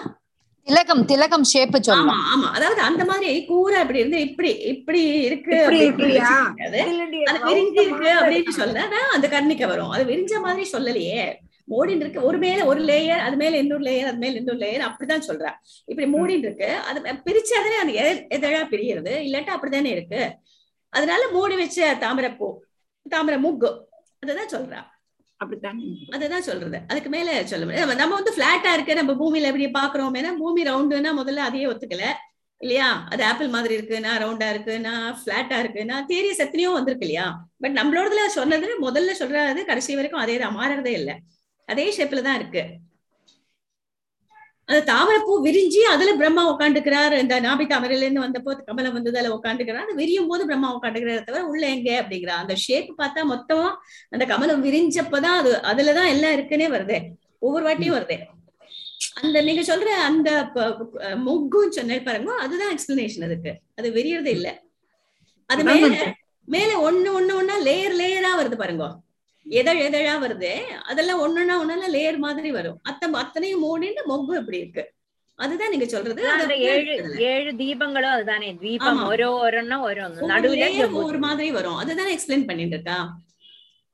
Speaker 3: திலகம் திலகம் ஷேப்
Speaker 15: ஆமா
Speaker 3: சொல்லலாம்
Speaker 15: ஆமா. அதாவது அந்த மாதிரி கூரா இப்படி இருந்து இப்படி இப்படி இருக்கு அது விரிஞ்சு இருக்கு அப்படின்னு. சொல்ல அந்த கர்ணிக்க வரும். அது விரிஞ்ச மாதிரி சொல்லலையே. மூடின்னு இருக்கு. ஒரு மேல ஒரு லேயர் அது மேல இன்னொரு லேயர் அது மேல இன்னொரு லேயர் அப்படிதான் சொல்றா. இப்படி மூடின்னு இருக்கு. அது பிரிச்சாதானே அது எத- எதழா பிரியறது? இல்லாட்டா அப்படித்தானே இருக்கு. அதனால மூடி வச்ச தாமரை பூ தாமரை மூக்கு அதுதான் சொல்றா.
Speaker 1: அப்படித்தான்
Speaker 15: அதுதான் சொல்றது. அதுக்கு மேல சொல்ல முடியாது. நம்ம- வந்து பிளாட்டா இருக்க நம்ம பூமியில எப்படி பாக்குறோம் பூமி ரவுண்டுன்னா முதல்ல அதையே ஒத்துக்கல. இல்லையா? அது ஆப்பிள் மாதிரி இருக்குன்னா ரவுண்டா இருக்குன்னா பிளாட்டா இருக்குன்னா தியரிஸ் எத்தனையோ வந்திருக்கு இல்லையா? பட் நம்மளோடதுல சொன்னது முதல்ல சொல்றது கடைசி வரைக்கும் அதே தான் மாறறதே இல்லை. அதே ஷேப்ல தான் இருக்கு. அந்த தாமரைப்பூ விரிஞ்சு அதுல பிரம்மா உட்காந்துக்கிறார் இந்த நாபி தாமரையில இருந்து வந்தப்போ கமலம் வந்து அதுல உட்காந்துக்கிறார் அது விரியும் போது பிரம்மா உட்காந்துக்கிறாரு தவிர உள்ள எங்க அப்படிங்கிறா அந்த ஷேப் பார்த்தா மொத்தமா அந்த கமலம் விரிஞ்சப்பதான் அது அதுலதான் எல்லாம் இருக்குன்னே வருது. ஒவ்வொரு வாட்டியும் வருது. அந்த நீங்க சொல்ற அந்த மொக்கும் சொன்னேன் பாருங்க. அதுதான் எக்ஸ்பிளனேஷன் அதுக்கு. அது விரியறது இல்ல. அது மேல. மேல ஒண்ணு ஒண்ணு ஒண்ணா லேயர் லேயரா வருது பாருங்க. எதழ் எதழா வருது அதெல்லாம் ஒண்ணுன்னா ஒண்ணுல லேயர் மாதிரி வரும். அத்த அத்தனையும் மூடின்னு மொக்கு இப்படி இருக்கு. அதுதான் நீங்க சொல்றது.
Speaker 13: ஏழு ஏழு தீபங்களும் அதுதானே. தீபம் ஒரெண்ணும் ஒரொன்னு
Speaker 15: ஒவ்வொரு
Speaker 13: நடுவுல
Speaker 15: ஒவ்வொரு மாதிரி வரும். அதுதானே எக்ஸ்பிளைன் பண்ணிட்டு இருக்கா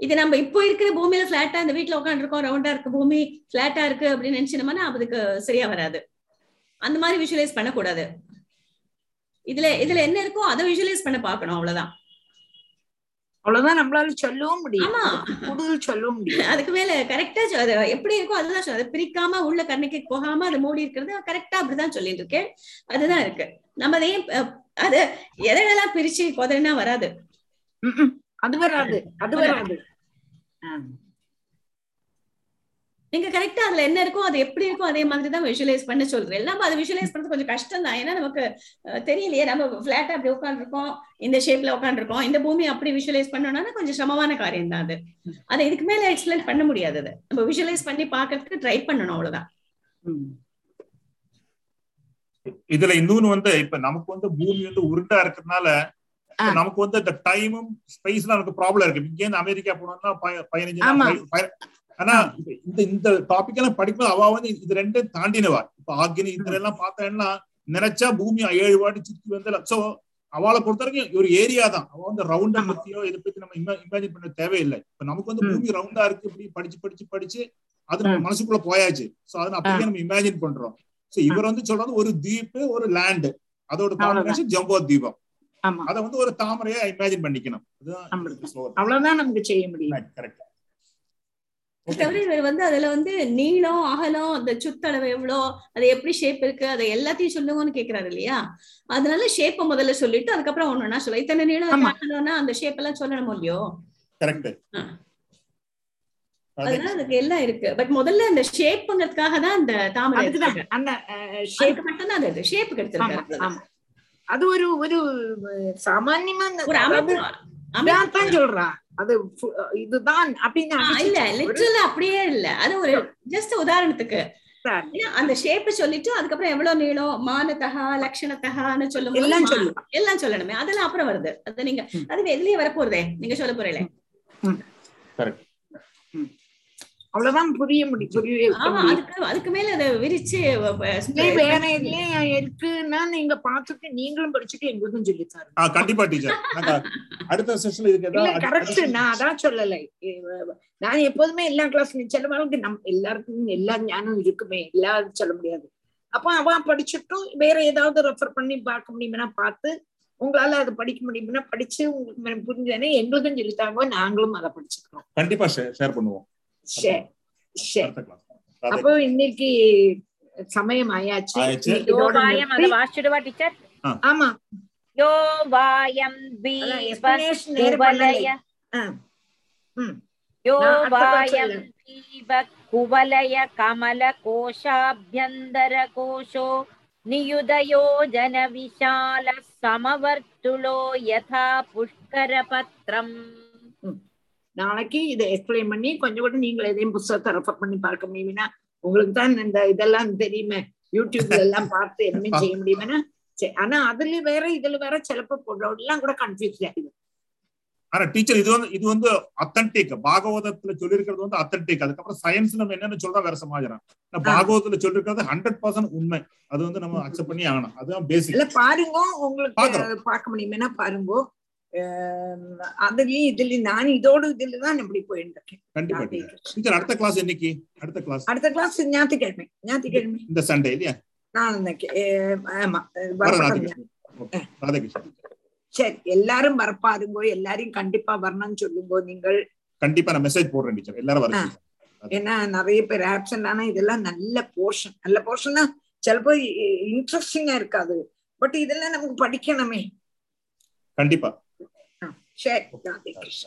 Speaker 15: இது நம்ம இப்போ இருக்கிற பூமியில பிளாட்டா இந்த வீட்ல உட்காந்துருக்கோம் ரவுண்டா இருக்கு பூமி பிளாட்டா இருக்கு அப்படின்னு நினைச்சோம்னா அதுக்கு சரியா வராது. அந்த மாதிரி விஷுவலைஸ் பண்ணக்கூடாது. இதுல இதுல என்ன இருக்கோ அதை விஷுவலைஸ் பண்ண பார்க்கணும் அவ்வளவுதான்.
Speaker 1: அவ்வளவுதான் நம்மளால சொல்லவும் முடியும். கூடுதல் சொல்லவும் முடியும்
Speaker 15: அதுக்கு மேல கரெக்டா எப்படி இருக்கோ அதுதான் சொல்ல- அதை பிரிக்காம உள்ள கண்ணுக்கு போகாம அது மூடி இருக்கிறது கரெக்டா அப்படிதான் சொல்லிட்டு இருக்கேன். அதுதான் இருக்கு. நம்ம அதையும் அது எதெல்லாம் பிரிச்சு கொதறினா வராது.
Speaker 1: அது வராது. அது வராது.
Speaker 15: நீங்க கரெக்டா அதுல என்ன இருக்கோ அது எப்படி இருக்கோ அதே மாதிரி தான் விஷுவலைஸ் பண்ண சொல்றேன். நம்ம அதை விஷுவலைஸ் பண்றது கொஞ்சம் கஷ்டம் தான். ஏன்னா நமக்கு தெரியலையே. நம்ம பிளாட்டா அப்படி உட்காந்துருக்கோம் இந்த ஷேப்ல உட்காந்துருக்கோம் இந்த பூமி அப்படி விஷுவலைஸ் பண்ணணும்னா கொஞ்சம் சிரமமான காரியம் தான் அது. அதை இதுக்கு மேல எக்ஸ்பிளைன் பண்ண முடியாது அது. நம்ம விஷுவலைஸ் பண்ணி பார்க்கறதுக்கு ட்ரை பண்ணணும் அவ்வளவுதான்.
Speaker 2: இதுல இன்னொன்னு வந்து இப்ப நமக்கு வந்து பூமி வந்து உருண்டா இருக்கிறதுனால நமக்கு வந்து இந்த டைமும் ஸ்பேஸ்ல நமக்கு ப்ராப்ளம் இருக்கு. இங்க இருந்து அமெரிக்கா போனோம்னா பதினஞ்சு ஆனா இந்த இந்த டாபிக் எல்லாம் படிக்கும்போது அவ வந்து இது ரெண்டும் தாண்டினவா இப்ப ஆக்னி இதுல எல்லாம் பார்த்தேன்னா நினைச்சா பூமி ஏழு வாட்டி சுத்தி வந்து சோ அவளை பொறுத்த வரைக்கும் ஒரு ஏரியா தான். அவ வந்து ரவுண்டா பத்தியோ இதை பத்தி நம்ம இமேஜின் பண்ண தேவையில்லை. இப்ப நமக்கு வந்து பூமி ரவுண்டா இருக்கு இப்படி படிச்சு படிச்சு படிச்சு அது நம்ம மனசுக்குள்ள போயாச்சு. சோ அதை அப்படியே நம்ம இமேஜின் பண்றோம். சோ இவர் வந்து சொல்றது ஒரு தீப்பு ஒரு லேண்ட் அதோட காம்பினேஷன் ஜம்போ தீபம். அத வந்து ஒரு தாமரையா இமேஜின் பண்ணிக்கணும்.
Speaker 1: அவ்வளவுதான் நமக்கு செய்ய முடியும்.
Speaker 2: கரெக்ட்
Speaker 15: தவிர இவர் வந்து அதுல வந்து நீளம் அகலம் அந்த சுத்தளவு எவ்வளோ அது எப்படி ஷேப் இருக்கு அதை எல்லாத்தையும் சொல்லுங்கன்னு கேக்குறாரு இல்லையா? அதனால ஷேப்பை முதல்ல சொல்லிட்டு அதுக்கப்புறம் ஒண்ணுன்னா சொல்ல. இத்தனை நீளம் அகலம்னா அந்த ஷேப் எல்லாம் சொல்லணும் இல்லையோ?
Speaker 2: கரெக்ட்
Speaker 15: அதனால அதுக்கு எல்லாம் இருக்கு. பட் முதல்ல அந்த ஷேப்புங்கிறதுக்காக தான் அந்த தாமரை.
Speaker 1: அந்த
Speaker 15: அதுக்கு மட்டும்தான் அது ஷேப்புக்கு எடுத்திருக்காரு.
Speaker 1: ஆமா. அது ஒரு ஒரு சாமான்யமா
Speaker 15: ஒரு அமைப்பு.
Speaker 1: அதாவது இதான் சொல்றா. அது இதுதான் அப்படின்னு
Speaker 15: இல்ல லிட்டரல் அப்படியே இல்ல. அது ஒரு ஜஸ்ட் உதாரணத்துக்கு. அந்த ஷேப் சொல்லிட்டு அதுக்கப்புறம் எவ்வளவு நீளம்? மானத்தகா லட்சணத்தகான்னு சொல்லும்
Speaker 1: எல்லாம்
Speaker 15: மா-
Speaker 1: சொல்லலாம்.
Speaker 15: எல்லாம் சொல்லணுமே. அதெல்லாம் அப்புறம் வருது. அது நீங்க அது எதுலயே வரப்போறதே? நீங்க சொல்ல போறீங்களே?
Speaker 2: கரெக்ட்
Speaker 1: அவ்வளவுதான் புரிய முடியும் புரிய.
Speaker 15: அதுக்கு அதுக்கு மேல அதை விரிச்சு
Speaker 1: வேற எதுலயும் இருக்குன்னா நீங்க பாத்துட்டு நீங்களும் படிச்சுட்டு எங்களுக்கும் சொல்லித்தாரு
Speaker 2: ஆ கண்டிப்பா டீச்சர். அடுத்த செஷன்ல ஏதாவது
Speaker 1: கரெக்ட் நான் அதான் சொல்லலை. நான் எப்போதுமே எல்லா கிளாஸ்லயும் சில வாழ்க்கை நம் எல்லாருக்கும் எல்லா ஞானம் இருக்குமே எல்லாரும் சொல்ல முடியாது. அப்ப அவ படிச்சுட்டும் வேற ஏதாவது ரெஃபர் பண்ணி பார்க்க முடியுமா பார்த்து உங்களால அது படிக்க முடியும்னா படிச்சு உங்களுக்கு புரிஞ்சதுன்னா எங்களுக்கும் சொல்லித்தாங்க நாங்களும் அதை படிச்சுக்கிறோம்.
Speaker 2: கண்டிப்பா ஷேர் பண்ணுவோம்.
Speaker 1: அப்போ இன்னைக்கு சமயம் ஆயாச்சு.
Speaker 13: வாசிடுவா டீச்சர்?
Speaker 1: ஆமா.
Speaker 13: யோ வாயம். யோ வாயம் குவலய கமல கோஷாபியந்தர கோஷோ நியுதயோ ஜன விஷால சமவர்த்துளோ யதா புஷ்கர பத்ரம்
Speaker 1: நாளைக்கு இதை எக்ஸ்பிளைன் பண்ணி கொஞ்சம் கூட நீங்க எதையும் புத்தகத்தை ரெஃபர் பண்ணி பார்க்க முடியுமேனா உங்களுக்கு தான் இந்த இதெல்லாம் தெரியுமே. யூடியூப்ல எல்லாம் பார்த்து எதுவுமே செய்ய முடியுமேனா ஆனா அதுல வேற இதுல வேற சிலப்போ எல்லாம் கூட கன்ஃபியூஸ் ஆயிடுது
Speaker 2: ஆனா டீச்சர் இது வந்து இது வந்து அத்தன்டிக் பாகவதத்துல சொல்லியிருக்கிறது வந்து அத்தன்டிக் அதுக்கப்புறம் சயின்ஸ் நம்ம என்னன்னு சொல்றோம் வேற சமாச்சாரம். பாகவதத்துல சொல்லிருக்கிறது ஹண்ட்ரட் பர்சன்ட் உண்மை. அது வந்து நம்ம அக்செப்ட் பண்ணி ஆகணும். அதுதான்
Speaker 1: இல்ல
Speaker 2: பேசிக்
Speaker 1: பாருங்க. உங்களுக்கு. பார்க்க முடியுமேனா பாருங்க. அதுலயும் இதுலயும் நான் இதோட இதுல தான் இப்படி போயிட்டு இருக்கேன்
Speaker 2: அடுத்த கிளாஸ் என்னைக்கு? அடுத்த கிளாஸ்
Speaker 1: அடுத்த கிளாஸ் ஞாயிற்றுக்கிழமை. ஞாயிற்றுக்கிழமை.
Speaker 2: இந்த சண்டே இல்லையா?
Speaker 1: சரி எல்லாரும் வரப்பாருங்கோ எல்லாரையும் கண்டிப்பா வரணும்னு சொல்லுங்கோ நீங்கள்.
Speaker 2: கண்டிப்பா நான் மெசேஜ் போடுறேன் டீச்சர். எல்லாரும் வர
Speaker 1: ஆ. ஏன்னா நிறைய பேர் ஆப்சன்ட் ஆனா இதெல்லாம் நல்ல போர்ஷன் நல்ல போர்ஷன்னா சிலப்போ இன்ட்ரெஸ்டிங்கா இருக்காது. பட் இதெல்லாம் நமக்கு படிக்கணுமே.
Speaker 2: கண்டிப்பா.
Speaker 1: சரி ராதே கிருஷ்ணா